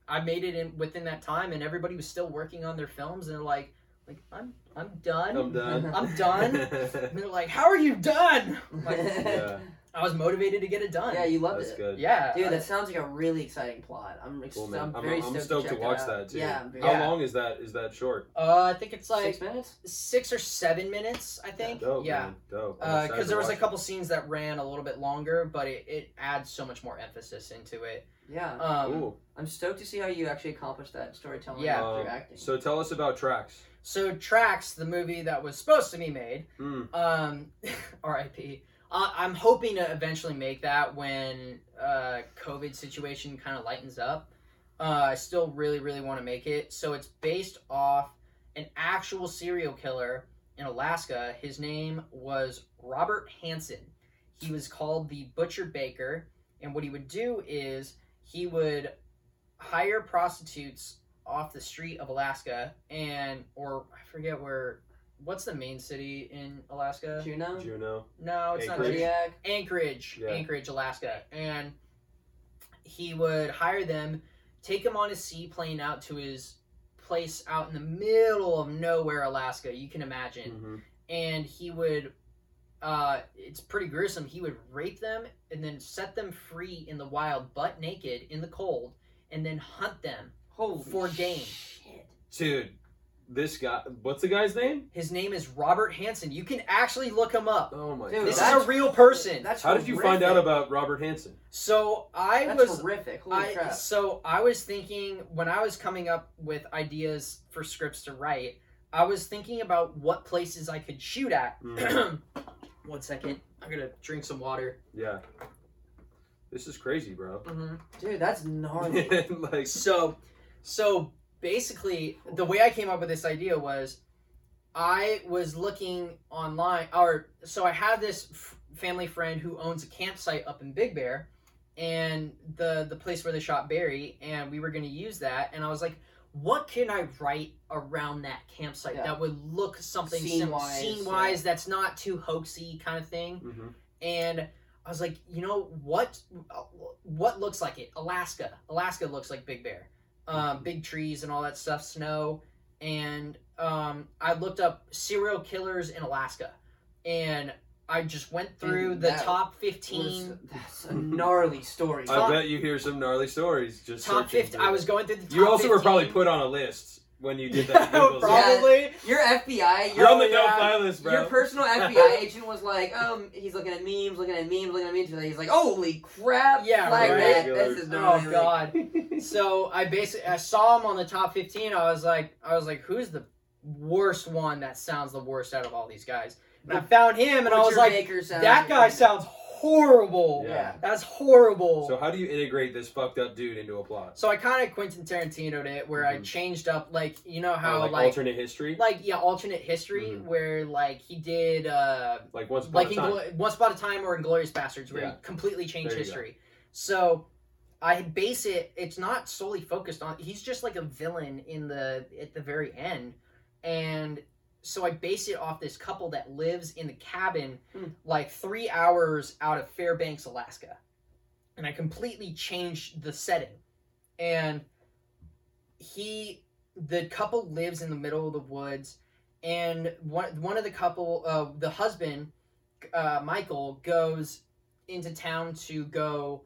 [SPEAKER 3] I made it in within that time, and everybody was still working on their films, and they're like, like I'm I'm done.
[SPEAKER 1] I'm done.
[SPEAKER 3] I'm done. And they're like, "How are you done?" I'm like,
[SPEAKER 1] yeah,
[SPEAKER 3] I was motivated to get it done.
[SPEAKER 2] yeah, you loved
[SPEAKER 1] that's
[SPEAKER 2] it.
[SPEAKER 1] good.
[SPEAKER 3] Yeah,
[SPEAKER 2] Dude,
[SPEAKER 3] I-
[SPEAKER 2] that sounds like a really exciting plot. I'm, ex-
[SPEAKER 1] Cool.
[SPEAKER 2] I'm
[SPEAKER 1] I'm,
[SPEAKER 2] very
[SPEAKER 1] I'm
[SPEAKER 2] stoked,
[SPEAKER 1] stoked
[SPEAKER 2] to,
[SPEAKER 1] to watch that too.
[SPEAKER 2] Yeah, very
[SPEAKER 1] How
[SPEAKER 3] Yeah.
[SPEAKER 1] long is that? Is that short?
[SPEAKER 3] Uh, I think it's like
[SPEAKER 2] six minutes.
[SPEAKER 3] six or seven minutes. I think.
[SPEAKER 1] Dope,
[SPEAKER 3] yeah.
[SPEAKER 1] man. Dope.
[SPEAKER 3] Because
[SPEAKER 1] excited
[SPEAKER 3] there was a
[SPEAKER 1] watch
[SPEAKER 3] couple scenes that ran a little bit longer, but it, it adds so much more emphasis into it.
[SPEAKER 2] Yeah.
[SPEAKER 3] Um,
[SPEAKER 1] Cool.
[SPEAKER 2] I'm stoked to see how you actually accomplished that storytelling
[SPEAKER 3] Yeah.
[SPEAKER 2] through
[SPEAKER 1] Um,
[SPEAKER 2] acting.
[SPEAKER 1] so tell us about tracks.
[SPEAKER 3] So Tracks, the movie that was supposed to be made,
[SPEAKER 1] Mm.
[SPEAKER 3] um, R.I.P. Uh, I'm hoping to eventually make that when uh, COVID situation kind of lightens up. Uh, I still really, really want to make it. So it's based off an actual serial killer in Alaska. His name was Robert Hansen. He was called the Butcher Baker, and what he would do is he would hire prostitutes off the street of Alaska and or I forget where what's the main city in Alaska?
[SPEAKER 2] Juneau.
[SPEAKER 1] Juneau.
[SPEAKER 3] No, it's not
[SPEAKER 1] Anchorage?
[SPEAKER 3] Juneau.
[SPEAKER 2] Zodiac.
[SPEAKER 3] Anchorage,
[SPEAKER 1] Yeah.
[SPEAKER 3] Anchorage, Alaska, and he would hire them, take them on his seaplane out to his place out in the middle of nowhere, Alaska. You can imagine,
[SPEAKER 1] Mhm.
[SPEAKER 3] and he would. Uh, it's pretty gruesome. He would rape them and then set them free in the wild, butt naked in the cold, and then hunt them.
[SPEAKER 2] Holy
[SPEAKER 3] For game.
[SPEAKER 2] shit.
[SPEAKER 1] Dude, this guy. What's the guy's name?
[SPEAKER 3] His name is Robert Hansen. You can actually look him up.
[SPEAKER 1] Oh my
[SPEAKER 2] Dude,
[SPEAKER 1] god.
[SPEAKER 3] This is
[SPEAKER 2] that's-
[SPEAKER 3] a real person.
[SPEAKER 2] That's
[SPEAKER 1] How did you find out about Robert Hansen?
[SPEAKER 3] So I
[SPEAKER 2] That's
[SPEAKER 3] was
[SPEAKER 2] horrific. Holy
[SPEAKER 3] I
[SPEAKER 2] crap.
[SPEAKER 3] so I was thinking when I was coming up with ideas for scripts to write, I was thinking about what places I could shoot at.
[SPEAKER 1] Mhm.
[SPEAKER 3] One second, I'm gonna drink some water.
[SPEAKER 1] Yeah. This is crazy, bro. Mm-hmm.
[SPEAKER 2] Dude, that's gnarly.
[SPEAKER 1] like,
[SPEAKER 3] So, so basically, the way I came up with this idea was, I was looking online, or so I had this f- family friend who owns a campsite up in Big Bear, and the the place where they shot Barry, and we were going to use that, and I was like, what can I write around that campsite
[SPEAKER 2] Yeah.
[SPEAKER 3] that would look something
[SPEAKER 2] Scene-wise,
[SPEAKER 3] scene wise that's not too hoaxy kind of thing
[SPEAKER 1] mhm.
[SPEAKER 3] and I was like, you know what? What looks like it? Alaska. Alaska looks like Big Bear. Um, big trees and all that stuff, snow. And um, I looked up serial killers in Alaska, and I just went through
[SPEAKER 2] And
[SPEAKER 3] the
[SPEAKER 2] that
[SPEAKER 3] top
[SPEAKER 2] Was-
[SPEAKER 3] fifteen.
[SPEAKER 2] that's a gnarly story.
[SPEAKER 1] I
[SPEAKER 3] Top-
[SPEAKER 1] bet you hear some gnarly stories. Just
[SPEAKER 3] Top
[SPEAKER 1] searching
[SPEAKER 3] fifty. I was going through the. Top
[SPEAKER 1] You also were probably put on a list when you did that. Google search.
[SPEAKER 3] Probably.
[SPEAKER 2] Your FBI,
[SPEAKER 1] You're on the
[SPEAKER 3] Oh,
[SPEAKER 1] no-fly list, bro.
[SPEAKER 2] Your personal FBI agent was like, um, he's looking at memes, looking at memes, looking at memes. and He's like, holy crap!
[SPEAKER 3] Yeah,
[SPEAKER 2] like
[SPEAKER 3] right.
[SPEAKER 2] that. This is
[SPEAKER 3] Oh
[SPEAKER 2] gnarly.
[SPEAKER 3] God. so I basically I saw him on the top 15. I was like, I was like, who's the worst one that sounds the worst out of all these guys? And I found him, and I was like, that guy sounds horrible.
[SPEAKER 1] Yeah.
[SPEAKER 3] That's horrible.
[SPEAKER 1] So how do you integrate this fucked up dude into a plot?
[SPEAKER 3] So I kind of Quentin Tarantino'd it, where I
[SPEAKER 1] Mhm.
[SPEAKER 3] changed up, like you know
[SPEAKER 1] Or,
[SPEAKER 3] how
[SPEAKER 1] like,
[SPEAKER 3] like
[SPEAKER 1] alternate history,
[SPEAKER 3] like yeah alternate history,
[SPEAKER 1] Mhm.
[SPEAKER 3] where like he did uh
[SPEAKER 1] like once upon
[SPEAKER 3] like
[SPEAKER 1] a
[SPEAKER 3] in
[SPEAKER 1] time.
[SPEAKER 3] Glo- Once Upon a Time or Inglourious Basterds, where
[SPEAKER 1] Yeah.
[SPEAKER 3] he completely changed
[SPEAKER 1] There you go.
[SPEAKER 3] history. So I base it. It's not solely focused on. He's just like a villain in the at the very end, and so I base it off this couple that lives in the cabin,
[SPEAKER 2] Hmm.
[SPEAKER 3] like three hours out of Fairbanks, Alaska, and I completely changed the setting, and he the couple lives in the middle of the woods and one one of the couple uh the husband uh Michael goes into town to go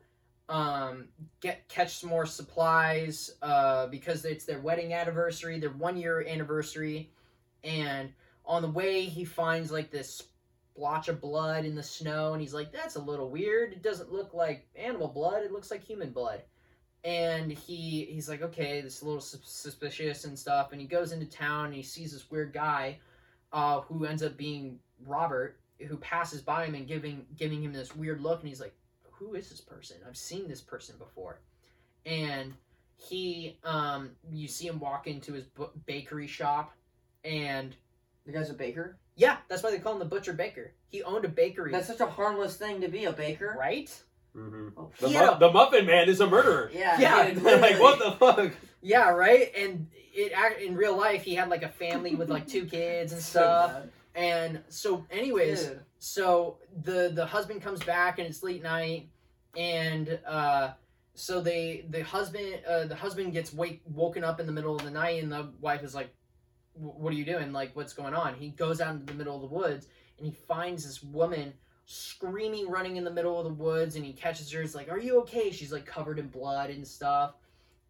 [SPEAKER 3] um get catch some more supplies uh because it's their wedding anniversary their one year anniversary and on the way he finds like this splotch of blood in the snow and he's like that's a little weird. It doesn't look like animal blood. It looks like human blood. And he he's like okay this is a little sus- suspicious and stuff and he goes into town and he sees this weird guy uh who ends up being robert who passes by him and giving giving him this weird look and he's like who is this person? I've seen this person before. And he um you see him walk into his bakery shop and
[SPEAKER 2] The guy's a baker.
[SPEAKER 3] yeah that's why they call him the butcher baker he owned a bakery
[SPEAKER 2] That's such a harmless thing to be a baker.
[SPEAKER 3] right
[SPEAKER 1] hmm
[SPEAKER 2] Oh,
[SPEAKER 1] The,
[SPEAKER 3] He
[SPEAKER 1] mu-
[SPEAKER 3] a-
[SPEAKER 1] the Muffin Man is a murderer.
[SPEAKER 2] Yeah.
[SPEAKER 3] Yeah,
[SPEAKER 2] literally.
[SPEAKER 1] like what the fuck?
[SPEAKER 3] yeah right and it act- in real life he had like a family with like two kids and stuff and so anyways
[SPEAKER 2] Dude.
[SPEAKER 3] so the the husband comes back and it's late night and uh so they the husband uh the husband gets wake woken up in the middle of the night and the wife is like "Wh- what are you doing? Like what's going on? He goes out into the middle of the woods and he finds this woman screaming running in the middle of the woods and he catches her. It's like are you okay? She's like covered in blood and stuff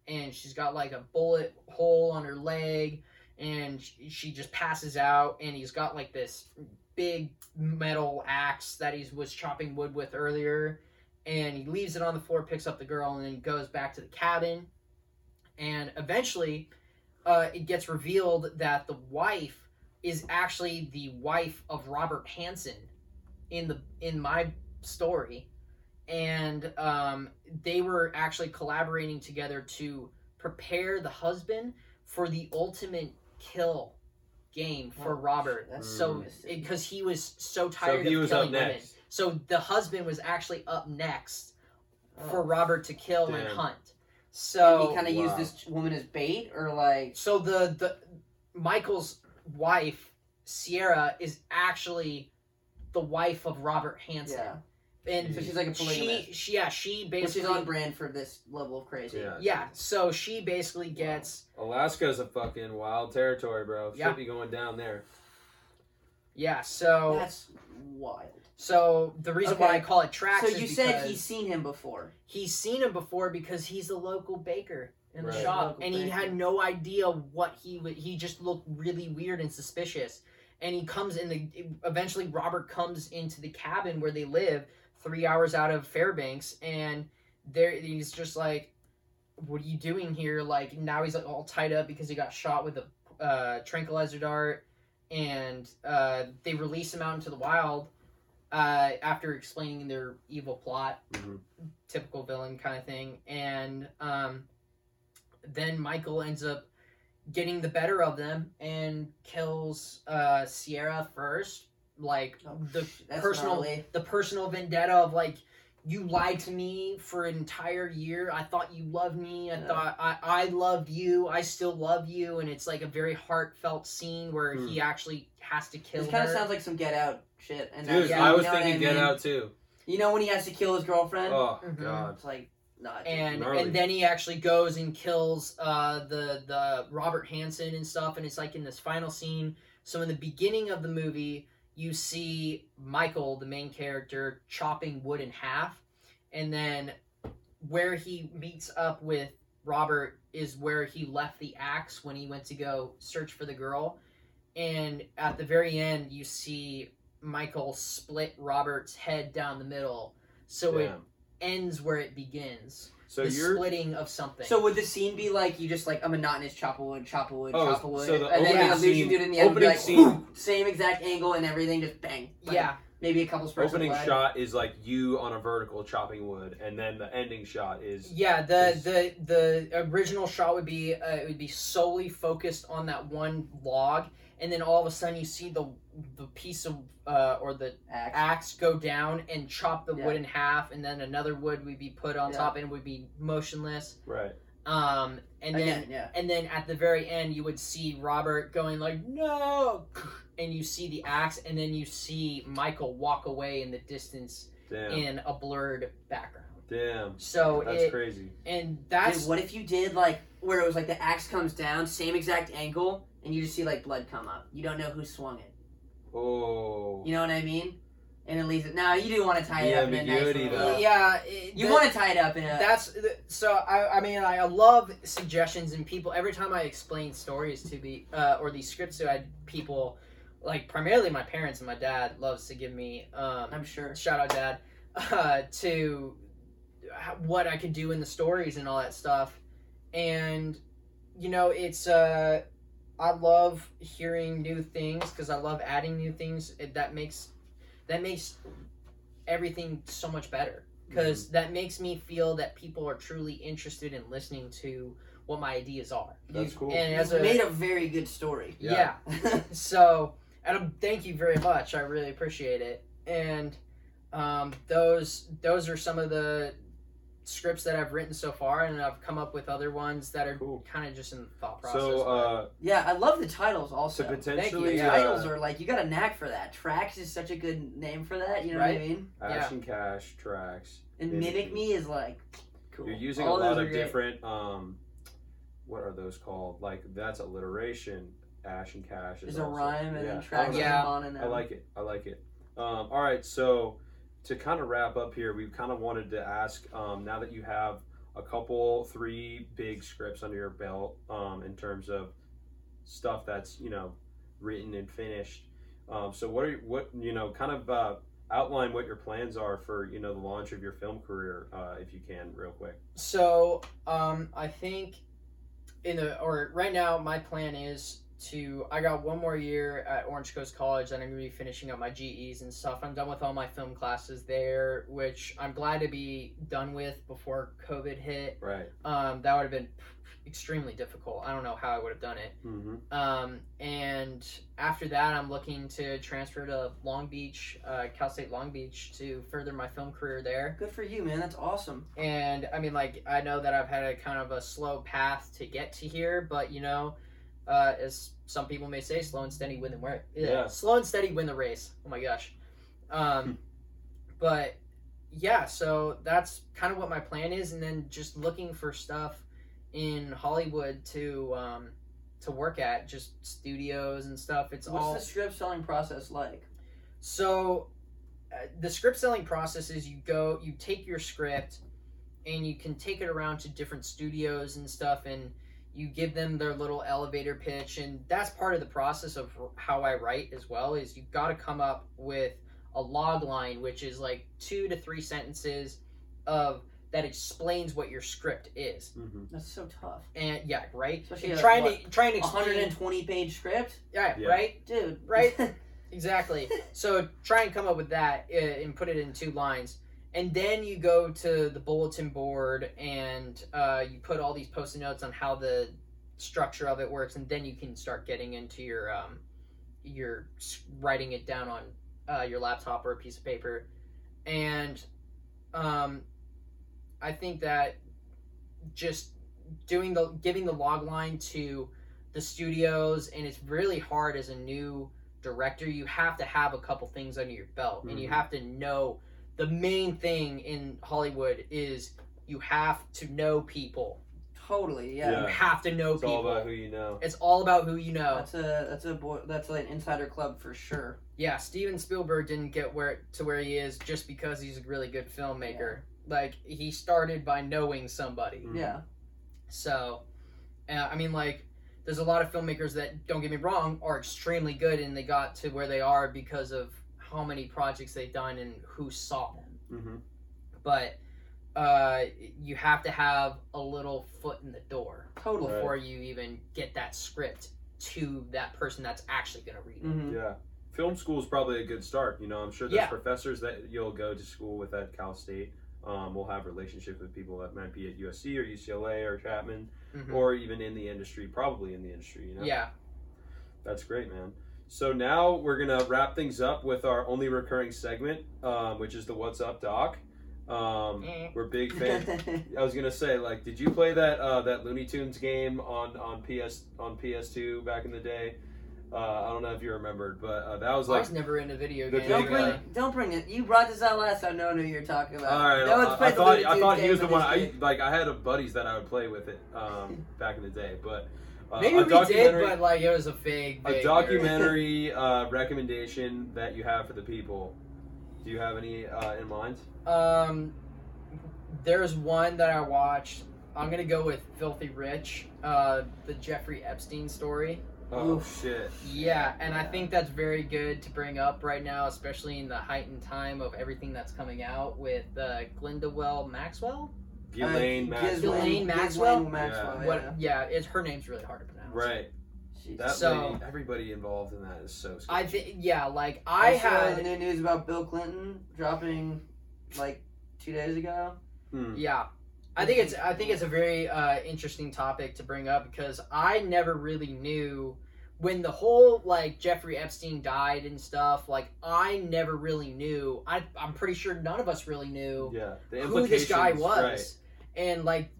[SPEAKER 3] and she's got like a bullet hole on her leg and she just passes out and he's got like this big metal axe that he was chopping wood with earlier and he leaves it on the floor picks up the girl and then goes back to the cabin and eventually uh, it gets revealed that the wife is actually the wife of robert hansen in the in my story and um, they were actually collaborating together to prepare the husband for the ultimate kill game for
[SPEAKER 2] Oh,
[SPEAKER 3] Robert.
[SPEAKER 2] That's
[SPEAKER 3] So because he was so
[SPEAKER 1] So
[SPEAKER 3] tired
[SPEAKER 1] he
[SPEAKER 3] of
[SPEAKER 1] was
[SPEAKER 3] killing
[SPEAKER 1] up
[SPEAKER 3] women, so the husband was actually up next for
[SPEAKER 2] Oh.
[SPEAKER 3] Robert to kill and
[SPEAKER 1] Damn.
[SPEAKER 3] Hunt.
[SPEAKER 2] And
[SPEAKER 3] So
[SPEAKER 2] he kind of
[SPEAKER 1] Wow.
[SPEAKER 2] used this woman as bait, or like.
[SPEAKER 3] so the the Michael's wife Sierra is actually the wife of Robert Hansen.
[SPEAKER 2] Yeah.
[SPEAKER 3] And
[SPEAKER 2] So she's like a
[SPEAKER 3] she,
[SPEAKER 2] polygamist.
[SPEAKER 3] she yeah she
[SPEAKER 2] Which
[SPEAKER 3] basically
[SPEAKER 2] is on brand for this level of crazy.
[SPEAKER 1] Yeah.
[SPEAKER 3] yeah so she basically gets
[SPEAKER 1] Alaska's a fucking wild territory, bro.
[SPEAKER 3] Yeah.
[SPEAKER 1] Should be going down there.
[SPEAKER 3] yeah so
[SPEAKER 2] That's wild.
[SPEAKER 3] So the reason why I call it tracks
[SPEAKER 2] So
[SPEAKER 3] is
[SPEAKER 2] you said he's seen him before.
[SPEAKER 3] he's seen him before because he's the local baker in the
[SPEAKER 1] Right.
[SPEAKER 3] shop
[SPEAKER 2] Local
[SPEAKER 3] and he
[SPEAKER 2] baker.
[SPEAKER 3] had no idea what he would he just looked really weird and suspicious and he comes in the eventually robert comes into the cabin where they live three hours out of fairbanks and there he's just like what are you doing here like now he's like all tied up because he got shot with a uh, tranquilizer dart and uh, they release him out into the wild uh, after explaining their evil plot
[SPEAKER 1] Mhm.
[SPEAKER 3] typical villain kind of thing. And um, then Michael ends up getting the better of them and kills uh, Sierra first. Like
[SPEAKER 2] Oh,
[SPEAKER 3] the
[SPEAKER 2] That's
[SPEAKER 3] personal,
[SPEAKER 2] gnarly.
[SPEAKER 3] the personal vendetta of like you lied to me for an entire year. I thought you loved me. I
[SPEAKER 2] Yeah.
[SPEAKER 3] thought I, I loved you. I still love you. And it's like a very heartfelt scene where
[SPEAKER 1] Hmm.
[SPEAKER 3] he actually has to kill
[SPEAKER 2] This kind of sounds like some Get Out shit. And
[SPEAKER 1] Dude,
[SPEAKER 3] yeah,
[SPEAKER 1] I was thinking
[SPEAKER 2] I
[SPEAKER 1] Get? Out too.
[SPEAKER 2] You know when he has to kill his girlfriend?
[SPEAKER 1] Oh
[SPEAKER 3] Mhm.
[SPEAKER 1] god.
[SPEAKER 2] It's like, nah.
[SPEAKER 3] and
[SPEAKER 1] Gnarly.
[SPEAKER 3] and then he actually goes and kills uh the the Robert Hansen and stuff and it's like in this final scene so in the beginning of the movie you see Michael the main character chopping wood in half. And then where he meets up with Robert is where he left the axe when he went to go search for the girl. And at the very end you see Michael split Robert's head down the middle. So it ends where it begins
[SPEAKER 1] So
[SPEAKER 3] the
[SPEAKER 1] you're
[SPEAKER 3] splitting of something.
[SPEAKER 2] So would the scene be like you just like a monotonous chop of wood, chop of wood,
[SPEAKER 1] Oh,
[SPEAKER 2] chop of wood,
[SPEAKER 1] so the
[SPEAKER 2] and then
[SPEAKER 3] opening
[SPEAKER 2] like a lucian
[SPEAKER 1] scene-
[SPEAKER 2] dude in the end would be
[SPEAKER 1] opening
[SPEAKER 2] like
[SPEAKER 1] scene-
[SPEAKER 2] "Whew," same exact angle and everything, just bang. Like,
[SPEAKER 3] yeah,
[SPEAKER 2] maybe a couple spurts.
[SPEAKER 1] opening
[SPEAKER 2] of blood.
[SPEAKER 1] shot is like you on a vertical chopping wood, and then the ending shot is
[SPEAKER 3] yeah. The
[SPEAKER 1] Is-
[SPEAKER 3] the the original shot would be uh, it would be solely focused on that one log, and then all of a sudden you see the the piece of uh, or the
[SPEAKER 2] Axe.
[SPEAKER 3] axe go down and chop the
[SPEAKER 2] Yeah.
[SPEAKER 3] wood in half, and then another wood would be put on
[SPEAKER 2] Yeah.
[SPEAKER 3] top and would be motionless.
[SPEAKER 1] right.
[SPEAKER 3] Um, and then
[SPEAKER 2] Again, yeah.
[SPEAKER 3] and then at the very end you would see Robert going like no, and you see the axe, and then you see Michael walk away in the distance
[SPEAKER 1] Damn,
[SPEAKER 3] in a blurred background.
[SPEAKER 1] damn,
[SPEAKER 3] So
[SPEAKER 1] that's
[SPEAKER 3] it
[SPEAKER 1] crazy.
[SPEAKER 3] and that's
[SPEAKER 2] Dude, what if you did like where it was like the axe comes down, same exact angle, and you just see like blood come up. You don't know who swung it.
[SPEAKER 1] Oh,
[SPEAKER 2] You know what I mean? And it leaves it. Now you do want to tie it
[SPEAKER 1] The
[SPEAKER 2] up in a nice little-
[SPEAKER 1] though.
[SPEAKER 3] yeah. it-
[SPEAKER 2] You
[SPEAKER 3] the-
[SPEAKER 2] want to tie it up in a.
[SPEAKER 3] That's so. I, I mean, I love suggestions and people. Every time I explain stories to the uh, or these scripts to I, people, like primarily my parents and my dad loves to give me. Um,
[SPEAKER 2] I'm sure.
[SPEAKER 3] shout out dad uh, to what I could do in the stories and all that stuff, and you know it's. Uh, I love hearing new things because I love adding new things. It, that makes that makes everything so much better because that makes me feel that people are truly interested in listening to what my ideas are.
[SPEAKER 1] that's cool.
[SPEAKER 3] And as a
[SPEAKER 2] made a very good story.
[SPEAKER 3] yeah.
[SPEAKER 1] Yeah.
[SPEAKER 3] so and um, thank you very much. I really appreciate it. And um, those those are some of the scripts that I've written so far, and I've come up with other ones that are
[SPEAKER 1] Cool.
[SPEAKER 3] kind of just in the thought process.
[SPEAKER 1] So, uh,
[SPEAKER 2] yeah, I love the titles
[SPEAKER 1] to
[SPEAKER 2] also.
[SPEAKER 1] potentially,
[SPEAKER 2] The
[SPEAKER 3] Yeah.
[SPEAKER 2] titles
[SPEAKER 1] uh,
[SPEAKER 2] are like you got a knack for that. Tracks is such a good name for that. You know what I
[SPEAKER 3] Right.
[SPEAKER 2] mean?
[SPEAKER 1] Ash and Cash tracks.
[SPEAKER 2] And
[SPEAKER 1] Mimic
[SPEAKER 2] mimic
[SPEAKER 1] Me.
[SPEAKER 2] me is like cool.
[SPEAKER 1] You're using
[SPEAKER 3] All
[SPEAKER 1] a lot of
[SPEAKER 3] great.
[SPEAKER 1] different. Um, what are those called? Like that's alliteration. Ash and Cash is
[SPEAKER 2] There's a
[SPEAKER 1] also-
[SPEAKER 2] rhyme and
[SPEAKER 1] yeah.
[SPEAKER 2] then tracks
[SPEAKER 3] Yeah.
[SPEAKER 2] on and
[SPEAKER 1] I like it. I like it. Um, all right, so to kind of wrap up here, we kind of wanted to ask um, now that you have a couple, three big scripts under your belt um, in terms of stuff that's you know written and finished. Um, so what are you- what you know kind of uh, outline what your plans are for you know the launch of your film career uh, if you can real quick.
[SPEAKER 3] So, um, I think in the or right now, my plan is to. I got one more year at Orange Coast College, and I'm gonna be finishing up my GEs and stuff. I'm done with all my film classes there, which I'm glad to be done with before COVID hit.
[SPEAKER 1] Right.
[SPEAKER 3] Um, that would have been extremely difficult. I don't know how I would have done it.
[SPEAKER 1] Mm-hmm.
[SPEAKER 3] Um, and after that, I'm looking to transfer to Long Beach, uh, Cal State Long Beach, to further my film career there
[SPEAKER 2] Good for you, man. That's awesome.
[SPEAKER 3] and I mean, like, I know that I've had a kind of a slow path to get to here, but you know, uh, as some people may say, slow and steady win the race.
[SPEAKER 1] Yeah.
[SPEAKER 3] slow and steady win the race. Oh my gosh. Um, but yeah, so that's kind of what my plan is, and then just looking for stuff in Hollywood to um, to work at, just studios and stuff. It's
[SPEAKER 2] What's
[SPEAKER 3] all
[SPEAKER 2] the script selling process like?
[SPEAKER 3] so, uh, the script selling process is you go, you take your script, and you can take it around to different studios and stuff, and you give them their little elevator pitch, and that's part of the process of how I write as well. Is you've got to come up with a log line, which is like two to three sentences of that explains what your script is,
[SPEAKER 1] Mm-hmm.
[SPEAKER 2] That's so tough.
[SPEAKER 3] and yeah, right.
[SPEAKER 2] Especially
[SPEAKER 3] And
[SPEAKER 2] a,
[SPEAKER 3] trying
[SPEAKER 2] what,
[SPEAKER 3] to trying to explain,
[SPEAKER 2] 120 page script,
[SPEAKER 3] yeah,
[SPEAKER 1] Yeah.
[SPEAKER 3] right.
[SPEAKER 2] dude.
[SPEAKER 3] Right? Exactly. so try and come up with that uh, and put it in two lines. And then you go to the bulletin board and uh, you put all these post-it notes on how the structure of it works, and then you can start getting into your um, your writing it down on uh, your laptop or a piece of paper. And um, I think that just doing the giving the log line to the studios, and it's really hard as a new director. You have to have a couple things under your belt, and you
[SPEAKER 1] Mhm.
[SPEAKER 3] have to know the main thing in Hollywood is you have to know people.
[SPEAKER 2] totally, yeah.
[SPEAKER 1] Yeah.
[SPEAKER 3] You have to know people.
[SPEAKER 1] It's
[SPEAKER 3] people.
[SPEAKER 1] all about who you know.
[SPEAKER 3] it's all about who you know.
[SPEAKER 2] That's a that's a boy, that's like an insider club for sure.
[SPEAKER 3] yeah, Steven Spielberg didn't get where to where he is just because he's a really good filmmaker. Like he started by knowing somebody.
[SPEAKER 1] Mhm.
[SPEAKER 2] Yeah.
[SPEAKER 3] So, uh, I mean, like, there's a lot of filmmakers that, don't get me wrong, are extremely good and they got to where they are because of how many projects they've done and who saw them.
[SPEAKER 1] Mm-hmm.
[SPEAKER 3] But uh, you have to have a little foot in the door
[SPEAKER 2] Totally.
[SPEAKER 3] before you even get that script to that person that's actually going to read it.
[SPEAKER 2] hmm
[SPEAKER 1] Yeah. Film school is probably a good start. You know, I'm sure there's
[SPEAKER 3] Yeah.
[SPEAKER 1] professors that you'll go to school with at Cal State. Um, we'll have relationships with people that might be at USC or UCLA or Chapman
[SPEAKER 3] Mhm.
[SPEAKER 1] or even in the industry, probably in the industry. You know,
[SPEAKER 3] Yeah.
[SPEAKER 1] that's great, man. So now we're gonna wrap things up with our only recurring segment, um, which is the "What's Up, Doc." Um,
[SPEAKER 3] Eh.
[SPEAKER 1] we're big fans. I was gonna say, like, did you play that uh, that Looney Tunes game on on PS on PS2 back in the day? Uh, I don't know if you remembered, but uh, that was
[SPEAKER 3] I
[SPEAKER 1] like
[SPEAKER 3] was never into video
[SPEAKER 1] the
[SPEAKER 3] games.
[SPEAKER 2] don't bring, don't bring it. You brought this out last time. No one knew who you're talking about.
[SPEAKER 1] All right,
[SPEAKER 2] no one's
[SPEAKER 1] I, I thought I thought he was the one. I
[SPEAKER 2] kid.
[SPEAKER 1] like I had buddies that I would play with it um, back in the day, but uh,
[SPEAKER 3] Maybe
[SPEAKER 1] a
[SPEAKER 3] we did,
[SPEAKER 1] documentary,
[SPEAKER 3] but like it was a vague,
[SPEAKER 1] a documentary uh, recommendation that you have for the people. Do you have any uh, in mind?
[SPEAKER 3] Um, there's one that I watched. I'm gonna go with Filthy Rich, uh, the Jeffrey Epstein story.
[SPEAKER 1] Oh
[SPEAKER 2] Oof.
[SPEAKER 1] shit!
[SPEAKER 3] Yeah, and I think that's very good to bring up right now, especially in the heightened time of everything that's coming out with uh, Glendawell Maxwell.
[SPEAKER 1] Ghislaine
[SPEAKER 2] Uh,
[SPEAKER 1] Maxwell.
[SPEAKER 3] Ghislaine Maxwell?
[SPEAKER 2] Maxwell,
[SPEAKER 1] Yeah.
[SPEAKER 3] What? Yeah, it's her name's really hard to pronounce.
[SPEAKER 1] Right.
[SPEAKER 2] She's-
[SPEAKER 1] That
[SPEAKER 3] So-
[SPEAKER 1] lady, everybody involved in that is so. Sketchy.
[SPEAKER 3] I think yeah, like I
[SPEAKER 2] Also,
[SPEAKER 3] had
[SPEAKER 2] the new news about Bill Clinton dropping like two days ago.
[SPEAKER 1] Hmm.
[SPEAKER 3] Yeah. I think it's I think it's a very uh, interesting topic to bring up because I never really knew when the whole like Jeffrey Epstein died and stuff. Like I never really knew. I I'm pretty sure none of us really knew
[SPEAKER 1] Yeah. The
[SPEAKER 3] who this guy was.
[SPEAKER 1] right.
[SPEAKER 3] And like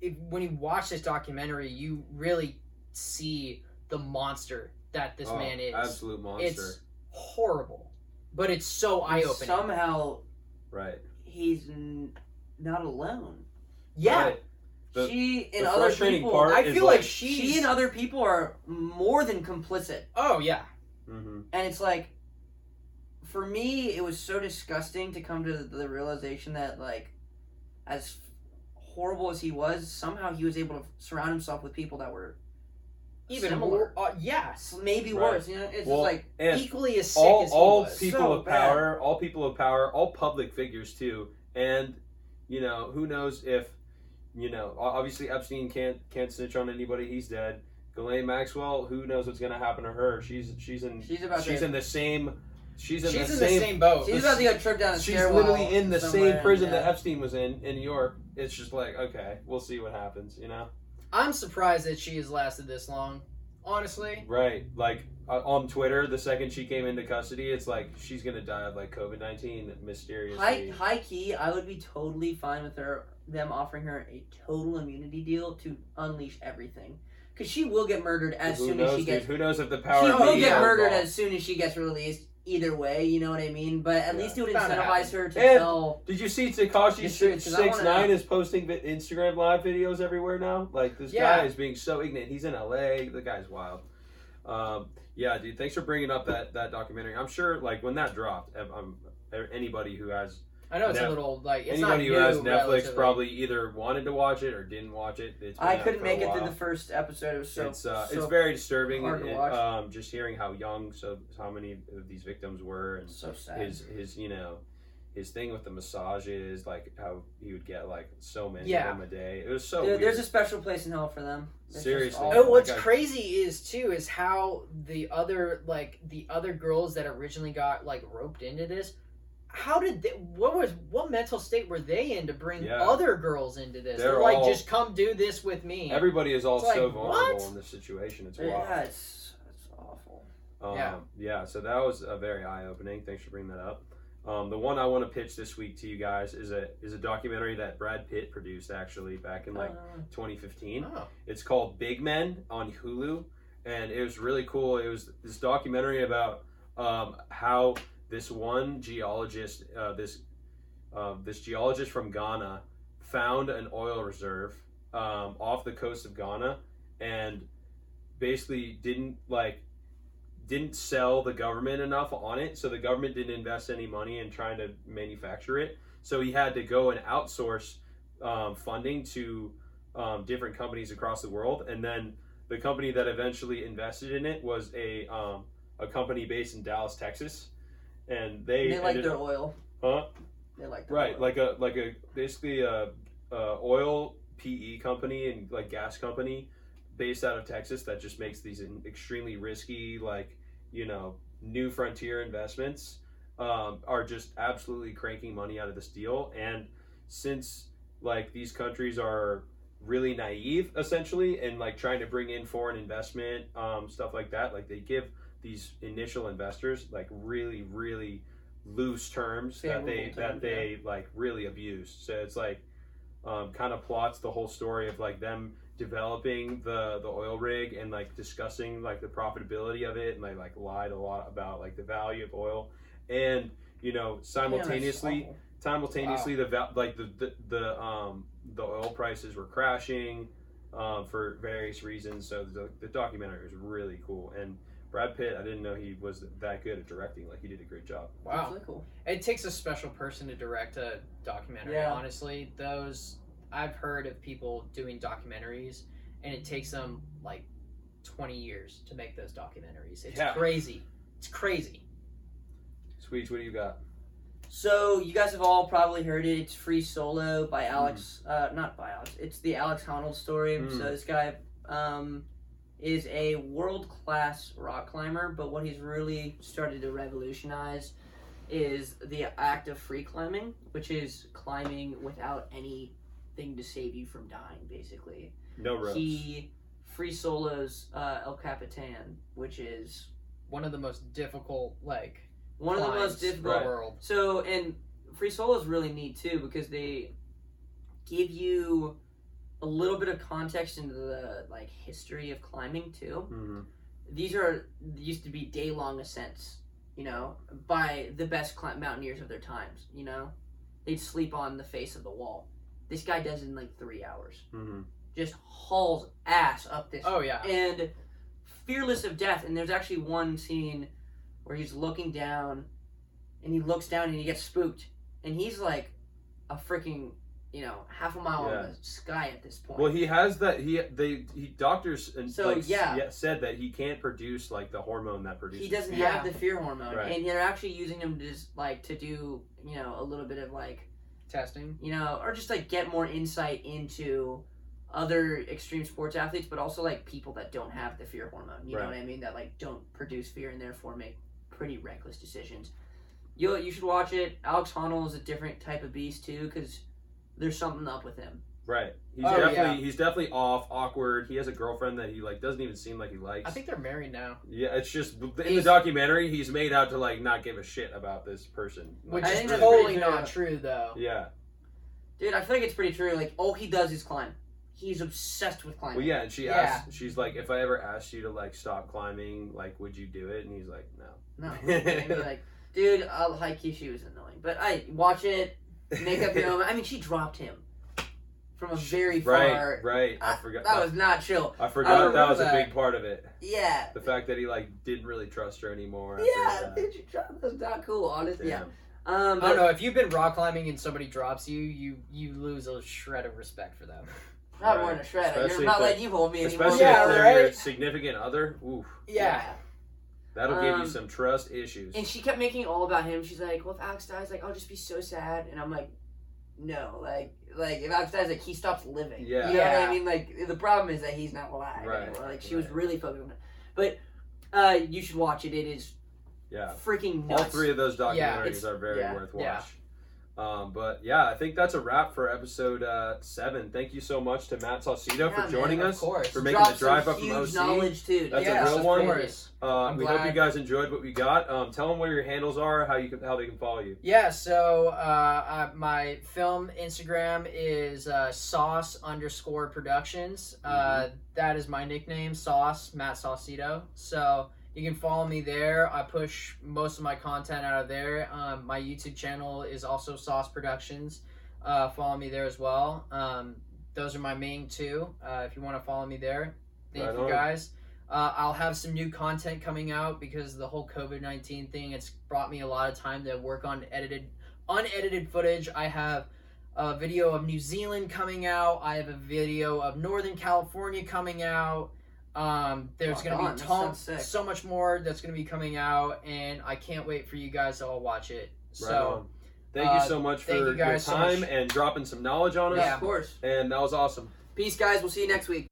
[SPEAKER 3] if, when you watch this documentary, you really see the monster that this
[SPEAKER 1] Oh,
[SPEAKER 3] man is.
[SPEAKER 1] absolute monster.
[SPEAKER 3] It's horrible, but it's so eye opening.
[SPEAKER 2] Somehow
[SPEAKER 1] right.
[SPEAKER 2] he's n- not alone.
[SPEAKER 3] yeah,
[SPEAKER 1] Right. The-
[SPEAKER 2] she and
[SPEAKER 1] the
[SPEAKER 2] other people.
[SPEAKER 1] part
[SPEAKER 3] I feel like,
[SPEAKER 1] like-
[SPEAKER 3] she's.
[SPEAKER 2] she and other people are more than complicit.
[SPEAKER 3] oh yeah.
[SPEAKER 1] hmm
[SPEAKER 2] And it's like, for me, it was so disgusting to come to the realization that, like, as horrible as he was, somehow he was able to surround himself with people that were
[SPEAKER 3] even more. Uh, yeah,
[SPEAKER 2] s- maybe
[SPEAKER 1] Right.
[SPEAKER 2] worse. You know, it's
[SPEAKER 1] Well,
[SPEAKER 2] just like
[SPEAKER 3] equally as sick
[SPEAKER 1] all
[SPEAKER 3] as he
[SPEAKER 1] all
[SPEAKER 3] was.
[SPEAKER 1] people
[SPEAKER 2] So
[SPEAKER 1] of
[SPEAKER 2] bad.
[SPEAKER 1] power, all people of power, all public figures too, and you know who knows if you know obviously Epstein can't can't snitch on anybody. He's dead. Ghislaine Maxwell, who knows what's gonna happen to her? She's she's in
[SPEAKER 2] she's about
[SPEAKER 1] she's
[SPEAKER 2] to.
[SPEAKER 1] in the same she's in
[SPEAKER 3] She's
[SPEAKER 1] the
[SPEAKER 3] in
[SPEAKER 1] same
[SPEAKER 3] the same boat.
[SPEAKER 2] she's about to go trip down a
[SPEAKER 1] she's literally in the
[SPEAKER 2] somewhere,
[SPEAKER 1] same prison
[SPEAKER 2] yeah.
[SPEAKER 1] that Epstein was in in New York. It's just like okay, we'll see what happens. You know,
[SPEAKER 3] I'm surprised that she has lasted this long. Honestly,
[SPEAKER 1] right? Like uh, on Twitter, the second she came into custody, it's like she's gonna die of like COVID nineteen mysteriously.
[SPEAKER 2] High, high key, I would be totally fine with her them offering her a total immunity deal to unleash everything, because she will get murdered as
[SPEAKER 1] who
[SPEAKER 2] soon
[SPEAKER 1] knows,
[SPEAKER 2] as she
[SPEAKER 1] dude?
[SPEAKER 2] gets.
[SPEAKER 1] Who knows if the power?
[SPEAKER 2] She will get
[SPEAKER 1] is
[SPEAKER 2] murdered
[SPEAKER 1] involved.
[SPEAKER 2] as soon as she gets released. Either way, you know what I mean. But at
[SPEAKER 1] Yeah.
[SPEAKER 2] least it would incentivize her to
[SPEAKER 1] And-
[SPEAKER 2] tell.
[SPEAKER 1] Did you see Tekashi
[SPEAKER 2] It's true, 'cause I
[SPEAKER 1] six
[SPEAKER 2] wanna
[SPEAKER 1] nine is posting Instagram live videos everywhere now? Like this
[SPEAKER 3] Yeah.
[SPEAKER 1] guy is being so ignorant. He's in LA. The guy's wild. Um, yeah, dude. Thanks for bringing up that that documentary. I'm sure, like when that dropped, um, um, anybody who has
[SPEAKER 3] I know it's
[SPEAKER 1] Nef-
[SPEAKER 3] a little like it's
[SPEAKER 1] anybody
[SPEAKER 3] not
[SPEAKER 1] who has Netflix probably either wanted to watch it or didn't watch it. It's
[SPEAKER 2] I couldn't make it through the first episode. It was so.
[SPEAKER 1] it's uh,
[SPEAKER 2] so
[SPEAKER 1] it's very disturbing.
[SPEAKER 2] hard to
[SPEAKER 1] and,
[SPEAKER 2] watch.
[SPEAKER 1] Um, just hearing how young so how many of these victims were and
[SPEAKER 2] so sad.
[SPEAKER 1] his his you know his thing with the massages like how he would get like so many
[SPEAKER 3] Yeah.
[SPEAKER 1] of them a day it was so
[SPEAKER 2] There-
[SPEAKER 1] weird.
[SPEAKER 2] there's a special place in hell for them. It's
[SPEAKER 1] Seriously.
[SPEAKER 3] Oh, what's
[SPEAKER 1] Like I-
[SPEAKER 3] crazy is too is how the other like the other girls that originally got like roped into this. How did they? What was what mental state were they in to bring
[SPEAKER 1] Yeah.
[SPEAKER 3] other girls into this?
[SPEAKER 1] They're
[SPEAKER 3] They're, like,
[SPEAKER 1] all-
[SPEAKER 3] just come do this with me.
[SPEAKER 1] everybody is all
[SPEAKER 3] It's like,
[SPEAKER 1] so vulnerable
[SPEAKER 3] what?
[SPEAKER 1] in this situation it's
[SPEAKER 2] Yeah, it's, it's awful.
[SPEAKER 1] um,
[SPEAKER 3] Yeah.
[SPEAKER 1] yeah so that was a very eye-opening thanks for bringing that up um, the one I want to pitch this week to you guys is a is a documentary that Brad Pitt produced actually back in like
[SPEAKER 2] Uh,
[SPEAKER 1] 2015
[SPEAKER 3] oh,
[SPEAKER 1] It's called Big Men on Hulu, and it was really cool. It was this documentary about um, how this one geologist, uh, this uh, this geologist from Ghana, found an oil reserve um, off the coast of Ghana, and basically didn't like didn't sell the government enough on it, so the government didn't invest any money in trying to manufacture it. So he had to go and outsource um, funding to um, different companies across the world, and then the company that eventually invested in it was a um, a company based in Dallas, Texas, and they,
[SPEAKER 2] they like
[SPEAKER 1] ended-
[SPEAKER 2] their oil.
[SPEAKER 1] huh?
[SPEAKER 2] they like the
[SPEAKER 1] Right,
[SPEAKER 2] oil.
[SPEAKER 1] like a like a basically a, a oil PE company and like gas company based out of Texas that just makes these extremely risky like you know new frontier investments um, are just absolutely cranking money out of this deal and since like these countries are really naive essentially and like trying to bring in foreign investment um, stuff like that like they give these initial investors like really really loose terms that they
[SPEAKER 2] Favorable
[SPEAKER 1] that
[SPEAKER 2] terms,
[SPEAKER 1] they like really abuse so it's like um, kind of plots the whole story of like them developing the the oil rig and like discussing like the profitability of it and they like lied a lot about like the value of oil. And you know
[SPEAKER 2] Yeah,
[SPEAKER 1] simultaneously
[SPEAKER 2] awful.
[SPEAKER 1] simultaneously the val- like the, the the um the oil prices were crashing um for various reasons. So the, the documentary was really cool. And brad pitt i didn't know he was that good at directing like he did a great job
[SPEAKER 3] Wow.
[SPEAKER 2] That's really cool.
[SPEAKER 3] It takes a special person to direct a documentary.
[SPEAKER 2] Yeah.
[SPEAKER 3] Honestly, those I've heard of people doing documentaries, and it takes them like twenty years to make those documentaries. It's
[SPEAKER 1] Yeah.
[SPEAKER 3] crazy. It's crazy.
[SPEAKER 1] Sweet, what do you got
[SPEAKER 2] So you guys have all probably heard it. It's Free Solo by Alex. Uh, not by Alex. It's the Alex Honnold story.
[SPEAKER 1] Mm.
[SPEAKER 2] So this guy um, is a world class rock climber, but what he's really started to revolutionize is the act of free climbing, which is climbing without anything to save you from dying, basically.
[SPEAKER 1] no ropes
[SPEAKER 2] He free solos uh, El Capitan, which is
[SPEAKER 3] One of the most difficult like
[SPEAKER 2] one of the most difficult
[SPEAKER 3] the world.
[SPEAKER 2] So, and free solo is really neat too because they give you a little bit of context into the like history of climbing too.
[SPEAKER 1] Mhm.
[SPEAKER 2] These are used to be day long ascents, you know, by the best climb mountaineers of their times. You know, they'd sleep on the face of the wall. This guy does it in like three hours.
[SPEAKER 1] Mhm.
[SPEAKER 2] Just hauls ass up this
[SPEAKER 3] Oh yeah.
[SPEAKER 2] and fearless of death. And there's actually one scene where he's looking down, and he looks down and he gets spooked, and he's like a freaking you know half a mile
[SPEAKER 1] Yeah.
[SPEAKER 2] in the sky at this point.
[SPEAKER 1] well he has that he they he doctors and
[SPEAKER 2] So,
[SPEAKER 1] like,
[SPEAKER 2] yeah.
[SPEAKER 1] said that he can't produce like the hormone that produces
[SPEAKER 2] he doesn't
[SPEAKER 1] fear.
[SPEAKER 2] have the fear hormone,
[SPEAKER 1] Right.
[SPEAKER 2] and they're actually using him to just like to do you know a little bit of like
[SPEAKER 3] Testing.
[SPEAKER 2] you know, or just like get more insight into other extreme sports athletes, but also like people that don't have the fear hormone. You know what I mean? That like don't produce fear and therefore make pretty reckless decisions. You you should watch it. Alex Honnold is a different type of beast too, because there's something up with him.
[SPEAKER 1] right he's
[SPEAKER 3] Oh,
[SPEAKER 1] definitely
[SPEAKER 3] yeah.
[SPEAKER 1] he's definitely off awkward he has a girlfriend that he like doesn't even seem like he likes
[SPEAKER 3] I think they're married now,
[SPEAKER 1] Yeah, it's just in the
[SPEAKER 2] He's-
[SPEAKER 1] documentary, he's made out to like not give a shit about this person.
[SPEAKER 3] which
[SPEAKER 2] I
[SPEAKER 3] is
[SPEAKER 2] think that's
[SPEAKER 3] totally
[SPEAKER 2] pretty
[SPEAKER 3] not
[SPEAKER 2] true.
[SPEAKER 3] true though.
[SPEAKER 1] Yeah.
[SPEAKER 2] Dude, I feel like it's pretty true. Like all he does is climb. He's obsessed with climbing.
[SPEAKER 1] Well, yeah, and she
[SPEAKER 3] Yeah.
[SPEAKER 1] asked, she's like, if I ever asked you to like stop climbing, like, would you do it? And he's like, no.
[SPEAKER 2] No, I mean, like, dude, I'll high key she was annoying, but I watch it, make up your own. I mean, she dropped him from a very
[SPEAKER 1] Right,
[SPEAKER 2] far.
[SPEAKER 1] right. I
[SPEAKER 2] I-
[SPEAKER 1] forgot.
[SPEAKER 2] that was not chill.
[SPEAKER 1] I
[SPEAKER 2] I
[SPEAKER 1] forgot that
[SPEAKER 2] remember
[SPEAKER 1] was a big part of it.
[SPEAKER 2] Yeah.
[SPEAKER 1] The fact that he like didn't really trust her anymore. after
[SPEAKER 2] Yeah,
[SPEAKER 1] that.
[SPEAKER 2] dude, she dropped. That not cool, honestly. Yeah.
[SPEAKER 1] Damn.
[SPEAKER 2] Um,
[SPEAKER 3] I don't know if you've been rock climbing and somebody drops you, you you lose a shred of respect for them.
[SPEAKER 2] not
[SPEAKER 1] Right.
[SPEAKER 2] more than a shred.
[SPEAKER 1] Especially
[SPEAKER 2] You're not
[SPEAKER 1] if
[SPEAKER 2] letting you hold me anymore.
[SPEAKER 1] Especially
[SPEAKER 3] Yeah,
[SPEAKER 1] if they're your significant other. Oof.
[SPEAKER 3] Yeah.
[SPEAKER 1] That'll give
[SPEAKER 2] Um,
[SPEAKER 1] you some trust issues.
[SPEAKER 2] And she kept making it all about him. She's like, "Well, if Alex dies, like, I'll just be so sad." And I'm like, "No, like, like if Alex dies, like, he stops living."
[SPEAKER 1] Yeah.
[SPEAKER 2] You know what
[SPEAKER 3] Yeah.
[SPEAKER 2] I mean? Like, the problem is that he's not alive
[SPEAKER 1] Right,
[SPEAKER 2] anymore. Like, she was really focused on it. But uh, you should watch it. It is
[SPEAKER 1] yeah.
[SPEAKER 2] freaking
[SPEAKER 1] All three of those documentaries
[SPEAKER 3] Yeah,
[SPEAKER 1] are very
[SPEAKER 2] yeah,
[SPEAKER 1] worth
[SPEAKER 3] yeah.
[SPEAKER 1] watch. Um, but yeah, I think that's a wrap for episode uh, seven. Thank you so much to Matt Saucedo
[SPEAKER 2] Yeah,
[SPEAKER 1] for
[SPEAKER 2] man,
[SPEAKER 1] joining
[SPEAKER 3] of
[SPEAKER 1] us
[SPEAKER 3] course.
[SPEAKER 1] for making
[SPEAKER 2] Dropped
[SPEAKER 1] the drive up from OC.
[SPEAKER 2] knowledge too.
[SPEAKER 1] That's a real one. Uh, we hope you guys enjoyed what we got. Um, tell them where your handles are, how you can, how they can follow you.
[SPEAKER 3] Yeah, so uh, uh, my film Instagram is uh, Sauce underscore Productions. Uh, that is my nickname, Sauce Matt Saucedo. So you can follow me there. I push most of my content out of there. Um, my YouTube channel is also Sauce Productions. Uh, follow me there as well. Um, those are my main two. Uh, if you want to follow me there, thank
[SPEAKER 1] Right
[SPEAKER 3] you
[SPEAKER 1] on.
[SPEAKER 3] guys. Uh, I'll have some new content coming out because the whole COVID nineteen thing. It's brought me a lot of time to work on edited, unedited footage. I have a video of New Zealand coming out. I have a video of Northern California coming out. Um, there's
[SPEAKER 2] Rock
[SPEAKER 3] gonna
[SPEAKER 2] on,
[SPEAKER 3] be
[SPEAKER 2] that
[SPEAKER 3] ton- so much more that's gonna be coming out, and I can't wait for you guys to all watch it.
[SPEAKER 1] Right
[SPEAKER 3] So
[SPEAKER 1] Thank
[SPEAKER 3] Uh,
[SPEAKER 1] you so much for
[SPEAKER 3] you guys
[SPEAKER 1] your time
[SPEAKER 3] much.
[SPEAKER 1] and dropping some knowledge on us.
[SPEAKER 2] Yeah, of course.
[SPEAKER 1] And that was awesome.
[SPEAKER 2] Peace, guys. We'll see you next week.